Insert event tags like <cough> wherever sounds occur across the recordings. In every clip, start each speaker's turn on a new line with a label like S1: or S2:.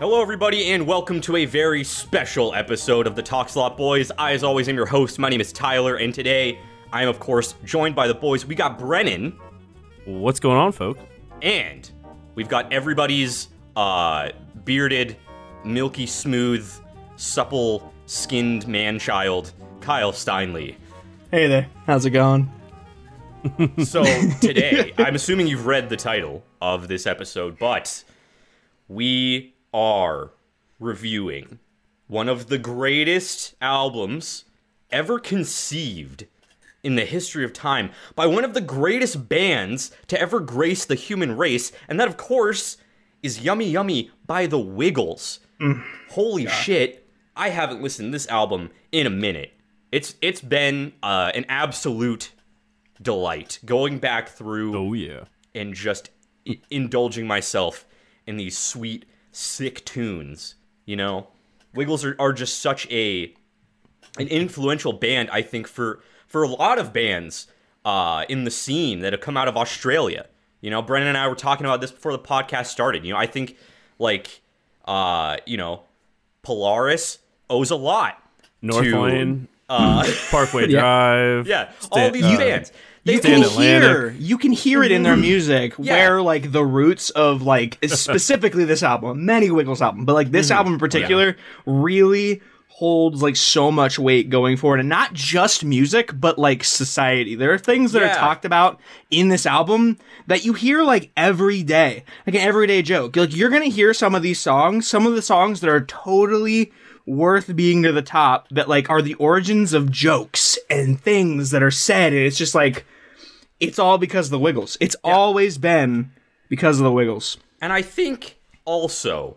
S1: Hello, everybody, and welcome to a very special episode of the Talks a Lot Boys. I, as always, am your host. My name is Tyler, and today I am, of course, joined by the boys. We got Brennan,
S2: What's going on, folks?
S1: and we've got everybody's uh, bearded, milky smooth, supple skinned man child, Kyle Steinley.
S3: Hey there, how's it going?
S1: So, <laughs> today, I'm assuming you've read the title of this episode, but we are reviewing one of the greatest albums ever conceived in the history of time by one of the greatest bands to ever grace the human race, and that, of course, is Yummy Yummy by the Wiggles. Holy shit, I haven't listened to this album in a minute. It's it's been uh, an absolute delight going back through
S2: Oh yeah.
S1: and just I- indulging myself in these sweet, sick tunes. You know, Wiggles are, are just such a an influential band. I think for for a lot of bands uh, in the scene that have come out of Australia. You know, Brennan and I were talking about this before the podcast started. You know, I think like uh, you know, Polaris owes a lot
S2: North
S1: to
S2: Lane,
S1: uh,
S2: Parkway <laughs> Drive.
S1: yeah, all these
S2: uh,
S1: bands.
S3: You can hear, you can hear it in their music
S1: Yeah.
S3: where like the roots of like <laughs> specifically this album, many Wiggles album, but like this album in particular really holds like so much weight going forward, and not just music, but like society. There are things that
S1: Yeah.
S3: are talked about in this album that you hear like every day, like an everyday joke. Like you're gonna hear some of these songs, some of the songs that are totally worth being to the top that like are the origins of jokes and things that are said. And it's just like it's all because of the wiggles. It's always been because of the wiggles.
S1: And I think also,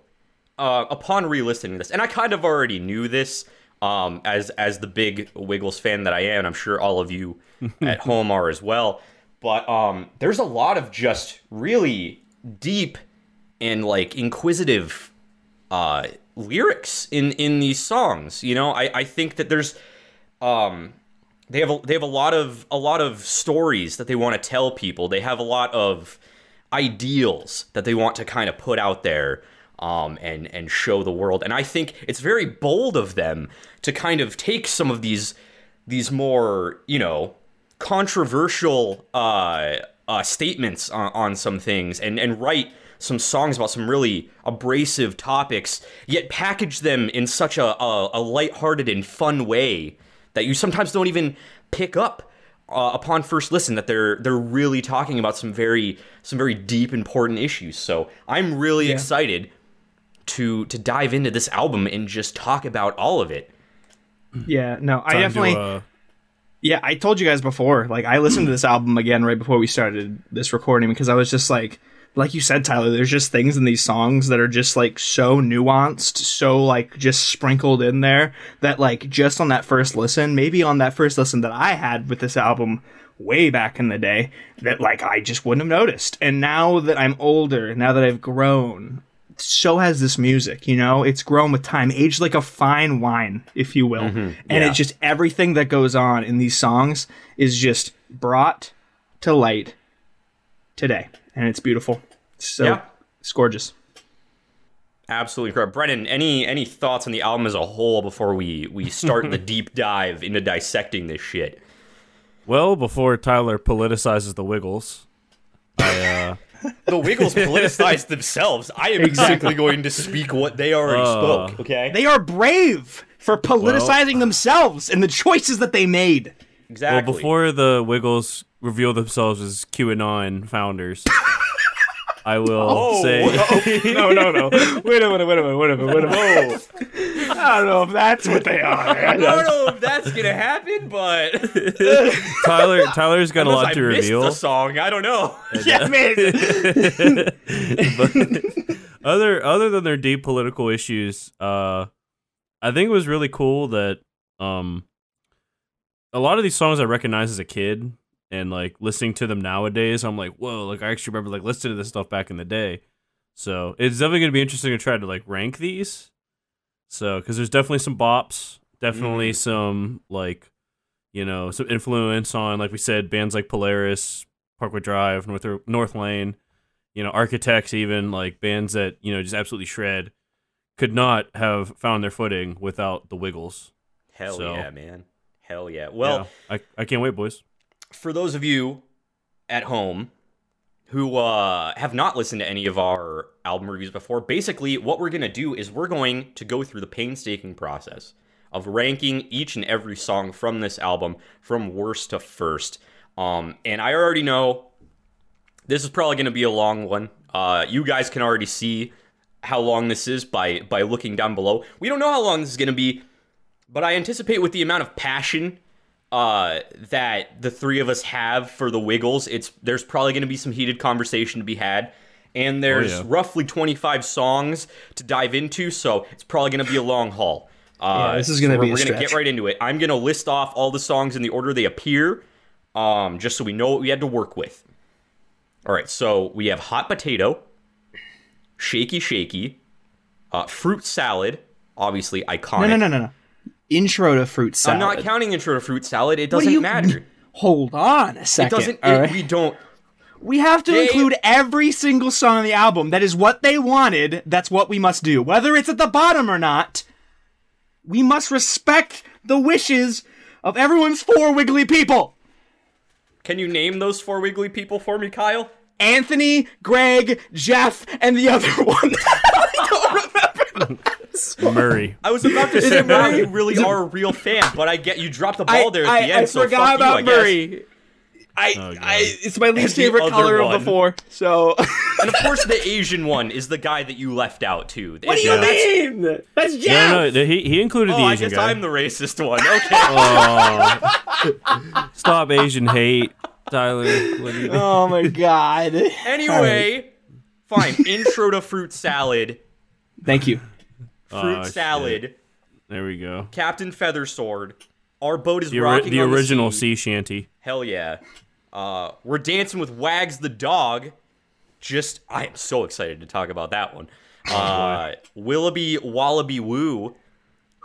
S1: uh, upon re-listening this, and I kind of already knew this, um, as as the big Wiggles fan that I am, and I'm sure all of you <laughs> at home are as well. But um, there's a lot of just really deep and like inquisitive uh, lyrics in in these songs. You know, I I think that there's um they have a, they have a lot of a lot of stories that they want to tell people. They have a lot of ideals that they want to kind of put out there um, and and show the world. And I think it's very bold of them to kind of take some of these these more you know controversial uh, uh, statements on, on some things and and write some songs about some really abrasive topics, yet package them in such a, a, a lighthearted and fun way that you sometimes don't even pick up uh, upon first listen that they're they're really talking about some very some very deep important issues. So I'm really excited to to dive into this album and just talk about all of it.
S3: yeah no i
S2: Time to,
S3: definitely
S2: uh,
S3: yeah i told you guys before like i listened to this album again right before we started this recording because i was just like like you said tyler there's just things in these songs that are just like so nuanced so like just sprinkled in there that like just on that first listen maybe on that first listen that i had with this album way back in the day that like i just wouldn't have noticed and now that i'm older now that i've grown so has this music, you know? It's grown with time, aged like a fine wine, if you will. Mm-hmm. And
S1: yeah.
S3: it just everything that goes on in these songs is just brought to light today. And it's beautiful. So
S1: Yeah.
S3: it's gorgeous.
S1: Absolutely correct. Brennan, any any thoughts on the album as a whole before we we start the <laughs> deep dive into dissecting this shit?
S2: well, before Tyler politicizes the Wiggles, I uh, <laughs>
S1: The Wiggles politicized themselves. I am simply going to speak what they already
S2: Uh,
S1: spoke. Okay,
S3: They are brave for politicizing themselves and the choices that they made.
S2: Well before the Wiggles reveal themselves as QAnon founders, <laughs> I will
S1: Oh.
S2: say <laughs>
S3: No, no, no. Wait a minute, wait a minute, wait a minute, wait a minute. I don't know if that's what they are.
S1: I don't know if that's gonna happen, but <laughs>
S2: Tyler Tyler's got a lot
S1: I
S2: to reveal.
S1: the song, I don't know.
S3: yeah, man.
S2: other other than their deep political issues, uh, I think it was really cool that um, a lot of these songs I recognize as a kid, and like listening to them nowadays, I'm like, whoa! Like I actually remember like listening to this stuff back in the day. So it's definitely gonna be interesting to try to like rank these. So because there's definitely some bops, definitely mm. some like you know some influence on like we said bands like Polaris, Parkway Drive, North North Lane, you know Architects, even like bands that you know just absolutely shred. could not have found their footing without the Wiggles.
S1: Hell
S2: So-
S1: yeah, man. Hell yeah. Well,
S2: Yeah, I, I can't wait, boys.
S1: for those of you at home who uh, have not listened to any of our album reviews before, basically what we're going to do is we're going to go through the painstaking process of ranking each and every song from this album from worst to first. Um, and I already know this is probably going to be a long one. Uh, you guys can already see how long this is by by looking down below. We don't know how long this is going to be, but I anticipate with the amount of passion uh, that the three of us have for the Wiggles, it's there's probably going to be some heated conversation to be had. And there's
S2: Oh, yeah.
S1: roughly 25 songs to dive into, so it's probably going to be a long haul. Uh,
S3: Yeah, this is gonna
S1: so
S3: be
S1: we're,
S3: a
S1: we're gonna get right into it. I'm going to list off all the songs in the order they appear, um, just so we know what we had to work with. All right, so we have hot potato, shaky shaky, uh, fruit salad, obviously iconic.
S3: No, no, no, no, no. Intro to fruit salad.
S1: I'm not counting intro to fruit salad. It doesn't
S3: you-
S1: matter.
S3: Hold on a
S1: It
S3: second.
S1: doesn't. it-
S3: right?
S1: We don't.
S3: We have to
S1: They-
S3: include every single song on the album. That is what they wanted. That's what we must do. Whether it's at the bottom or not, we must respect the wishes of everyone's four wiggly people.
S1: Can you name those four wiggly people for me, Kyle?
S3: Anthony, Greg, Jeff, and the other <laughs> one. <laughs> I.
S2: Murray.
S1: I was about to say, wow, you really are a real fan, but I get you dropped the ball there at
S3: I,
S1: the end.
S3: I
S1: so
S3: forgot
S1: fuck
S3: about
S1: you, I guess.
S3: Murray. I,
S2: Oh,
S3: I, it's my least
S1: the
S3: favorite
S1: other
S3: color of the four. So,
S1: And of course, the Asian one is the guy that you left out too.
S3: what do you mean? That's Jeff.
S2: No, no, he he included
S1: Oh,
S2: the
S1: I
S2: Asian
S1: guess
S2: guy.
S1: I'm the racist one. <laughs> Okay.
S2: Oh. Stop Asian hate, Tyler. What you?
S3: Oh my god.
S1: anyway, fine. Intro to fruit salad.
S3: Thank you.
S1: Fruit
S2: Oh,
S1: salad.
S2: There we go.
S1: Captain Feathersword. Our boat is
S2: The, ori-
S1: rocking
S2: the
S1: on
S2: original
S1: the sea.
S2: sea shanty.
S1: Hell yeah. Uh, we're dancing with Wags the dog. Just, I am so excited to talk about that one. Uh, Willoughby Wallaby Woo.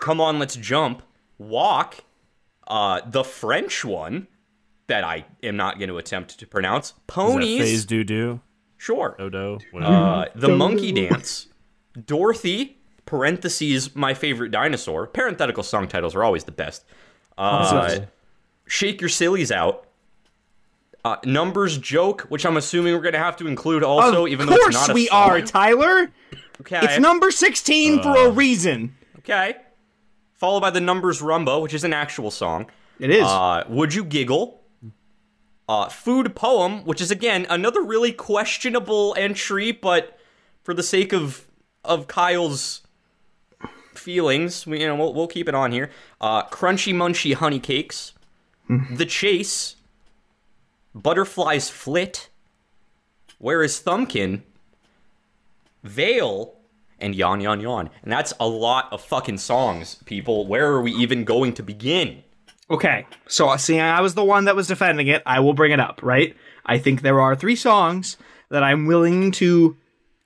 S1: Come on, let's jump. Walk. Uh, the French one that I am not going to attempt to pronounce.
S2: Is
S1: Ponies.
S2: phase doo doo?
S1: Sure.
S2: Dodo? Whatever.
S1: Uh, the monkey dance. Dorothy. Parentheses. My favorite dinosaur. Parenthetical song titles are always the best. Uh, shake your sillies out. Uh, numbers joke, which I'm assuming we're gonna have to include also,
S3: of
S1: even though it's
S3: course
S1: not a
S3: we
S1: song.
S3: are, Tyler.
S1: Okay.
S3: It's number 16 for a reason.
S1: okay. Followed by the numbers rumba, which is an actual song.
S3: It is.
S1: Uh, would you giggle? Uh, food poem, which is again another really questionable entry, but for the sake of of Kyle's feelings, we you know we'll, we'll keep it on here. Uh, crunchy munchy honey cakes, the chase, butterflies flit. Where is Thumbkin? Veil and yawn yawn yawn, and that's a lot of fucking songs, people. Where are we even going to begin?
S3: okay. So, seeing I was the one that was defending it, I will bring it up, right? I think there are three songs that I'm willing to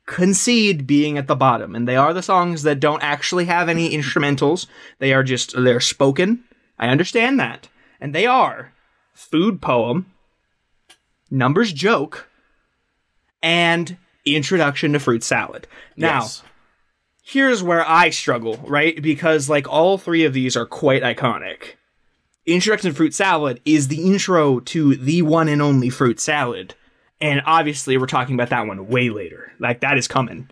S3: concede being at the bottom, and they are the songs that don't actually have any instrumentals. They are just, they're spoken. I understand that. And they are Food Poem, Numbers Joke, and Introduction to Fruit Salad. Now,
S1: Yes.
S3: here's where I struggle, right? Because like all three of these are quite iconic. Introduction to Fruit Salad is the intro to the one and only fruit salad. And obviously we're talking about that one way later. Like that is coming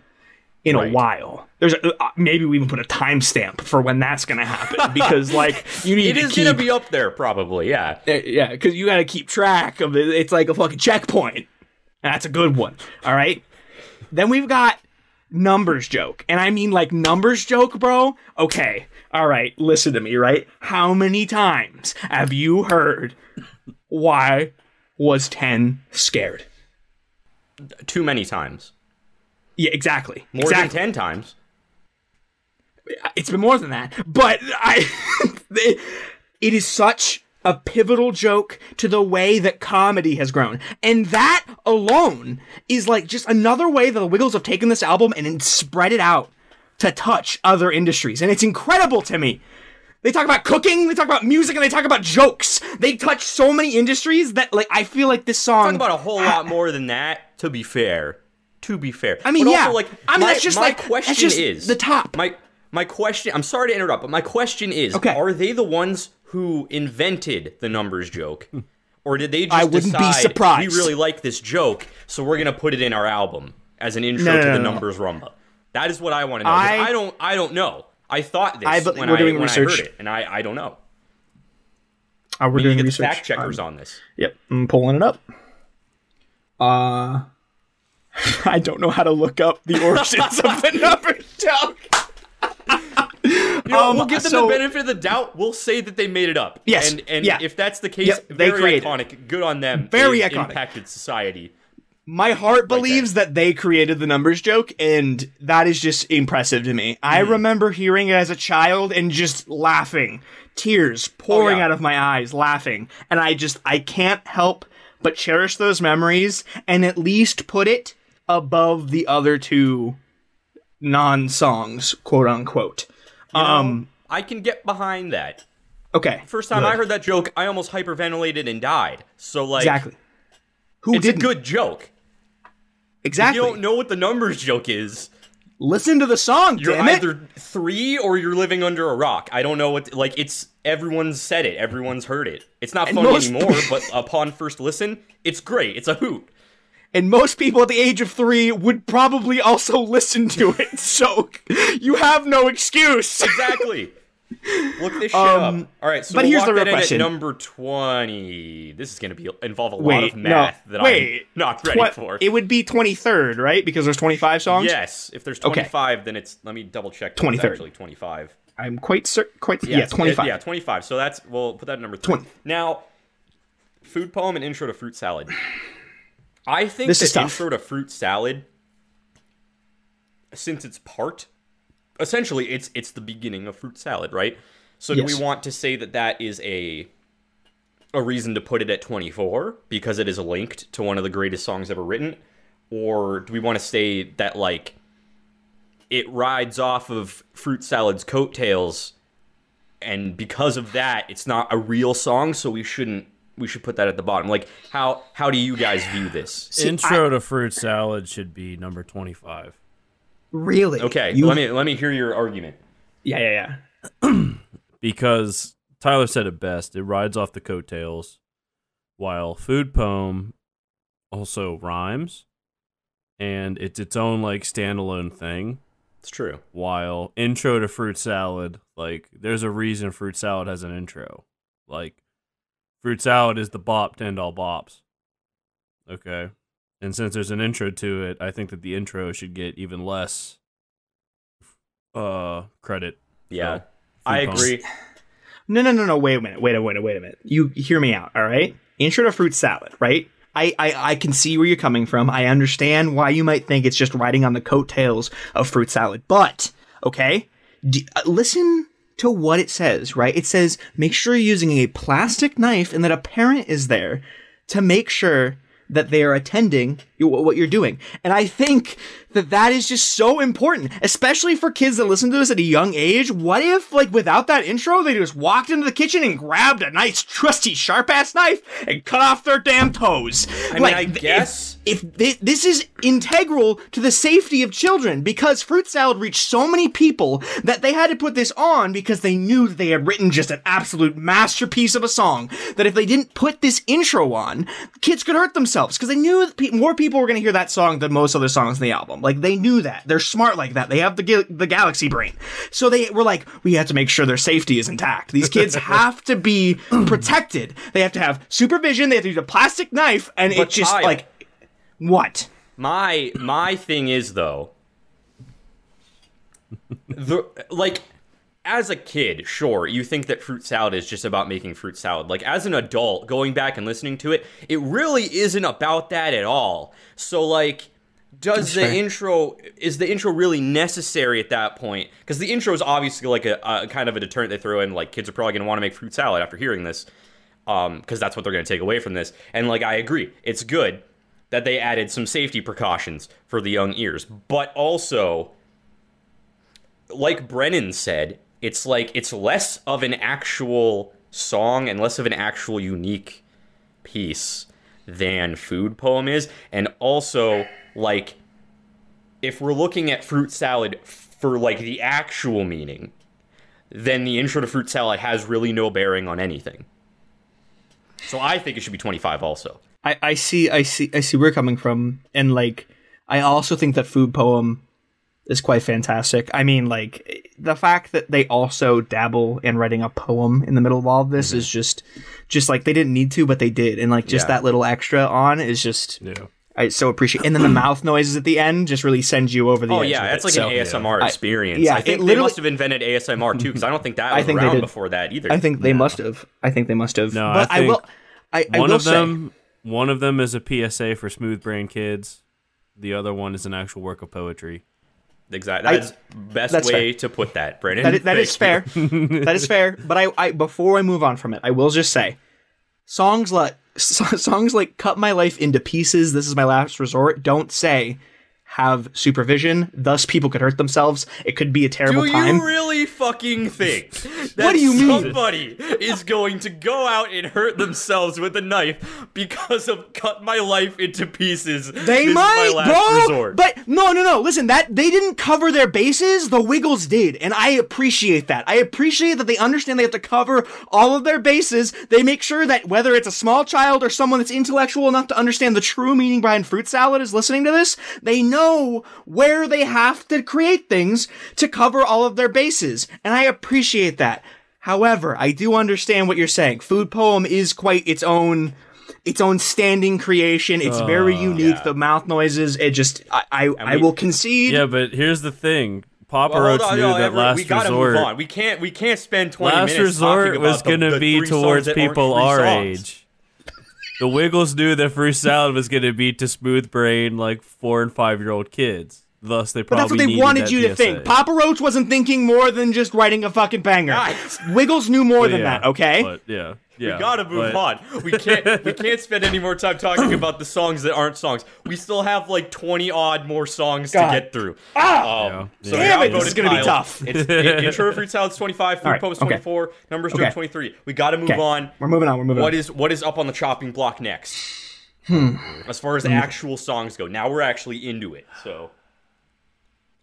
S3: in
S1: Right.
S3: a while. There's a, uh, maybe we even put a timestamp for when that's going to happen <laughs> because like you need
S1: It
S3: to
S1: is
S3: keep
S1: gonna be up there, probably. Yeah.
S3: uh, yeah, because you got to keep track of it. It's like a fucking checkpoint. That's a good one. All right. Then we've got numbers joke, and I mean like numbers joke, bro. Okay. All right. Listen to me. Right. How many times have you heard? Why was ten scared?
S1: Too many times.
S3: Yeah. Exactly.
S1: More
S3: exactly.
S1: than ten times.
S3: it's been more than that but i <laughs> it is such a pivotal joke to the way that comedy has grown and that alone is like just another way that the wiggles have taken this album and spread it out to touch other industries and it's incredible to me they talk about cooking they talk about music and they talk about jokes they touch so many industries that like i feel like this song
S1: Talk about a whole lot more than that, to be fair. To be fair,
S3: I mean,
S1: But
S3: yeah.
S1: Also, like,
S3: I mean,
S1: my,
S3: that's just
S1: my
S3: like-
S1: question
S3: that's just
S1: is
S3: the top.
S1: My my question. I'm sorry to interrupt, but my question is:
S3: Okay.
S1: Are they the ones who invented the numbers joke, or did they just
S3: I wouldn't be surprised.
S1: we really like this joke, so we're gonna put it in our album as an intro
S3: No, no,
S1: to
S3: no,
S1: the numbers rumba? That is what I want to know.
S3: I-
S1: I, don't. I don't know. I thought this
S3: I
S1: when,
S3: we're
S1: I,
S3: doing
S1: when I
S3: research.
S1: heard it, and I, I don't know.
S3: Uh, we're
S1: You
S3: doing research.
S1: fact checkers
S3: Um,
S1: on this.
S3: Yep, I'm pulling it up. Uh, <laughs> I don't know how to look up the <laughs> origins of the number joke.
S1: You know,
S3: Um,
S1: we'll give them
S3: so-
S1: the benefit of the doubt. We'll say that they made it up.
S3: Yes,
S1: And and
S3: yeah.
S1: if that's the case,
S3: Yep,
S1: very iconic. Good on them.
S3: Very iconic.
S1: Impacted society.
S3: My heart believes that they created the numbers joke, and that is just impressive to me. I
S1: Hmm.
S3: remember hearing it as a child and just laughing, tears pouring
S1: Oh, yeah.
S3: out of my eyes, laughing, and I just I can't help but cherish those memories and at least put it above the other two non-songs, quote unquote. um.
S1: I can get behind that.
S3: Okay.
S1: First time I heard that joke, I almost hyperventilated and died. So like,
S3: exactly. Who
S1: it's
S3: did
S1: a good joke.
S3: exactly?
S1: You don't know what the numbers joke is.
S3: Listen to the song.
S1: You're
S3: damn it.
S1: either three or you're living under a rock. I don't know what. Like it's everyone's said it. Everyone's heard it. It's not funny
S3: most-
S1: anymore, <laughs> but upon first listen, it's great. It's a hoot.
S3: and most people at the age of three would probably also <laughs> listen to it. So you have no excuse.
S1: Exactly. <laughs> Look this shit
S3: Um,
S1: up. All right, so
S3: but
S1: we'll
S3: here's the real question.
S1: number twenty. This is going to be involve a lot
S3: Wait,
S1: of math
S3: no,
S1: that
S3: wait.
S1: I'm not ready
S3: Twe-
S1: for.
S3: It would be twenty third, right? Because there's twenty five songs.
S1: yes, if there's
S3: Okay.
S1: twenty-five, then it's let me double check.
S3: 23rd.
S1: Actually, twenty-five.
S3: I'm quite certain. Quite yeah,
S1: it's-
S3: twenty five.
S1: Yeah, twenty-five. So that's we'll put that at number.
S3: 20.
S1: Now, food poem and intro to fruit salad. I think
S3: This
S1: that
S3: is tough.
S1: intro to fruit salad, since it's part, essentially it's it's the beginning of fruit salad, right? So do we want to say that that is a a reason to put it at 24 because it is linked to one of the greatest songs ever written or do we want to say that like it rides off of fruit salad's coattails and because of that it's not a real song so we shouldn't we should put that at the bottom like how how do you guys view this
S2: Intro to fruit salad should be number twenty-five.
S3: Really?
S1: okay
S3: You-
S1: let me let me hear your argument
S3: Yeah, yeah, yeah. <clears throat>
S2: because Tyler said it best. It rides off the coattails, while food poem also rhymes, and it's its own like standalone thing.
S1: it's true
S2: While intro to fruit salad, like there's a reason fruit salad has an intro. Like fruit salad is the bop to end all bops. Okay. And since there's an intro to it, I think that the intro should get even less uh credit.
S1: yeah
S2: So,
S1: i
S2: food
S1: agree
S3: No, no, no, no. Wait a minute. Wait a minute. Wait a minute. You hear me out. All right. Intro to fruit salad. Right. I, I, I can see where you're coming from. I understand why you might think it's just riding on the coattails of fruit salad. But okay, D- uh, listen to what it says. Right. It says make sure you're using a plastic knife and that a parent is there to make sure that they are attending you- what you're doing. And I think that that is just so important, especially for kids that listen to this at a young age. What if, like, without that intro, they just walked into the kitchen and grabbed a nice, trusty, sharp ass knife and cut off their damn toes?
S1: I mean, I guess-
S3: If, if thi- this is integral to the safety of children, because fruit salad reached so many people that they had to put this on because they knew that they had written just an absolute masterpiece of a song. That if they didn't put this intro on, kids could hurt themselves because they knew that more people were going to hear that song than most other songs in the album. Like they knew that they're smart like that. They have the ga- the galaxy brain, so they were like, we have to make sure their safety is intact. These kids <laughs> have to be <clears throat> protected. They have to have supervision. They have to use a plastic knife, and
S1: But
S3: it just
S1: Kyle-
S3: like what?
S1: My my thing is though, the like as a kid, sure, you think that fruit salad is just about making fruit salad. Like as an adult, going back and listening to it, it really isn't about that at all. So like does the
S3: fair.
S1: intro is the intro really necessary at that point? Because the intro is obviously like a, a kind of a deterrent they throw in. Like kids are probably going to want to make fruit salad after hearing this, um, because that's what they're going to take away from this. And like I agree, it's good that they added some safety precautions for the young ears, but also, like Brennan said, it's like it's less of an actual song and less of an actual unique piece than food poem is and also like if we're looking at fruit salad for like the actual meaning, then the intro to fruit salad has really no bearing on anything. So I think it should be 25 also.
S3: I, I see I see I see where you're coming from and like I also think that food poem is quite fantastic. I mean like the fact that they also dabble in writing a poem in the middle of all of this is just just like they didn't need to but they did and like just
S1: Yeah.
S3: that little extra on is just
S2: Yeah.
S3: I so appreciate and then the <clears throat> mouth noises at the end just really sends you over the
S1: Oh
S3: edge
S1: yeah, that's like
S3: So
S1: an ASMR
S3: I-
S1: experience.
S3: yeah,
S1: I think they must have invented ASMR too, because I don't think that <laughs>
S3: I
S1: was
S3: think
S1: around before that either.
S3: I think they must have. I think they must have.
S2: No,
S3: but
S2: I
S3: I, will I, I
S2: one
S3: will
S2: of
S3: say,
S2: them one of them is a PSA for smooth brain kids. The other one is an actual work of poetry.
S1: Exactly. That's best
S3: that's
S1: way to put that, Brandon.
S3: that is, that is fair. <laughs> that is fair. But I, I before I move on from it, I will just say, songs like songs like "Cut My Life into Pieces," "This Is My Last Resort" don't say have supervision. Thus, people could hurt themselves. It could be a terrible
S1: Do
S3: time.
S1: you really fucking think <laughs> that
S3: What do you mean?
S1: somebody is going to go out and hurt themselves with a knife because of cut my life into pieces?
S3: They
S1: this is
S3: might, bro. But no, no, no. Listen, that they didn't cover their bases. The Wiggles did, and I appreciate that. I appreciate that they understand they have to cover all of their bases. They make sure that whether it's a small child or someone that's intellectual enough to understand the true meaning behind fruit salad is listening to this, they know where they have to create things to cover all of their bases, and I appreciate that. However, I do understand what you're saying. Food poem is quite its own its own standing creation. It's very oh, unique.
S1: yeah.
S3: The mouth noises. It just I I, I
S1: we-
S3: will concede.
S2: Yeah, but here's the thing. Papa
S1: Well,
S2: Roach
S1: hold on,
S2: knew
S1: no,
S2: that
S1: Everett,
S2: Last
S1: we gotta
S2: Resort.
S1: move on. We can't. We can't spend twenty
S2: Last
S1: minutes
S2: Resort
S1: talking about
S2: was
S1: the-
S2: gonna be
S1: songs
S2: towards
S1: that
S2: people
S1: three
S2: our age. The Wiggles knew that Fruit Salad was gonna be to smooth brain like four and five year old kids. Thus, they probably.
S3: But that's what they wanted
S2: that
S3: you to
S2: PSA.
S3: think. Papa Roach wasn't thinking more than just writing a fucking banger.
S1: Guys.
S3: Wiggles knew more
S2: But
S3: than
S2: yeah,
S3: that. Okay.
S2: But yeah, yeah.
S1: We gotta move
S2: but-
S1: on. We can't. <laughs> We can't spend any more time talking about the songs that aren't songs. We still have like twenty odd more songs
S3: God.
S1: to get through.
S3: Ah!
S1: Um,
S2: Yeah.
S1: so
S3: Damn
S1: we
S3: it, this
S1: outvoted
S3: is gonna be tough.
S1: It's in- intro fruit salads twenty five, food
S3: All right,
S1: post
S3: okay.
S1: twenty four, numbers
S3: Okay.
S1: twenty three. We gotta move
S3: Okay.
S1: on.
S3: We're moving on. We're moving
S1: What
S3: on.
S1: is what is up on the chopping block next?
S3: Hmm.
S1: As far as actual songs go, now we're actually into it. So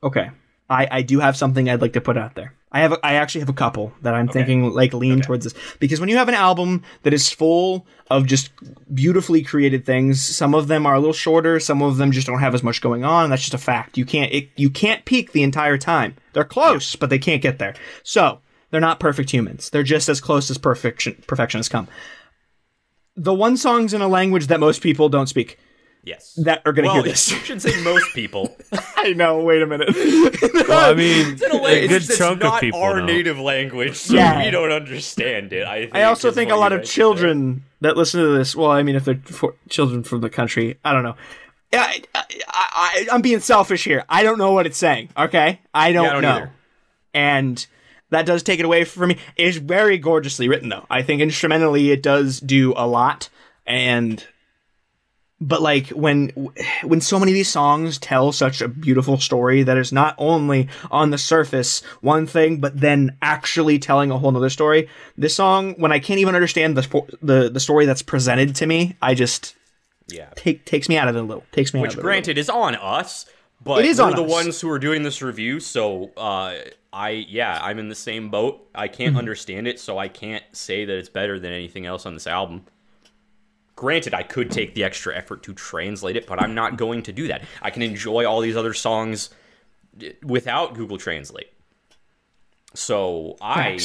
S3: Okay. I, I do have something I'd like to put out there. I have a, I actually have a couple that I'm thinking like lean towards this because when you have an album that is full of just beautifully created things, some of them are a little shorter, some of them just don't have as much going on. That's just a fact. You can't it, you can't peak the entire time. They're close, but they can't get there. So they're not perfect humans. They're just as close as perfection perfection has come. The one songs in a language that most people don't speak
S1: yes,
S3: that are going to
S1: well,
S3: hear this.
S1: you <laughs> should say most people. <laughs>
S3: I know. Wait a minute.
S2: Well, I mean,
S1: In a way,
S2: a good
S1: just-
S2: chunk
S1: not
S2: of people.
S1: our
S2: know.
S1: native language, so
S3: Yeah.
S1: we don't understand it. I, think,
S3: I also think a lot of
S1: meant say.
S3: children that listen to this. Well, I mean, if they're for children from the country, I don't know. I, I, I, I'm being selfish here. I don't know what it's saying. Okay, I don't,
S1: Yeah, I don't
S3: know,
S1: either.
S3: and that does take it away from me. It's very gorgeously written, though. I think instrumentally, it does do a lot, and but like when when so many of these songs tell such a beautiful story that is not only on the surface one thing but then actually telling a whole nother story this song when i can't even understand the the, the story that's presented to me i just
S1: Yeah.
S3: take takes me out of the little takes me out
S1: Which,
S3: of it a
S1: granted, is on us, but
S3: It is
S1: we're
S3: on
S1: the
S3: us.
S1: ones who are doing this review. So, uh, I yeah, I'm in the same boat. I can't
S3: Mm-hmm.
S1: understand it, so I can't say that it's better than anything else on this album. Granted, I could take the extra effort to translate it, but I'm not going to do that. I can enjoy all these other songs eh, without Google Translate. So I,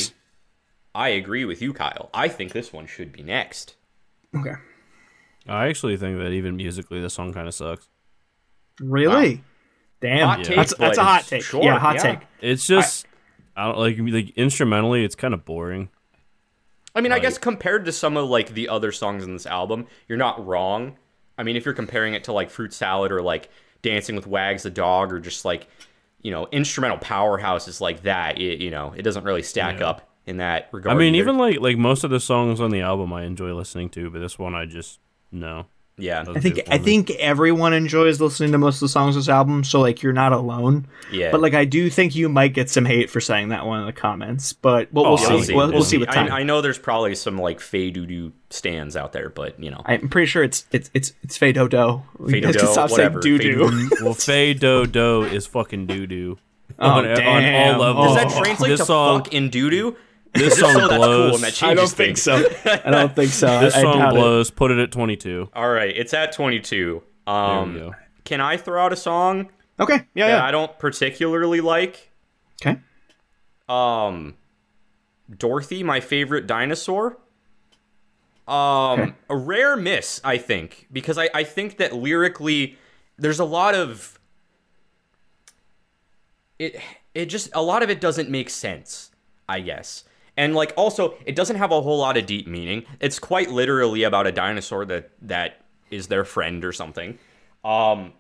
S1: I agree with you, Kyle. I think this one should be next.
S3: little. okay
S2: I actually think that even musically, this song kind of sucks.
S3: really damn
S1: Hot take,
S3: that's, that's a hot take
S1: sure,
S3: yeah hot
S1: yeah.
S3: take
S2: It's just, I, don't like like instrumentally, it's kind of boring.
S1: I mean, I guess compared to some of like the other songs in this album, you're not wrong. I mean, if you're comparing it to like Fruit Salad or like Dancing with Wags the Dog or just like, you know, instrumental powerhouses like that, it, you know, it doesn't really stack
S2: Yeah.
S1: up in that regard.
S2: I mean,
S1: either.
S2: even like like most of the songs on the album, I enjoy listening to, but this one, I just no.
S1: Yeah.
S3: I think I think everyone enjoys listening to most of the songs of this album, so like you're not alone.
S1: Yeah.
S3: But like I do think you might get some hate for saying that one in the comments, but we'll, we'll
S2: Oh,
S3: see.
S2: we'll see.
S3: We'll, we'll
S2: We'll
S3: see with time.
S1: I, I know there's probably some like Fey Doo Doo stands out there, but you know.
S3: I'm pretty sure it's it's it's it's Fey Do.
S1: Fey Do Do,
S3: Stop
S1: whatever.
S3: saying doo
S1: Fey
S3: doo.
S2: well, Fey Do Do is fucking doo doo.
S3: Oh,
S2: on, on
S3: damn.
S2: all levels.
S1: Does that translate
S2: this
S1: to
S2: song,
S1: fuck in doo doo?
S2: This song
S1: so that's
S2: blows.
S1: cool and that
S3: I don't think so. <laughs> I don't think so.
S2: This
S3: I, I
S2: song
S3: it.
S2: blows. Put it at 22.
S1: All right, it's at 22. Um, can I throw out a song
S3: Okay. Yeah.
S1: that
S3: Yeah.
S1: I don't particularly like?
S3: Okay.
S1: Um, Dorothy, my favorite dinosaur. Um,
S3: Okay.
S1: a rare miss, I think, because I, I think that lyrically, there's a lot of it. It just a lot of it doesn't make sense, I guess, and like also it doesn't have a whole lot of deep meaning. It's quite literally about a dinosaur that that is their friend or something. Um,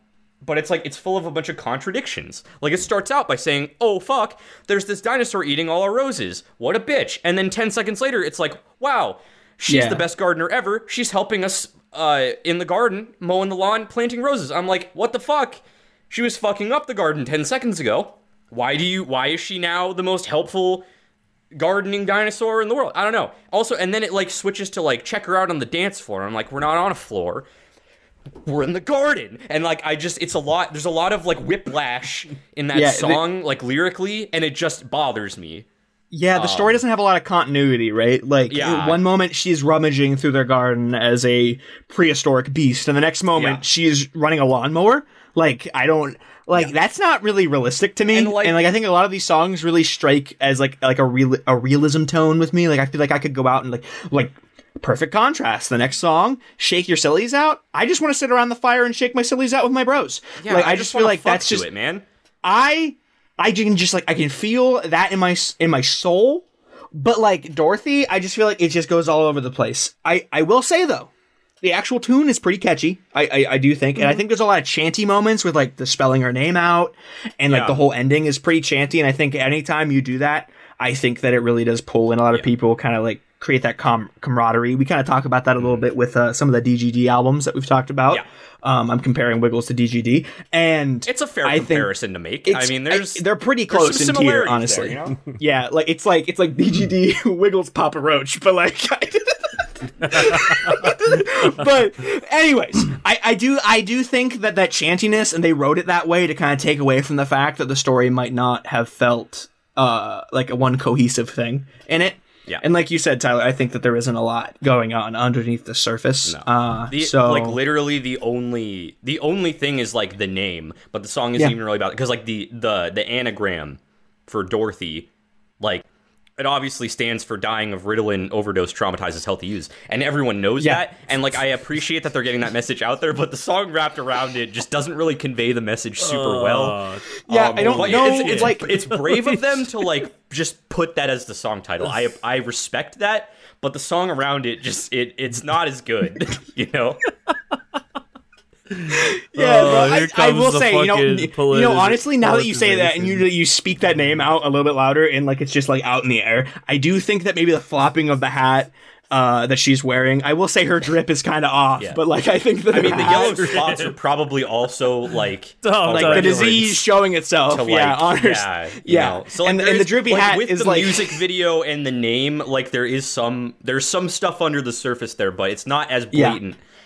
S1: but it's like it's full of a bunch of contradictions. Like it starts out by saying, "Oh fuck, there's this dinosaur eating all our roses. What a bitch!" And then ten seconds later, it's like, "Wow, she's
S3: Yeah.
S1: the best gardener ever. She's helping us uh, in the garden, mowing the lawn, planting roses." I'm like, "What the fuck? She was fucking up the garden ten seconds ago. Why do you? Why is she now the most helpful?" Gardening dinosaur in the world. I don't know. Also, and then it like switches to like check her out on the dance floor. I'm like, we're not on a floor. We're in the garden. And like I just it's a lot there's a lot of like whiplash in that
S3: Yeah, the-
S1: song, like lyrically, and it just bothers me.
S3: Yeah, the story doesn't have a lot of continuity, right? Like,
S1: Um, Yeah.
S3: one moment she's rummaging through their garden as a prehistoric beast, and the next moment
S1: Yeah.
S3: she's running a lawnmower. Like, I don't like that's not really realistic to me.
S1: And,
S3: And
S1: like-
S3: like, I think a lot of these songs really strike as like like a real a realism tone with me. Like, I feel like I could go out and like like perfect contrast. The next song, shake your sillies out. I just want to sit around the fire and shake my sillies out with my bros.
S1: Yeah,
S3: like, I, just feel like that's just
S1: it, man.
S3: I I can just like I can feel that in my in my soul. But like Dorothy, I just feel like it just goes all over the place. I I will say though, the actual tune is pretty catchy. I I, I do think, and I think there's a lot of chanty moments with like the spelling her name out, and like
S1: Yeah.
S3: the whole ending is pretty chanty. And I think anytime you do that, I think that it really does pull in a lot of people. Kind of like create that com- camaraderie. We kind of talk about that a little bit with uh, some of the DGD albums that we've talked about.
S1: Yeah.
S3: Um, I'm comparing Wiggles to DGD, and
S1: It's a fair
S3: I
S1: comparison to make. I mean, there's
S3: they're pretty close in tier, honestly.
S1: there, you know? <laughs>
S3: Yeah, like it's like it's like DGD <laughs> Wiggles Papa Roach, but like. <laughs> <laughs> but anyways, I, I do I do think that that chantiness and they wrote it that way to kind of take away from the fact that the story might not have felt uh like a one cohesive thing in it.
S1: Yeah.
S3: And like you said, Tyler, I think that there isn't a lot going on underneath the surface. Uh,
S1: The,
S3: so
S1: like literally the only the only thing is like the name, but the song isn't
S3: Yeah.
S1: even really about it because like the the the anagram for Dorothy, like it obviously stands for dying of Ritalin overdose traumatizes healthy use, and everyone knows
S3: Yeah.
S1: that. And like I appreciate that they're getting that message out there, but the song wrapped around it just doesn't really convey the message super well.
S2: Uh,
S3: yeah,
S1: Um,
S3: I don't know.
S1: It's, it's
S3: like
S1: it's brave of them to <laughs> like just put that as the song title. I I respect that, but the song around it just it it's not as good, <laughs> you know. <laughs>
S3: Yeah,
S2: Oh,
S3: bro, I, I will say, you know, you know, honestly, now that you say that and you you speak that name out a little bit louder and like it's just like out in the air, I do think that maybe the flopping of the hat uh, that she's wearing, I will say her <laughs> drip is kind of off,
S1: Yeah.
S3: but like I think that
S1: I mean, the yellow spots are <laughs> probably also like
S2: Oh,
S3: like the disease showing itself,
S1: to, like,
S3: yeah, honors,
S1: yeah, you
S3: yeah.
S1: know. So
S3: and,
S1: like,
S3: and the
S1: there's-
S3: droopy
S1: like,
S3: hat
S1: with
S3: is
S1: the
S3: like
S1: music video and the name. Like there is some there's some stuff under the surface there, but it's not as
S3: Yeah.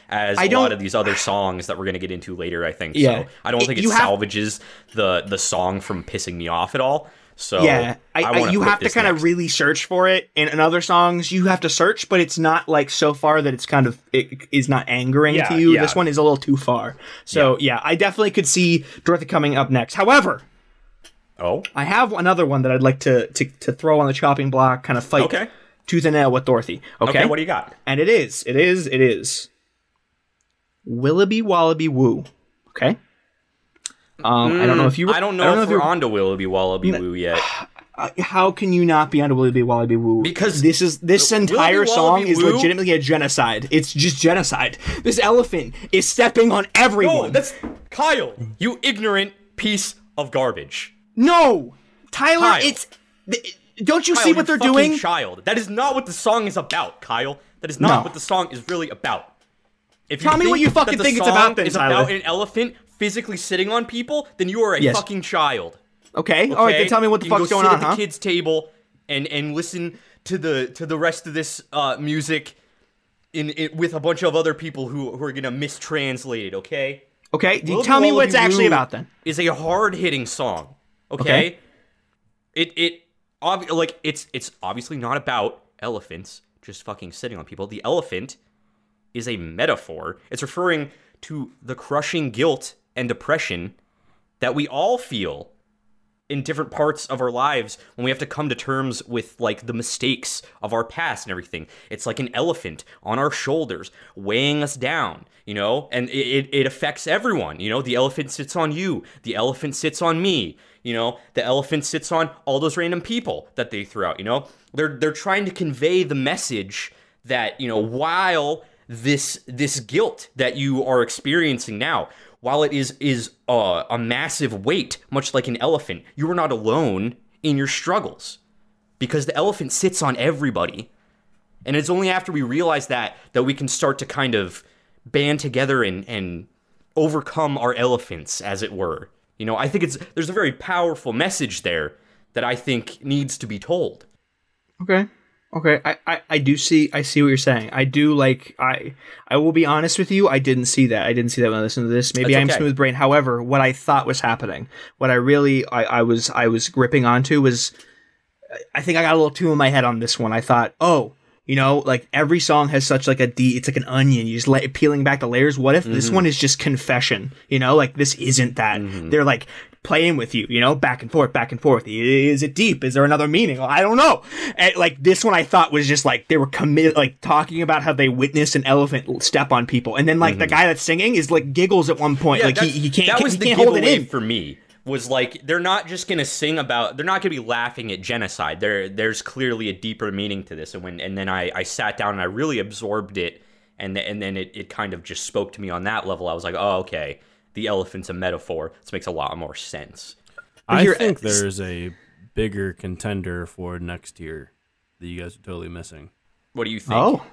S1: As a lot of these other songs that we're gonna get into later, I think.
S3: Yeah.
S1: So I don't think it
S3: you have-
S1: salvages the the song from pissing me off at all. So
S3: Yeah, I, I, you have to kind of really search for it. In, in other songs, you have to search, but it's not like so far that it's kind of it is not angering
S1: Yeah,
S3: to you.
S1: yeah.
S3: This one is a little too far. So yeah. I definitely could see Dorothy coming up next. However,
S1: Oh,
S3: I have another one that I'd like to to, to throw on the chopping block, kind of fight
S1: Okay.
S3: tooth and nail with Dorothy. Okay,
S1: okay. What do you got?
S3: and it is, it is, it is Willoughby Wallaby Woo. Okay. Um, I don't know if you.
S1: I don't know,
S3: if,
S1: if we're
S3: you're-
S1: on to Willoughby Wallaby Woo yet. <sighs>
S3: how can you not be on Willoughby Wallaby Woo?
S1: Because
S3: this is this entire
S1: Willoughby
S3: song
S1: Wallaby
S3: is
S1: Woo-
S3: legitimately a genocide. It's just genocide. This elephant is stepping on everyone.
S1: No, that's Kyle. You ignorant piece of garbage.
S3: no, Tyler.
S1: Kyle.
S3: It's don't you
S1: Kyle,
S3: see
S1: you
S3: what they're doing?
S1: Child. That is not what the song is about, Kyle. That is not
S3: No.
S1: what the song is really about. If
S3: Tell me what you fucking think it's about then,
S1: is
S3: Tyler.
S1: about an elephant physically sitting on people, then you are a
S3: Yes.
S1: fucking child.
S3: Okay. All right.
S1: okay?
S3: Then tell me what the
S1: You
S3: fuck's
S1: go
S3: going
S1: sit
S3: on,
S1: at the
S3: huh?
S1: kids' table and and listen to the to the rest of this uh, music in, in with a bunch of other people who who are gonna mistranslate it. Okay.
S3: Okay.
S1: Will
S3: tell me
S1: You
S3: what it's actually about then.
S1: Is a hard hitting song. Okay?
S3: Okay.
S1: It it obvi- like it's it's obviously not about elephants just fucking sitting on people. The elephant is a metaphor. It's referring to the crushing guilt and depression that we all feel in different parts of our lives when we have to come to terms with like the mistakes of our past and everything. It's like an elephant on our shoulders weighing us down, you know, and it, it, affects everyone. You know, the elephant sits on you, the elephant sits on me, you know, the elephant sits on all those random people that they threw out, you know. They're they're trying to convey the message that, you know, while this this guilt that you are experiencing now. While it is is uh, a massive weight much like an elephant you are not alone in your struggles. Because the elephant sits on everybody. And it's only after we realize that that we can start to kind of band together and and overcome our elephants as it were. You know i think it's there's a very powerful message there that i think needs to be told.
S3: Okay. Okay. I, I, I do see I see what you're saying. I do like I I will be honest with you, I didn't see that. I didn't see that when I listened to this. Maybe
S1: That's
S3: I'm smooth brain. However, what I thought was happening, what I really I, I was I was gripping onto was I think I got a little too in my head on this one. I thought, oh, you know, like every song has such like a D. It's like an onion. You just let peeling back the layers. What if this mm-hmm. one is just confession? You know, like this isn't that. Mm-hmm. They're like playing with you. You know, back and forth, back and forth. Is it deep? Is there another meaning? I don't know. And, like this one, I thought was just like they were committed, like talking about how they witnessed an elephant step on people, and then like the mm-hmm. guy that's singing is like giggles at one point. like he, he can't.
S1: That was
S3: he
S1: the
S3: can't hold it in.
S1: for me. Was like they're not just gonna sing about. They're not gonna be laughing at genocide. There, there's clearly a deeper meaning to this. And when and then I, I sat down and I really absorbed it, and th- and then it, it kind of just spoke to me on that level. I was like, oh okay, the elephant's a metaphor. This makes a lot more sense.
S2: I think eh, there's a bigger contender for next year that you guys are totally missing.
S1: What do you think?
S3: Oh,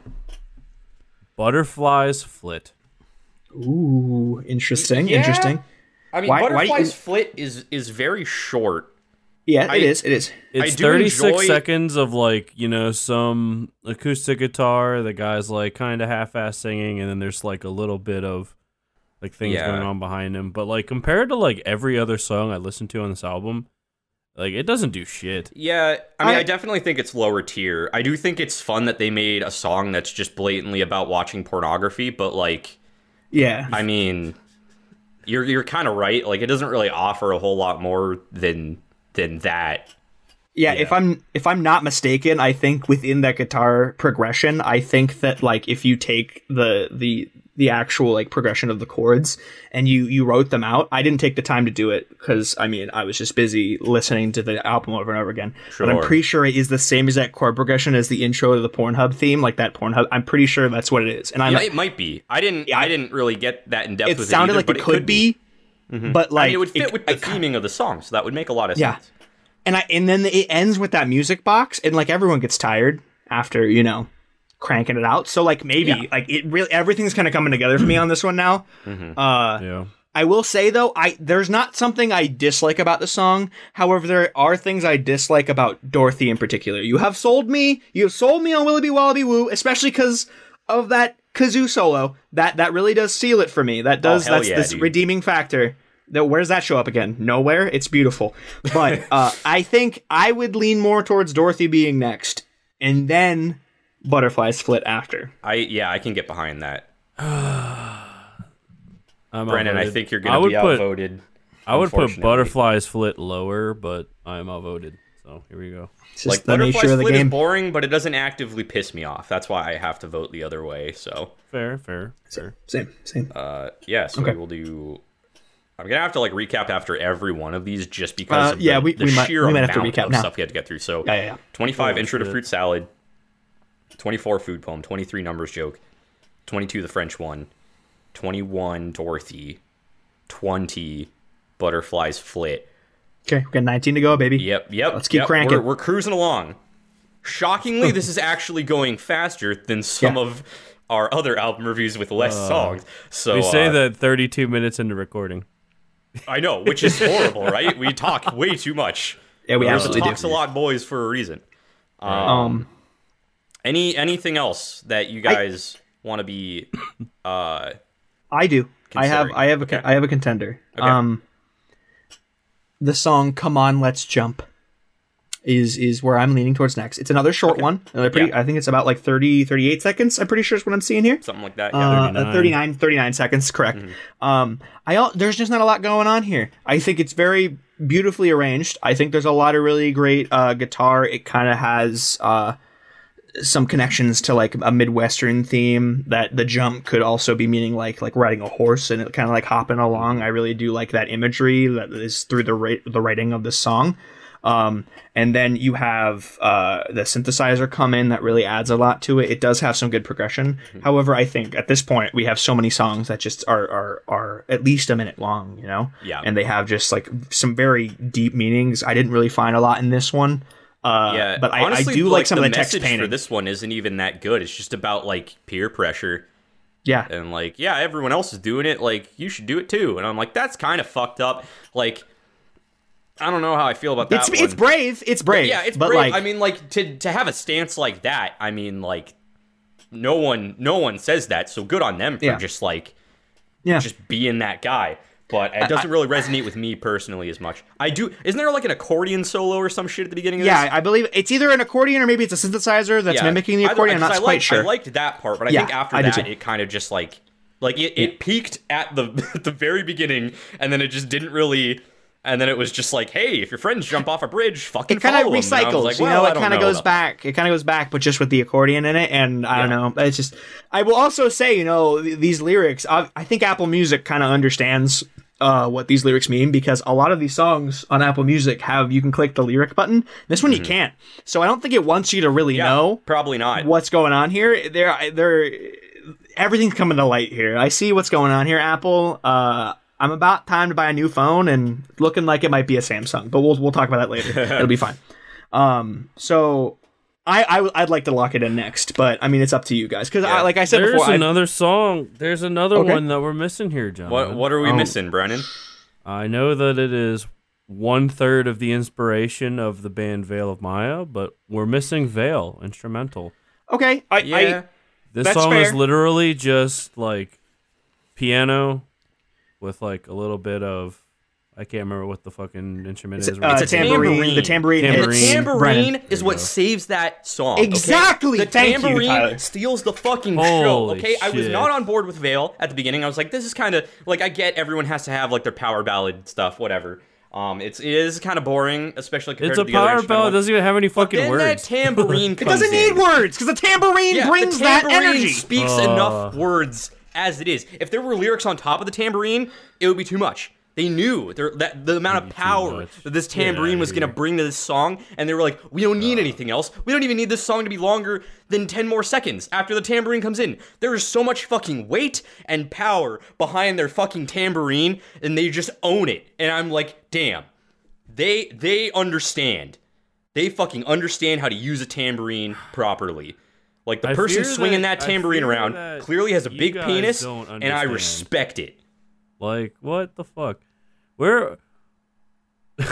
S2: Butterflies Flit.
S3: ooh, interesting,
S1: Yeah.
S3: interesting.
S1: I mean,
S3: Why- why you-
S1: flit is is very short.
S3: Yeah,
S1: I-
S3: it is. It is.
S1: thirty
S2: six
S1: enjoy-
S2: seconds of like, you know, some acoustic guitar, the guy's like kind of half ass singing, and then there's like a little bit of like things
S1: Yeah.
S2: going on behind him. But like compared to like every other song I listened to on this album, like it doesn't do shit.
S1: Yeah, I mean, I,
S3: I-
S1: definitely think it's lower tier. I do think it's fun that they made a song that's just blatantly about watching pornography, but like,
S3: Yeah.
S1: I mean, you're you're kind of right. Like, it doesn't really offer a whole lot more than than that.
S3: Yeah, if I'm if I'm not mistaken, I think within that guitar progression, I think that like if you take the the the actual like progression of the chords and you you wrote them out, I didn't take the time to do it because I mean I was just busy listening to the album over and over again. But I'm pretty sure it is the same exact chord progression as the intro to the Pornhub theme, like that Pornhub. I'm pretty sure that's what it is. And
S1: Yeah, it might be. I didn't.
S3: Yeah,
S1: I
S3: I-
S1: didn't really get that in depth.
S3: it
S1: with
S3: sounded
S1: it either,
S3: like it could be, mm-hmm. but like
S1: I mean, it would fit with the
S3: I-
S1: theming of the song, so that would make a lot of
S3: Yeah.
S1: sense.
S3: and I and then it ends with that music box, and like everyone gets tired after you know cranking it out. So like maybe
S1: Yeah.
S3: like it really everything's kind of coming together for me on this one now. Uh,
S2: Yeah.
S3: I will say though, I there's not something I dislike about the song. However, there are things I dislike about Dorothy in particular. You have sold me, you have sold me on Willoughby Wallaby Woo, especially because of that kazoo solo. That that really does seal it for me. That does
S1: Oh,
S3: that's
S1: yeah,
S3: this
S1: dude.
S3: redeeming factor. That where does that show up again? Nowhere. It's beautiful, but <laughs> uh, I think I would lean more towards Dorothy being next, and then Butterflies Flit after.
S1: I yeah, I can get behind that. <sighs>
S2: I'm
S1: Brennan, I
S2: outvoted.
S1: think you're
S2: I
S1: gonna
S2: would
S1: be
S2: put,
S1: outvoted.
S2: I would put
S1: unfortunately.
S2: Butterflies Flit lower, but I'm outvoted. So here we go.
S3: It's just
S1: Like
S3: the
S1: butterfly
S3: nature of the
S1: split is
S3: game.
S1: boring, but it doesn't actively piss me off. That's why I have to vote the other way. So
S2: Fair, fair, fair.
S3: Same, same.
S1: uh, yeah, so
S3: Okay.
S1: we will do. I'm gonna have to like recap after every one of these just because
S3: Uh,
S1: of
S3: yeah,
S1: the,
S3: we-
S1: the
S3: we might-
S1: sheer
S3: we might have to recap
S1: of
S3: now.
S1: stuff we had to get through. So
S3: Yeah, yeah, yeah.
S1: 25
S2: Holy
S1: intro to fruit salad, 24 food poem, 23 numbers joke, 22 the French one, 21 Dorothy, 20 butterflies flit.
S3: Okay, we got 19 to go, baby.
S1: Yep, yep.
S3: Let's keep
S1: yep,
S3: cranking.
S1: We're, we're cruising along. Shockingly, this is actually going faster than some
S3: Yeah.
S1: of our other album reviews with less songs. So
S2: We say
S1: uh,
S2: that 32 minutes into recording.
S1: I know, which is horrible, right? We talk way too much.
S3: Yeah, we
S1: We're
S3: absolutely
S1: talks
S3: do.
S1: a lot boys for a reason. Um,
S3: Um,
S1: any anything else that you guys want to be? Uh,
S3: I do. I have. I have a.
S1: Okay.
S3: I have a contender.
S1: Okay.
S3: Um, the song "Come On, Let's Jump" is is where I'm leaning towards next. It's another short one. Another pretty.
S1: Yeah.
S3: I think it's about like 30, 38 seconds. I'm pretty sure is what I'm seeing here.
S1: something like that. Yeah.
S3: Uh,
S2: 39.
S3: 39. 39 seconds, correct. Um, I there's just not a lot going on here. I think it's very beautifully arranged. I think there's a lot of really great uh, guitar. It kind of has uh, some connections to like a midwestern theme. That the jump could also be meaning like like riding a horse and it kind of like hopping along. I really do like that imagery that is through the ra- the writing of the song. Um, and then you have uh, the synthesizer come in that really adds a lot to it. It does have some good progression. However, I think at this point we have so many songs that just are are are at least a minute long, you know.
S1: Yeah.
S3: And they have just like some very deep meanings. I didn't really find a lot in this one. Uh,
S1: yeah,
S3: but I,
S1: honestly,
S3: I do like, some
S1: the
S3: of the text
S1: for this one isn't even that good. It's just about like peer pressure
S3: yeah,
S1: and like, yeah, everyone else is doing it. Like, you should do it too. And I'm like, that's kind of fucked up. Like, I don't know how I feel about that.
S3: it's
S1: one.
S3: it's brave. It's brave.
S1: Yeah, it's
S3: but
S1: brave.
S3: like
S1: I mean, like to to have a stance like that. I mean, like no one no one says that. So good on them for
S3: Yeah.
S1: just like
S3: yeah.
S1: just being that guy. But it doesn't really resonate with me personally as much. I do. Isn't there like an accordion solo or some shit at the beginning of
S3: yeah,
S1: this?
S3: I believe it's either an accordion or maybe it's a synthesizer that's
S1: Yeah.
S3: mimicking the accordion. I'm
S1: 'cause
S3: not
S1: I
S3: quite
S1: liked,
S3: sure.
S1: I liked that part, but I
S3: Yeah,
S1: think after
S3: I
S1: that, it kind of just like like it, it peaked at the at <laughs> the very beginning, and then it just didn't really. And then it was just like, hey, if your friends jump off a bridge, fucking
S3: it kind of
S1: follow 'em. And I was
S3: recycles,
S1: like,
S3: you know. It kind of goes back. It kind of goes back, but just with the accordion in it. And I don't know. It's just. I will also say, you know, th- these lyrics. I, I think Apple Music kind of understands uh, what these lyrics mean because a lot of these songs on Apple Music have you can click the lyric button. This one you can't. So I don't think it wants you to really
S1: Mm-hmm. Yeah,
S3: know
S1: probably not.
S3: what's going on here. There, there, everything's coming to light here. I see what's going on here, Apple. Uh, I'm about time to buy a new phone, and looking like it might be a Samsung, but we'll we'll talk about that later. <laughs> It'll be fine. Um, so. I, I would like to lock it in next, but I mean it's up to you guys because
S1: Yeah.
S3: I, like I said
S2: There's
S3: before, I,
S2: another song. There's another
S3: Okay.
S2: one that we're missing here, John.
S1: What what are we
S3: Um,
S1: missing, Brennan?
S2: I know that it is one third of the inspiration of the band Veil of Maya, but we're missing Veil instrumental.
S3: okay, I,
S1: Yeah,
S3: I
S2: This
S3: That's
S2: song is literally just like piano with like a little bit of I can't remember what the fucking instrument is.
S3: uh,
S2: right
S1: It's a
S3: tambourine.
S1: tambourine.
S3: The tambourine.
S2: Tambourine.
S3: hits
S1: The tambourine is what saves that song. okay?
S3: Exactly.
S1: The
S3: Thank you,
S1: tambourine steals the fucking show.
S2: Holy
S1: Okay, I was not on board with Veil at the beginning. I was like, this is kind of like I get everyone has to have like their power ballad stuff, whatever. Um, it's it is kind of boring, especially compared
S2: It's a
S1: to the other
S2: It's
S1: a power
S2: ballad. Doesn't even have any fucking
S1: then
S2: words.
S1: that <laughs> tambourine
S3: It doesn't need
S1: in.
S3: words because the tambourine
S1: Yeah,
S3: brings
S1: the
S3: that energy.
S1: speaks
S2: Uh.
S1: enough words as it is. If there were lyrics on top of the tambourine, it would be too much. They knew that the amount of power that this tambourine
S2: outta
S1: was going to bring to this song, and they were like, "We don't need anything else. We don't even need this song to be longer than ten more seconds after the tambourine comes in." There is so much fucking weight and power behind their fucking tambourine, and they just own it. And I'm like, "Damn, they they understand." They fucking understand how to use a tambourine properly. Like the
S2: I
S1: person swinging
S2: that-
S1: that, tambourine around
S2: that
S1: clearly has a big penis, and I respect it.
S2: Like what the fuck? We're <laughs>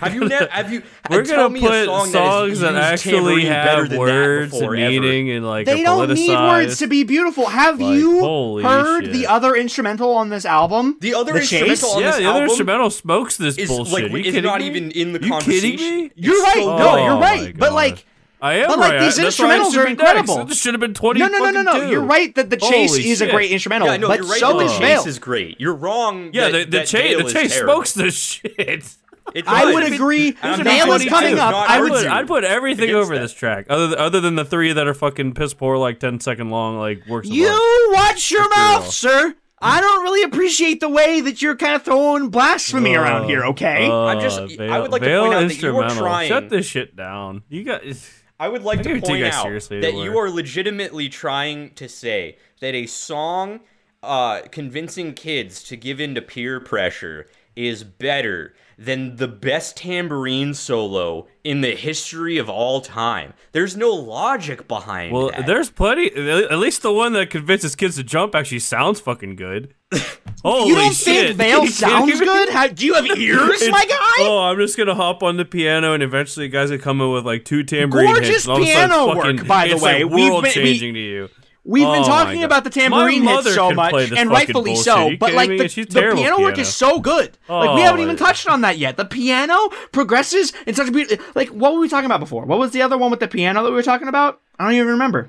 S1: Have you never? Have you? <laughs>
S2: we're
S1: uh,
S2: gonna
S1: me
S2: put
S1: a song
S2: songs
S1: that,
S2: that, actually have words
S1: before,
S2: and
S1: ever.
S2: meaning and like
S3: They
S2: are
S3: don't need words to be beautiful. Have
S2: Like,
S3: you heard
S2: shit.
S3: the other instrumental on this album?
S1: The other
S3: The
S1: instrumental
S3: Chase?
S1: on
S2: yeah,
S1: this
S2: the other instrumental smokes this
S1: is
S2: bullshit.
S1: like
S2: Are you
S1: is
S2: kidding
S1: not
S2: me?
S1: even in the
S2: You
S1: conversation.
S2: kidding me?
S3: You're
S1: It's
S3: right.
S1: so
S3: no, you're
S2: Oh
S3: right.
S2: my
S3: But like,
S2: I am
S3: But, like,
S2: right.
S3: these
S2: That's
S3: instrumentals
S2: should
S3: are incredible.
S2: next. It should have been twenty.
S3: no, no, no, no, no.
S2: fucking
S3: You're right that the chase
S2: Holy
S3: is a great instrumental.
S1: Yeah, no,
S3: but
S1: you're right.
S3: so
S1: that
S3: is
S1: the chase is great. You're wrong.
S2: Yeah,
S1: that,
S2: the, the
S1: that
S2: chase the chase
S1: terrible.
S2: smokes the <laughs> shit.
S3: I would agree.
S1: And I'm
S3: is
S1: I'm
S3: coming up. I
S2: I
S3: would
S2: would, I'd put everything over
S1: that.
S2: this track, other th- other than the three that are fucking piss poor, like 10 second long, like works. of art.
S3: You watch your
S2: Let's
S3: mouth,
S2: real.
S3: sir. I don't really appreciate the way that you're kind of throwing blasphemy around here. Okay.
S1: I'm just-
S2: Uh,
S1: I would like to point out that you were
S2: instrumental.
S1: trying-
S2: Shut this shit down. You guys.
S1: I would like
S2: I
S1: to point out that you are legitimately trying to say that a song uh, convincing kids to give in to peer pressure is better than the best tambourine solo in the history of all time. There's no logic behind
S2: Well,
S1: that.
S2: there's plenty. At least the one that convinces kids to jump actually sounds fucking good. <laughs> Holy
S3: You don't
S2: shit!
S3: think
S2: Veil <laughs>
S3: sounds good? How, do you have ears, my <laughs> guy?
S2: Oh, I'm just gonna hop on the piano and eventually guys are coming with like two tambourine
S3: Gorgeous
S2: hits. of
S3: piano
S2: fucking-
S3: work, by the way.
S2: Like
S3: We've
S2: world
S3: been- we-
S2: changing to you.
S3: We've
S2: Oh
S3: been talking about the tambourine hits so much, and rightfully
S2: bullshit.
S3: so. But like the, the
S2: terrible
S3: piano work is so good. like we
S2: Oh,
S3: haven't even touched on that yet. The piano progresses in such a beautiful. Like what were we talking about before? What was the other one with the piano that we were talking about? I don't even remember.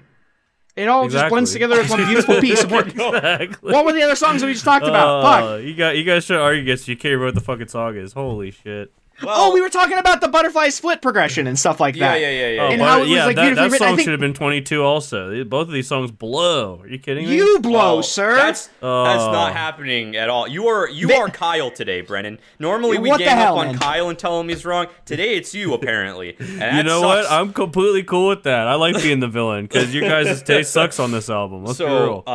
S3: It all just blends together as one beautiful <laughs> piece of work.
S2: exactly.
S3: What were the other songs that we just talked about? Fuck.
S2: Uh, you got you guys should argue against you can't remember what the fucking song is. Holy shit.
S3: Oh, we were talking about the butterfly split progression and stuff like that.
S1: yeah, yeah, yeah.
S2: Oh,
S3: And
S2: but
S3: how it was,
S2: yeah,
S3: like,
S2: that, that song should have been 22 also. Both of these songs blow. Are you kidding me?
S3: You blow,
S1: Oh,
S3: sir.
S1: That's that's
S2: Oh.
S1: not happening at all. You are you
S3: They-
S1: are Kyle today, Brennan. Normally we
S3: What the
S1: gang up on
S3: man?
S1: Kyle and tell him he's wrong. Today it's you apparently. <laughs> And
S2: you know
S1: sucks.
S2: what? I'm completely cool with that. I like being the <laughs> villain because your guys' <laughs> taste sucks on this album. Let's be
S1: so
S2: real.
S1: uh,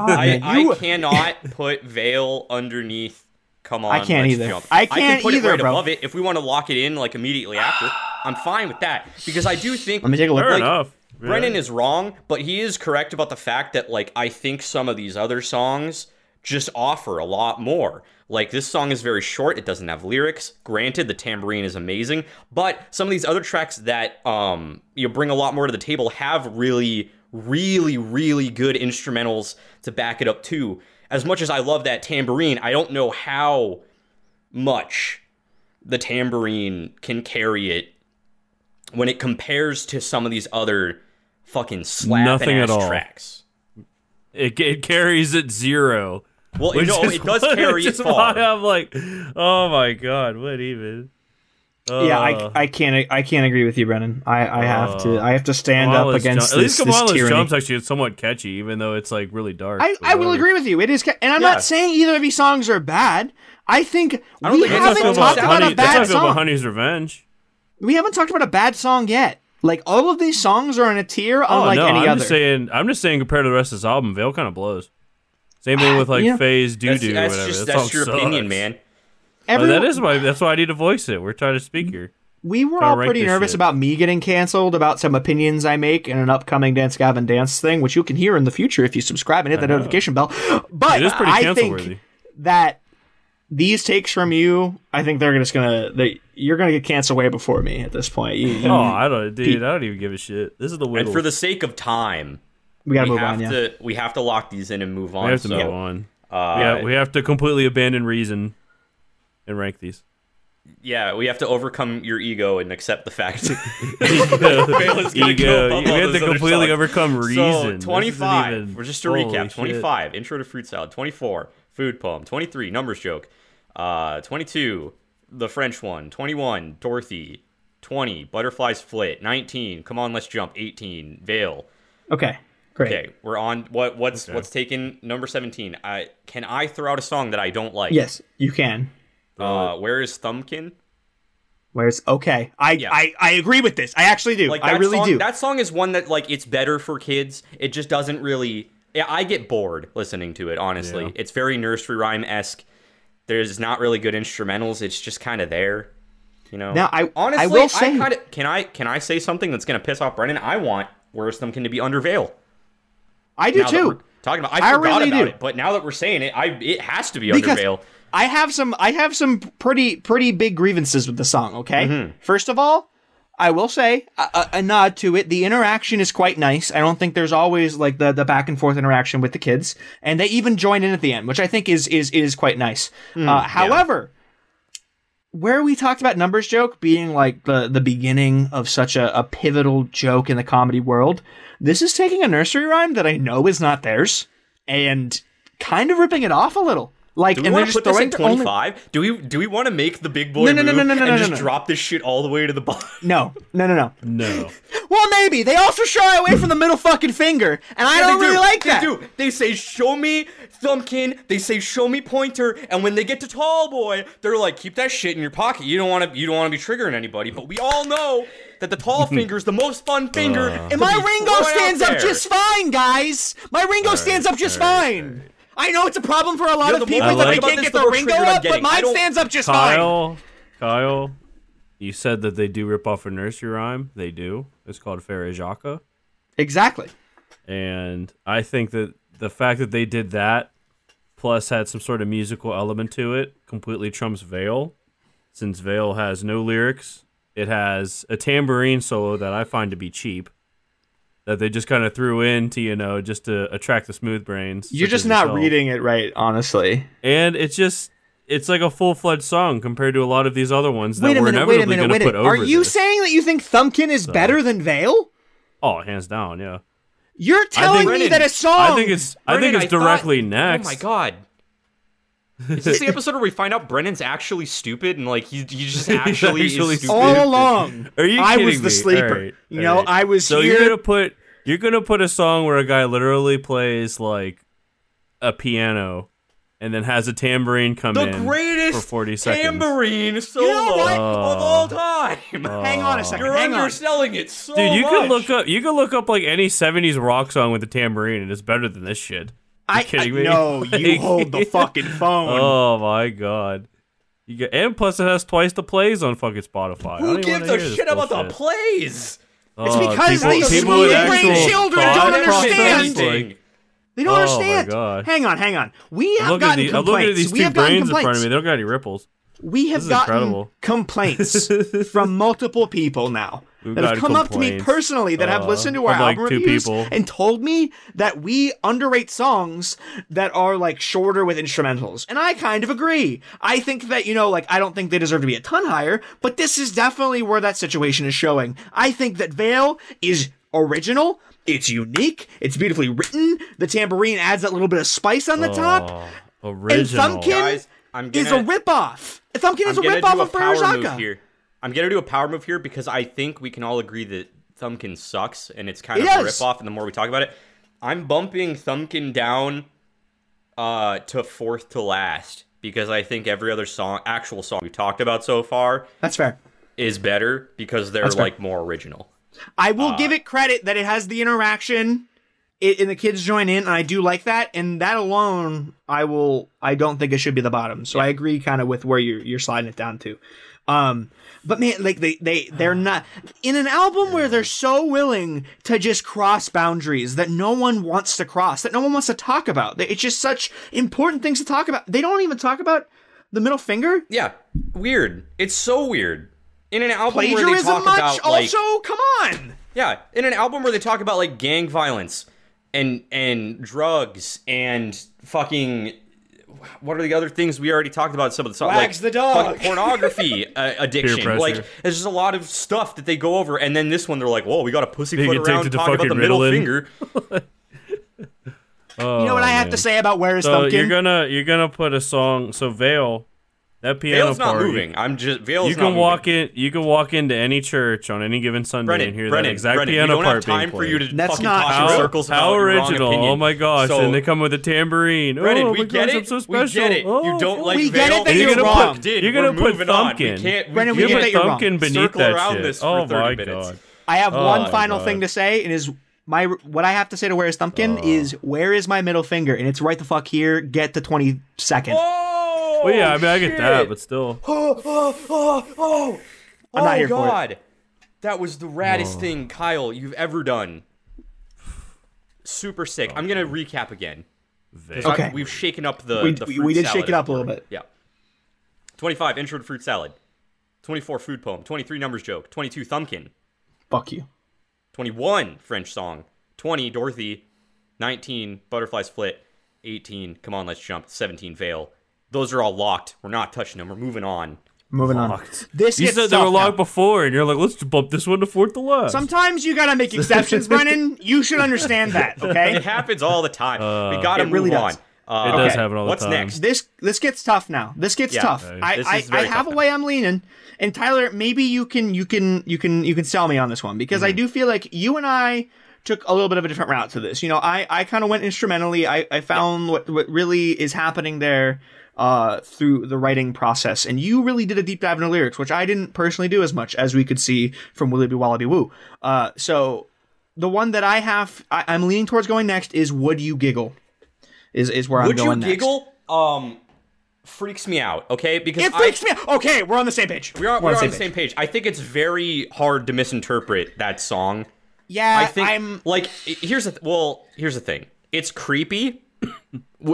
S1: I,
S3: man,
S1: I cannot put Veil underneath. Come on,
S3: I can't
S1: let's
S3: either.
S1: Jump.
S3: I
S1: can
S3: can't
S1: put
S3: either,
S1: it right
S3: bro.
S1: above it if we want to lock it in like immediately after. I'm fine with that because I do think
S3: Let me take a look.
S2: Fair
S1: like,
S2: enough. Yeah.
S1: Brennan is wrong, but he is correct about the fact that like I think some of these other songs just offer a lot more. Like this song is very short, it doesn't have lyrics. Granted, the tambourine is amazing, but some of these other tracks that um you know, bring a lot more to the table have really really really good instrumentals to back it up too. As much as I love that tambourine, I don't know how much the tambourine can carry it when it compares to some of these other fucking slapping
S2: Nothing
S1: ass
S2: at all.
S1: tracks.
S2: It, it carries at zero.
S1: Well,
S2: which
S1: it does carry
S2: it
S1: it
S2: is <laughs> why
S1: far.
S2: I'm like, oh my god, what even?
S3: Yeah,
S2: Uh,
S3: I, I can't I can't agree with you, Brennan. I, I have to I have to stand up
S2: Kamala's
S3: against
S2: jump-
S3: this,
S2: At least
S3: this
S2: Kamala's
S3: tyranny.
S2: jumps actually is somewhat catchy, even though it's like really dark.
S3: I, I will agree with you. It is, ca- and I'm
S1: Yeah.
S3: not saying either of these songs are bad. I think
S1: I don't
S3: we
S1: think
S2: That's
S1: it's
S2: how I
S3: haven't
S2: feel
S3: talked
S2: about
S3: about
S2: Honey.
S3: a
S2: That's how I
S3: bad
S2: feel about
S3: song.
S2: Honey's Revenge.
S3: We haven't talked about a bad song yet. Like all of these songs are in a tier
S2: Oh
S3: unlike
S2: no,
S3: any
S2: I'm
S3: other.
S2: just saying. I'm just saying compared to the rest of this album, Veil kind of blows. Same thing with like
S3: Yeah.
S2: Phase Doo
S1: That's,
S2: Doo or
S1: that's
S2: whatever.
S1: just
S2: That
S1: that's
S2: song
S1: your opinion,
S2: sucks.
S1: Man.
S2: Oh, that is why. That's why I need to voice it. We're trying to speak here.
S3: we were all pretty nervous
S2: shit.
S3: about me getting canceled about some opinions I make in an upcoming Dance Gavin Dance thing, which you can hear in the future if you subscribe and hit the notification bell. But
S2: It is pretty
S3: I think
S2: worthy.
S3: that these takes from you, I think they're just gonna they, you're gonna get canceled way before me at this point. You, you-
S2: Oh, I don't, dude. I don't even give a shit. This is the
S1: And for the sake of time,
S3: we gotta
S1: we
S3: move
S1: have
S3: on. Yeah.
S1: to we have to lock these in and move on.
S2: we have to
S1: so,
S2: move on.
S1: Uh,
S2: yeah, we have to completely abandon reason and rank these.
S1: yeah, we have to overcome your ego and accept the fact. <laughs>
S2: Ego,
S1: Veil is gonna go
S2: ego. We have to completely overcome reason.
S1: So 25.
S2: even-
S1: We're just to
S2: holy
S1: recap.
S2: shit.
S1: 25. Intro to fruit salad. 24. Food poem. 23. Numbers joke. Uh, 22. The French one. 21. Dorothy. 20. Butterflies flit. 19. Come on, let's jump. 18. Veil.
S3: Okay. Great.
S1: Okay, we're on. What what's
S2: Okay.
S1: what's taken number 17? I can I throw out a song that I don't like.
S3: Yes, you can.
S1: Uh, where is Thumbkin?
S3: Where's okay? I,
S1: Yeah.
S3: I I agree with this. I actually do.
S1: Like
S3: I really
S1: song,
S3: do.
S1: That song is one that like it's better for kids. It just doesn't really. Yeah, I get bored listening to it. Honestly,
S2: Yeah.
S1: it's very nursery rhyme esque. There's not really good instrumentals. It's just kind of there. You know.
S3: Now, I-
S1: honestly I
S3: will say-
S1: kind of can I can I say something that's gonna piss off Brennan? I want Where's Thumbkin to be under veil.
S3: I do
S1: Now
S3: too.
S1: talking about, I,
S3: I
S1: forgot
S3: really
S1: about
S3: do.
S1: it, but now that we're saying it, I it has to be under
S3: Because
S1: veil.
S3: I have some I have some pretty pretty big grievances with the song. Okay,
S1: Mm-hmm.
S3: first of all, I will say a, a, nod to it. The interaction is quite nice. I don't think there's always like the the back and forth interaction with the kids, and they even join in at the end, which I think is is is quite nice.
S1: Mm,
S3: uh, however. Where we talked about numbers joke being like the the beginning of such a, a pivotal joke in the comedy world, this is taking a nursery rhyme that I know is not theirs and kind of ripping it off a little. Like,
S1: Do we
S3: and
S1: want to put this
S3: throwing
S1: at
S3: their only-
S1: 25? Do we do we want to make the big boy
S3: No, no, no, no, no, no,
S1: and
S3: no,
S1: just
S3: no.
S1: drop this shit all the way to the bottom?
S3: No, no, no, no.
S2: No. <laughs>
S3: Well, maybe they also shy away from the middle fucking finger, and I
S1: Yeah,
S3: don't really
S1: do.
S3: like
S1: they
S3: that.
S1: do. They say, "Show me Thumbkin." They say, "Show me Pointer." And when they get to Tall Boy, they're like, "Keep that shit in your pocket. You don't want to. You don't want to be triggering anybody." But we all know that the tall <laughs> finger's the most fun finger.
S2: Uh.
S3: And my Ringo stands up just fine, guys. My Ringo stands up just
S2: alright,
S3: fine. I know it's a problem for a lot
S1: Yo,
S3: of people that
S2: I
S3: I can't
S1: this,
S3: get
S1: the
S3: the Ringo up, but mine stands up just fine.
S2: Kyle, Kyle, you said that they do rip off a nursery rhyme. They do. It's called Jacques.
S3: Exactly.
S2: And I think that the fact that they did that, plus had some sort of musical element to it, completely trumps Veil. Since Veil has no lyrics, it has a tambourine solo that I find to be cheap. That they just kind of threw in to, you know, just to attract the smooth brains.
S3: You're just not
S2: yourself.
S3: reading it right, honestly.
S2: And it's just, it's like a full fledged song compared to a lot of these other ones that
S3: Wait a
S2: were
S3: minute,
S2: inevitably going to put over
S3: Are you
S2: this.
S3: saying that you think Thumbkin is better than Veil?
S2: Oh, hands down, yeah.
S3: You're telling me
S1: Brennan,
S3: that a song.
S2: I think it's, I think
S1: Brennan,
S2: it's
S1: thought-
S2: directly next.
S1: Oh my god. Is this the episode where we find out Brennan's actually stupid and like he, he just <laughs> actually,
S2: actually
S1: is stupid?
S3: all along.
S2: Are you
S3: I
S2: kidding
S3: was the
S2: me?
S3: sleeper.
S2: Alright,
S3: you know,
S2: alright.
S3: I was
S2: So
S3: here.
S2: you're gonna put you're gonna put a song where a guy literally plays like a piano and then has a tambourine come
S1: the
S2: in
S1: greatest
S2: for 40 seconds.
S1: tambourine solo
S3: know what?
S1: of oh. all time. Oh.
S3: Hang on a second.
S1: You're
S3: hang on.
S1: it so
S2: Dude, you
S1: much.
S2: can look up you can look up like any 70s rock song with a tambourine and it's better than this shit.
S3: I,
S2: kidding
S3: I,
S2: me?
S3: No, you <laughs> hold the fucking phone.
S2: Oh my god. You get, and plus it has twice the plays on fucking Spotify. I
S1: Who gives a shit about the plays?
S3: Oh, it's
S2: Oh,
S3: because
S2: people,
S3: these
S2: people actual
S3: children don't understand.
S2: like-
S3: they don't
S2: Oh
S3: understand. Hang on, hang on. We have gotten
S2: the, I'm looking at
S3: complaints.
S2: these
S3: we
S2: two
S3: have gotten
S2: brains in
S3: complaints.
S2: front of me. They don't got any ripples.
S3: We have gotten
S2: incredible.
S3: complaints <laughs> from multiple people now
S2: We've
S3: that have come up to me personally that have
S2: Uh,
S3: listened to our
S2: like,
S3: album
S2: two
S3: reviews
S2: people.
S3: and told me that we underrate songs that are like shorter with instrumentals. And I kind of agree. I think that, you know, like I don't think they deserve to be a ton higher, but this is definitely where that situation is showing. I think that Veil is original. It's unique. It's beautifully written. The tambourine adds that little bit of spice on the top.
S2: Oh,
S3: And
S2: original.
S3: Thumbkin
S1: Guys, I'm
S3: is a
S1: gonna-
S3: ripoff. Thumbkin is
S1: I'm
S3: a
S1: gonna
S3: ripoff of
S1: power move here. I'm gonna do a power move here because I think we can all agree that Thumbkin sucks and it's kind of a
S3: rip
S1: off. And the more we talk about it, I'm bumping Thumbkin down uh, to fourth to last because I think every other song, actual song we've talked about so far,
S3: That's fair.
S1: is better because they're
S3: That's fair.
S1: like more original.
S3: I will
S1: Uh,
S3: give it credit that it has the interaction, it, and the kids join in, and I do like that. And that alone, I will. I don't think it should be the bottom. So I agree, kind of with where you're you're sliding it down to. Um, but man, like they they they're not in an album where they're so willing to just cross boundaries that no one wants to cross, that no one wants to talk about. It's just such important things to talk about. They don't even talk about the middle finger
S1: Yeah, weird. It's so weird. In an album where they talk
S3: much.
S1: about like
S3: also, come on.
S1: Yeah, in an album where they talk about like gang violence and and drugs and fucking what are the other things we already talked about? Some of the songs,
S3: Wags
S1: like
S3: the dog.
S1: fucking pornography <laughs> uh, addiction. Like there's just a lot of stuff that they go over, and then this one they're like, "Whoa, we got a
S2: You
S1: pussyfoot around talking about the
S2: fucking
S1: middle
S2: Ritalin.
S1: finger."
S2: Oh, <laughs>
S3: You know what I have
S2: man.
S3: to say about where is
S2: So
S3: Thumbkin?
S2: you're gonna you're gonna put a song. So Veil, that piano
S1: Veil's not moving. I'm just Veil's
S2: You
S1: not
S2: can walk
S1: moving.
S2: in. You can walk into any church on any given Sunday
S1: Brennan,
S2: and hear
S1: Brennan,
S2: that exact
S1: Brennan,
S2: piano
S1: we don't
S2: part
S1: have time for you to
S3: That's
S1: fucking
S3: not
S1: talk in
S2: How,
S1: circles
S2: how
S1: about your wrong
S2: original!
S1: opinion.
S2: Oh my gosh!
S1: So-
S2: and they come with a tambourine.
S1: Brennan,
S2: oh
S1: we
S2: my
S1: get
S2: gosh,
S1: it.
S2: I'm so
S1: We get it.
S2: Oh,
S1: you don't oh. like
S3: We get
S1: Veil.
S3: it that you're
S1: you're
S3: wrong.
S1: locked in.
S2: You're gonna
S1: We're
S2: put
S1: moving on. We can't.
S3: Brennan, we
S2: you
S3: get
S2: put
S3: that you're wrong.
S2: Beneath that shit. oh my god!
S3: I have
S2: Oh
S3: one
S2: my
S3: final thing to say, and is my what I have to say to where is Thumbkin oh. is where is my middle finger, and it's right the fuck here. Get the twenty second.
S1: Oh,
S2: Well, yeah, I mean, I get that,
S1: shit.
S2: but still.
S1: Oh, oh, oh, oh.
S3: I'm not
S1: oh
S3: here for it.
S1: God. That was the raddest thing, Kyle, you've ever done. Super sick. I'm gonna recap again. 'Cause I-
S3: Okay.
S1: we've shaken up the.
S3: We-
S1: the
S3: we-
S1: fruit
S3: we did
S1: salad
S3: shake it up a little bit.
S1: Yeah. 25 intro to fruit salad. 24 food poem. 23 numbers joke. 22 thumbkin.
S3: Fuck you.
S1: 21 French song. 20 Dorothy. 19 butterflies flit. 18 come on let's jump. 17 veil. Those are all locked. We're not touching them. We're moving on.
S3: Moving on.
S2: Fucked.
S3: This
S2: You
S3: gets
S2: said they were locked
S3: now.
S2: before, and you're like, let's bump this one to fourth to last.
S3: Sometimes you gotta make exceptions, Brennan. You should understand that. <laughs> Okay, it
S1: happens all the time. we gotta
S3: It really
S1: move
S3: does.
S1: on. Uh,
S2: It does
S1: okay,
S2: happen all the
S1: What's
S2: time.
S1: next?
S3: This this gets tough now. This gets
S1: Yeah.
S3: tough.
S2: Okay.
S3: I
S1: This
S3: I,
S1: is very
S3: I have
S1: tough
S3: a way I'm leaning, and Tyler, maybe you can you can you can you can sell me on this one because I
S1: Mm-hmm.
S3: do feel like you and I took a little bit of a different route to this. You know, I I kind of went instrumentally. I I found what what really is happening there uh through the writing process and you really did a deep dive into lyrics which i didn't personally do as much as we could see from willoughby wallaby woo uh so the one that i have I, i'm leaning towards going next is would you giggle Is is where
S1: Would
S3: I'm going next.
S1: Would you giggle? Um, freaks me out. Okay, because
S3: It
S1: I-
S3: freaks me out. Okay, we're on the same page.
S1: We are,
S3: We're
S1: we're on the same page. I think it's very hard to misinterpret that song.
S3: Yeah,
S1: I think
S3: I'm.
S1: like here's the th- well here's the thing. It's creepy,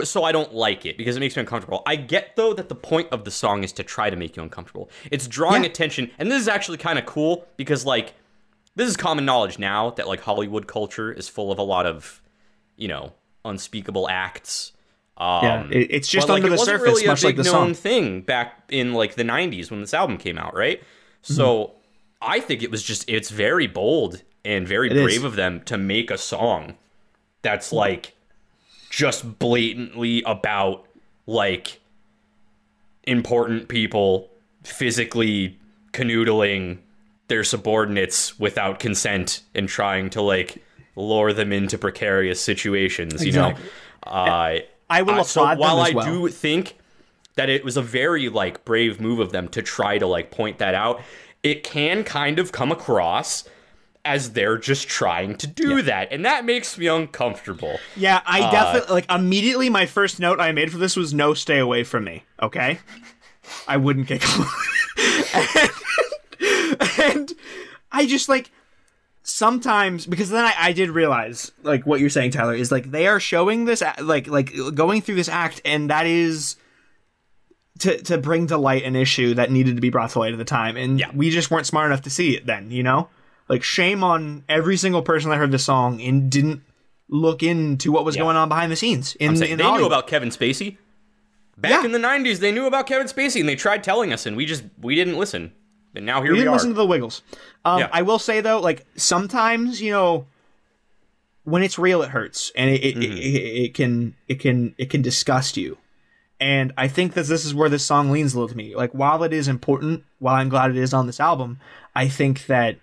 S1: so I don't like it because it makes me uncomfortable. I get though that the point of the song is to try to make you uncomfortable. It's drawing
S3: Yeah.
S1: attention, and this is actually kind of cool because like this is common knowledge now that like Hollywood culture is full of a lot of you know unspeakable acts. Um,
S3: Yeah, it's just
S1: but, like,
S3: under
S1: it
S3: the
S1: wasn't
S3: surface,
S1: really
S3: much
S1: a
S3: like
S1: big
S3: the
S1: known
S3: song.
S1: thing back in like the 90s when this album came out, right? So I think it was just it's very bold and very
S3: It is.
S1: brave of them to make a song that's like just blatantly about like important people physically canoodling their subordinates without consent and trying to like lure them into precarious situations, you know. Uh
S3: I will
S1: uh, so
S3: applaud them
S1: while
S3: as
S1: I
S3: well.
S1: do think that it was a very like brave move of them to try to like point that out, it can kind of come across as they're just trying to do that, and that makes me uncomfortable.
S3: Yeah, I
S1: Uh,
S3: definitely like immediately. My first note I made for this was no, stay away from me. Okay, I wouldn't giggle, <laughs> and, and I just like sometimes because then I, I did realize like what you're saying, Tyler, is like they are showing this like like going through this act, and that is. To, to bring to light an issue that needed to be brought to light at the time, and
S1: Yeah.
S3: we just weren't smart enough to see it then, you know. Like shame on every single person that heard the song and didn't look into what was
S1: Yeah.
S3: going on behind the scenes in,
S1: saying
S3: in
S1: they knew about Kevin Spacey. Back
S3: Yeah.
S1: in the '90s, they knew about Kevin Spacey, and they tried telling us, and we just we didn't listen. And now here
S3: we
S1: we,
S3: didn't
S1: are.
S3: listen to the Wiggles. Um,
S1: Yeah.
S3: I will say though, like sometimes you know, when it's real, it hurts, and it it,
S1: Mm-hmm.
S3: it, it, it can it can it can disgust you. And I think that this is where this song leans a little to me. Like while it is important, while I'm glad it is on this album, I think that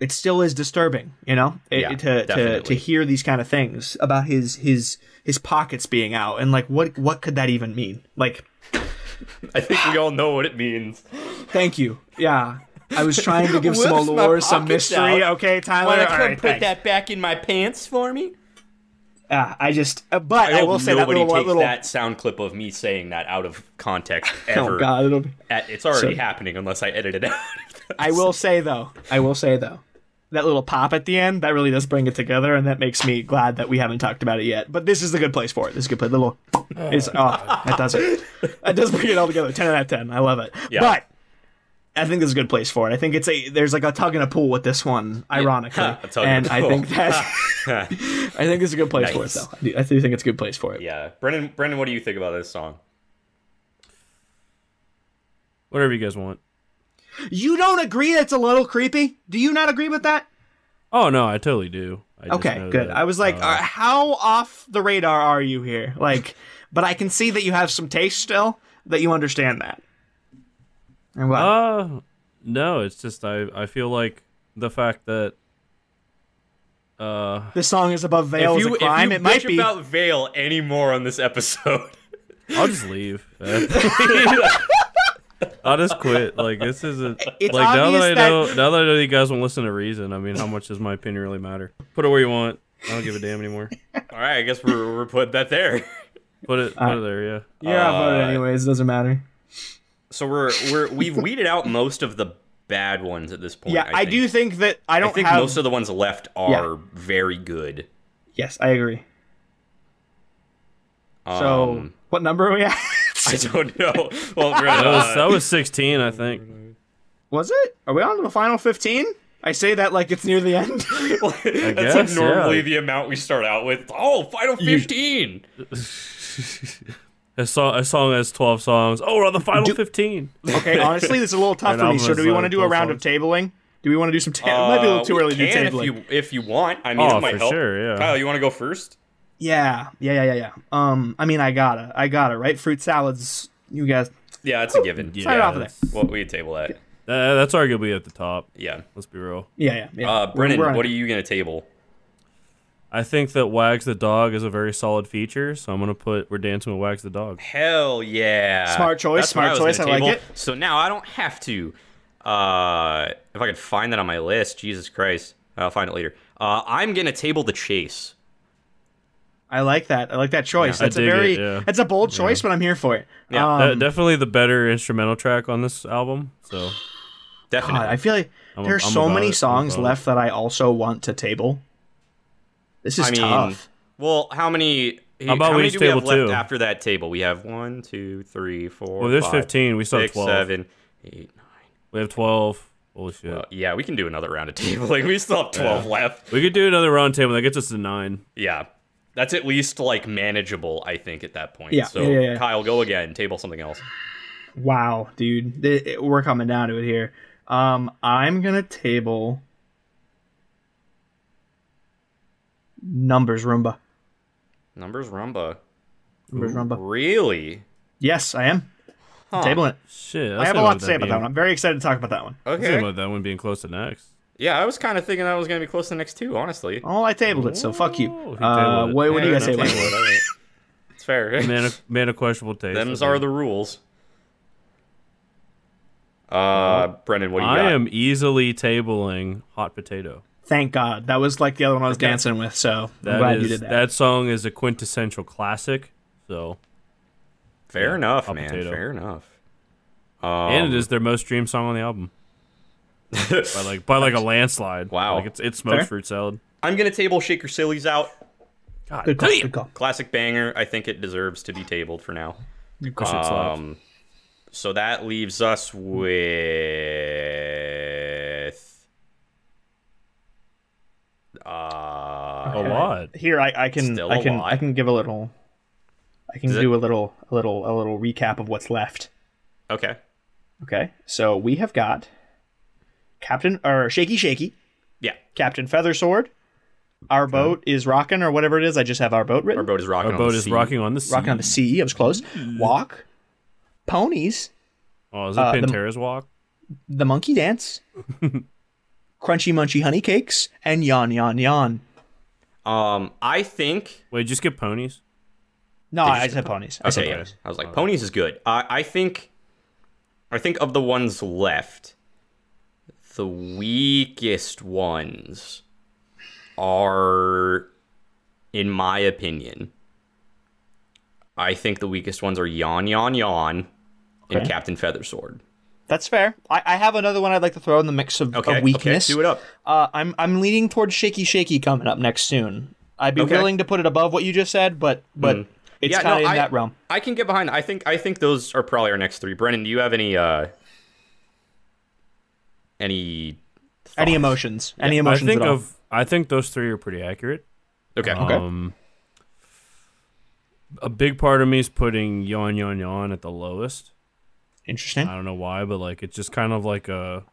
S3: it still is disturbing. You know, It-
S1: Yeah,
S3: to to to hear these kind of things about his his his pockets being out, and like what what could that even mean? Like
S1: I think we all know what it means.
S3: Thank you. Yeah. I was trying to give <laughs> some allure, some mystery.
S1: out.
S3: Okay, Tyler.
S1: Want to
S3: All
S1: come
S3: right,
S1: put
S3: thanks.
S1: that back in my pants for me?
S3: Ah, I just, uh, but I,
S1: I,
S3: will say that little,
S1: takes
S3: little.
S1: that sound clip of me saying that out of context <laughs> ever.
S3: oh God, it'll be.
S1: It's already
S3: So-
S1: happening unless I edit it <laughs> out.
S3: I will say though, I will say though, that little pop at the end that really does bring it together, and that makes me glad that we haven't talked about it yet. But this is a good place for it. This is a good place. The little, is oh, oh that does it. That does bring it all together. Ten out of ten. I love it.
S1: Yeah.
S3: But. I think this is a good place for it. I think it's a there's like a tug and a pull with this one, ironically, <laughs>
S1: A tug and
S3: and
S1: a
S3: I
S1: pull.
S3: think that <laughs> <laughs> I think it's a good place for it.
S1: Nice.
S3: Though I do, I do think it's a good place for it.
S1: yeah, Brennan. Brennan, what do you think about this song?
S2: Whatever you guys want.
S3: You don't agree that's a little creepy? Do you not agree with that?
S2: Oh no, I totally do. I
S3: Okay, good.
S2: that,
S3: I was like,
S2: uh,
S3: uh, how off the radar are you here? Like, <laughs> but I can see that you have some taste still, that you understand that. And well,
S2: Uh no, it's just I I feel like the fact that uh
S3: this song is above Veil
S1: if
S3: as
S1: you,
S3: a crime.
S1: if you
S3: it might be.
S1: about Veil anymore on this episode, <laughs>
S2: I'll just leave. <laughs> I'll just quit. Like this isn't <laughs>
S3: It's
S2: like now that
S3: obvious
S2: I
S3: that-
S2: know now that I know you guys won't listen to reason. I mean, how much does my opinion really matter? Put it where you want. I don't give a damn anymore. <laughs>
S1: all right, I guess we're we're putting that there.
S2: Put it put it there. Yeah.
S3: You're outvoted
S1: uh,
S3: anyways. Doesn't matter.
S1: So we're we're we've weeded out most of the bad ones at this point.
S3: Yeah, I,
S1: think.
S3: do think that I
S1: I
S3: don't
S1: think
S3: have.
S1: most of the ones left are very good.
S3: yes, I agree. So,
S1: Um,
S3: what number are we at? <laughs> <laughs>
S1: I don't know. Well, we're,
S2: That was
S1: uh,
S2: that was 16, I think.
S3: Was it? Are we on to the final fifteen? I say that like it's near the end. <laughs>
S1: that's
S2: guess,
S1: like normally
S2: yeah.
S1: the amount we start out with. Oh, final fifteen.
S2: A song a song has 12 songs. Oh, we're on the final 15.
S3: Okay, honestly, this is a little <laughs> tough for me.
S2: album
S3: So, do we
S2: uh,
S3: want to do a
S2: 12
S3: round of tabling? Do we want to do some? Ta- it might be a little too
S1: Uh,
S3: early to do tabling.
S1: if you if you want. I mean,
S2: Oh,
S1: it might
S2: for
S1: help.
S2: sure, yeah.
S1: Kyle, you want to go first?
S3: Yeah, yeah, yeah, yeah, yeah. Um, I mean, I gotta, I gotta, right? Fruit salads. You guys,
S1: Yeah, it's a given.
S2: Yeah,
S3: Start off of
S2: that's,
S1: Well, we table that.
S2: that- that's arguably at the top.
S1: Yeah.
S2: Let's be real.
S3: yeah, yeah, yeah.
S1: Uh,
S3: We're-
S1: Brennan,
S3: we're
S1: what are you gonna table?
S2: I think that Wags the Dog is a very solid feature, so I'm going to put We're Dancing with Wags the Dog.
S1: Hell yeah!
S3: Smart choice,
S1: That's
S3: smart
S1: was
S3: choice,
S1: gonna
S3: I like it.
S1: So now I don't have to. Uh, if I could find that on my list, Jesus Christ, I'll find it later. Uh, I'm gonna table the chase.
S3: I like that. I like that choice.
S2: Yeah,
S3: That's a very
S2: it, yeah.
S3: that's a bold choice, but I'm here for it.
S1: Yeah,
S2: De-
S3: Um,
S2: definitely the better instrumental track on this album. So
S1: Definitely.
S3: God, I feel like
S2: I'm-
S3: there's
S2: I'm
S3: so many
S2: it.
S3: Songs left that I also want to table. This is
S1: I mean,
S3: tough.
S1: well, how many?
S2: How about
S1: how
S2: we
S1: many
S2: just
S1: do we have
S2: table
S1: left
S2: two?
S1: after that table? We have one, two, three, four.
S2: Well, there's
S1: five,
S2: 15. We still have
S1: six,
S2: 12.
S1: seven, eight, nine.
S2: we have 12. Holy shit.
S1: Well, yeah, we can do another round of <laughs> tabling. We still have twelve left.
S2: we could do another round table that gets us to nine.
S1: Yeah, that's at least like manageable. I think at that point.
S3: Yeah,
S1: So
S3: yeah, yeah, yeah.
S1: Kyle, go again. Table something else.
S3: Wow, dude, Th- we're coming down to it here. Um, I'm gonna table numbers Rhumba.
S1: Numbers rumba.
S3: Numbers Rhumba.
S1: Really?
S3: Yes, I am
S1: Huh.
S3: tabling it.
S2: Shit.
S3: I have a lot to say about that one. I'm very excited to talk about that one.
S2: Think
S1: Okay.
S2: about that one being close to next.
S1: Yeah, I was kind of thinking that was gonna be close to the next two. Honestly.
S3: Oh, I tabled it, so fuck you. Uh,
S2: it.
S3: what, what do you guys say about
S1: table
S3: it?
S1: it, <laughs> all right. It's fair. <laughs>
S2: Man of, man of questionable taste.
S1: Them's
S2: I
S1: are the rules. Uh, Brennan, what do you
S2: I
S1: got?
S2: am easily tabling Hot Potato.
S3: Thank God. That was like the other one I was dancing with, so
S2: That
S3: I'm glad
S2: is-
S3: you did that. that.
S2: song is a quintessential classic. So,
S1: Fair
S2: Yeah,
S1: enough,
S2: hot
S1: man.
S2: potato.
S1: Fair enough. Um,
S2: and it is their most streamed song on the album by like by like a landslide.
S1: Wow.
S2: like it's it's smoked
S3: Fair.
S2: fruit salad.
S1: I'm gonna table Shake Your Sillies out.
S2: God
S3: Good call. Good call.
S1: Classic banger. I think it deserves to be tabled for now.
S3: Good call.
S2: Shit slaps.
S1: Um, so that leaves us with uh,
S2: a lot.
S3: Here, I, I can
S1: Still
S3: I
S1: a
S3: can
S1: lot.
S3: I can give a little. I can
S1: Is it-
S3: do a little a little a little recap of what's left.
S1: okay.
S3: Okay, so we have got Captain or Shaky Shaky,
S1: Yeah,
S3: Captain Feathersword. Our boat is rocking, or whatever it is. I just have our boat written.
S1: our boat is rocking.
S2: Our
S1: on
S2: boat
S1: the
S2: is
S1: sea.
S2: rocking on the sea.
S3: rocking on the sea. I was close.
S1: Mm.
S3: Walk, ponies,
S2: Oh, is it
S3: Uh, the-
S2: Pantera's walk?
S3: the monkey dance, <laughs> crunchy munchy honey cakes, and yawn yawn yawn.
S1: Um, I think.
S2: Wait, just get ponies.
S3: No,
S1: you
S3: I
S1: say
S3: said ponies. I said
S1: Okay, yeah.
S3: ponies.
S1: I was like, ponies is good. I I think. I think of the ones left, the weakest ones are, in my opinion, I think the weakest ones are Yawn Yawn Yawn and
S3: Okay.
S1: Captain Feathersword.
S3: That's fair. I, I have another one I'd like to throw in the mix of,
S1: Okay,
S3: of weakness.
S1: okay, do it up.
S3: Uh, I'm I'm leaning towards Shaky Shaky coming up next soon. I'd be
S1: Okay.
S3: willing to put it above what you just said, but but it's
S1: Yeah,
S3: kind of
S1: no,
S3: in
S1: I-
S3: that realm.
S1: I can get behind. I think I think those are probably our next three. Brennan, do you have any uh any
S3: Any
S1: thoughts?
S3: emotions? Any
S2: I
S3: emotions
S2: think
S3: at all?
S2: of I think those three are pretty accurate.
S1: Okay.
S2: Um, a big part of me is putting yawn yawn yawn at the lowest.
S3: Interesting.
S2: I don't know why, but like it's just kind of like a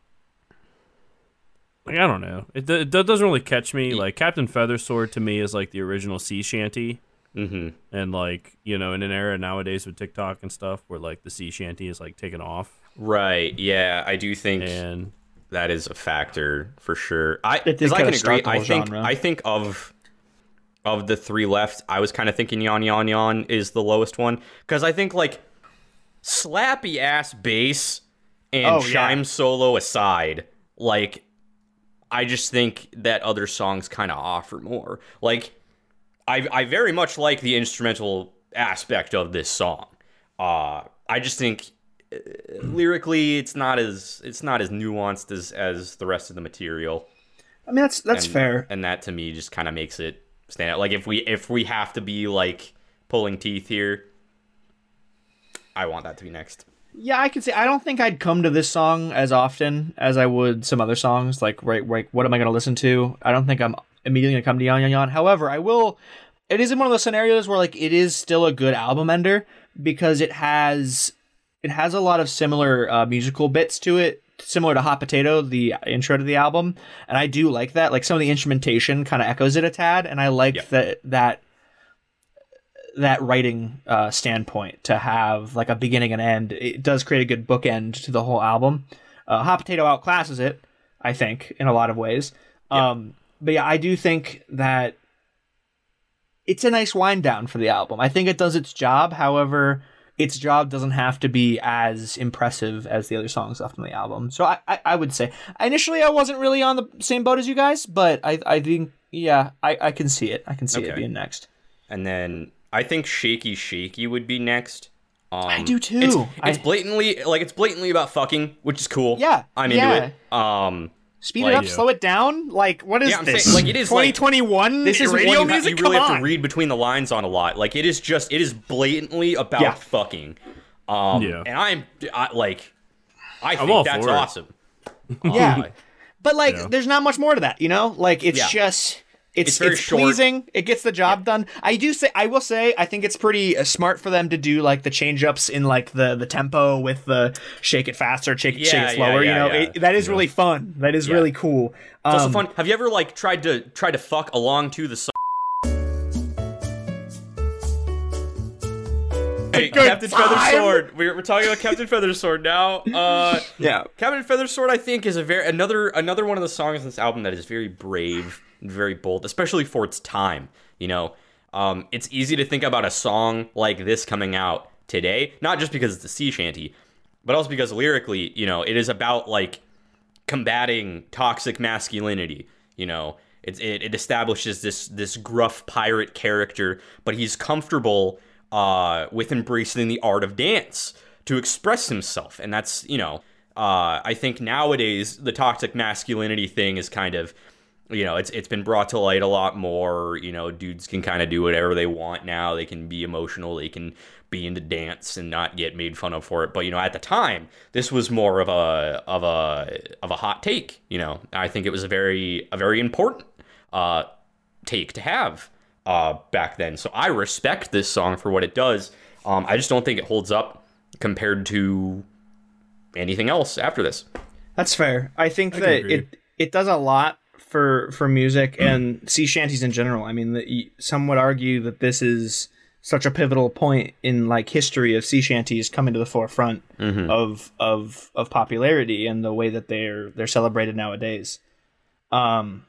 S2: like I don't know. It, do- it doesn't really catch me. Like Captain Feathersword to me is like the original sea shanty,
S1: Mm-hmm.
S2: and like you know in an era nowadays with TikTok and stuff where like the sea shanty is like taken off,
S1: Right. Yeah, I do think
S2: and
S1: that is a factor for sure. I because I can agree. I think
S3: genre.
S1: I think of of the three left, I was kind of thinking yawn yawn yawn is the lowest one because I think like slappy ass bass and
S3: Oh, yeah.
S1: chime solo aside, like I just think that other songs kind of offer more. Like I I very much like the instrumental aspect of this song. Uh I just think <clears throat> lyrically it's not as it's not as nuanced as as the rest of the material.
S3: I mean, that's that's
S1: and,
S3: fair.
S1: And that to me just kind of makes it stand out. Like if we if we have to be like pulling teeth here, I want that to be next.
S3: Yeah, I can say I don't think I'd come to this song as often as I would some other songs. Like, right, right. What am I going to listen to? I don't think I'm immediately going to come to Yawn Yawn Yawn. However, I will. It is in one of those scenarios where like it is still a good album ender because it has it has a lot of similar uh, musical bits to it, similar to Hot Potato, the intro to the album, and I do like that. Like some of the instrumentation kind of echoes it a tad, and I like
S1: Yeah.
S3: that that that writing uh, standpoint to have like a beginning and end. It does create a good bookend to the whole album. Uh, Hot Potato outclasses it, I think, in a lot of ways. Um, but yeah, I do think that it's a nice wind down for the album. I think it does its job. However, its job doesn't have to be as impressive as the other songs left on the album. So I, I, I would say initially I wasn't really on the same boat as you guys, but I, I think yeah, I, I can see it. I can see it being next.
S1: and then I think Shaky Shaky would be next. Um,
S4: I do too.
S1: It's,
S4: I-
S1: blatantly like it's blatantly about fucking, which is cool.
S4: Yeah,
S1: I'm
S4: yeah.
S1: into it. Um,
S4: Speed
S1: Like-
S4: it up, slow it down. Like what is
S1: Yeah,
S4: this?
S1: saying, like, it is, like-
S4: 2021
S1: this is
S4: radio
S1: one you, ha- you really
S4: Come
S1: have
S4: on.
S1: to read between the lines on a lot. Like it is just it is blatantly about
S3: Yeah.
S1: fucking. Um,
S2: Yeah.
S1: and I'm I, like, I
S2: I'm
S1: think that's
S2: for it.
S1: awesome.
S4: Yeah. <laughs> But like,
S2: Yeah.
S4: there's not much more to that, you know. Like, it's
S1: Yeah.
S4: just it's
S1: It's very
S4: it's
S1: short.
S4: pleasing. It gets the job done. I do say, I will say, I think it's pretty uh, smart for them to do like the change ups in like the the tempo with the shake it faster, shake, shake it slower.
S1: yeah,
S4: you know,
S1: yeah,
S4: It, that is really fun. That is
S1: Yeah.
S4: really cool.
S1: It's also
S4: Um,
S1: fun. Have you ever like tried to try to fuck along to the song? Hey, Captain. Feathersword. We're, we're talking about Captain Feathersword now. Uh,
S3: Yeah.
S1: Captain Feathersword, I think, is a very another another one of the songs in this album that is very brave very bold, especially for its time. You know, um, it's easy to think about a song like this coming out today, not just because it's a sea shanty, but also because lyrically, you know, it is about like combating toxic masculinity. You know, it, it, it establishes this this gruff pirate character, but he's comfortable uh, with embracing the art of dance to express himself, and that's you know, uh, I think nowadays the toxic masculinity thing is kind of you know it's it's been brought to light a lot more you know dudes can kind of do whatever they want now they can be emotional they can be into dance and not get made fun of for it but you know at the time this was more of a of a of a hot take you know i think it was a very a very important uh take to have uh back then so i respect this song for what it does um i just don't think it holds up compared to anything else after this
S3: That's fair. I think
S2: can
S3: that
S2: agree.
S3: it it does a lot for for music and sea shanties in general. I mean, y- some would argue that this is such a pivotal point in like history of sea shanties coming to the forefront of of of popularity and the way that they're they're celebrated nowadays. Um,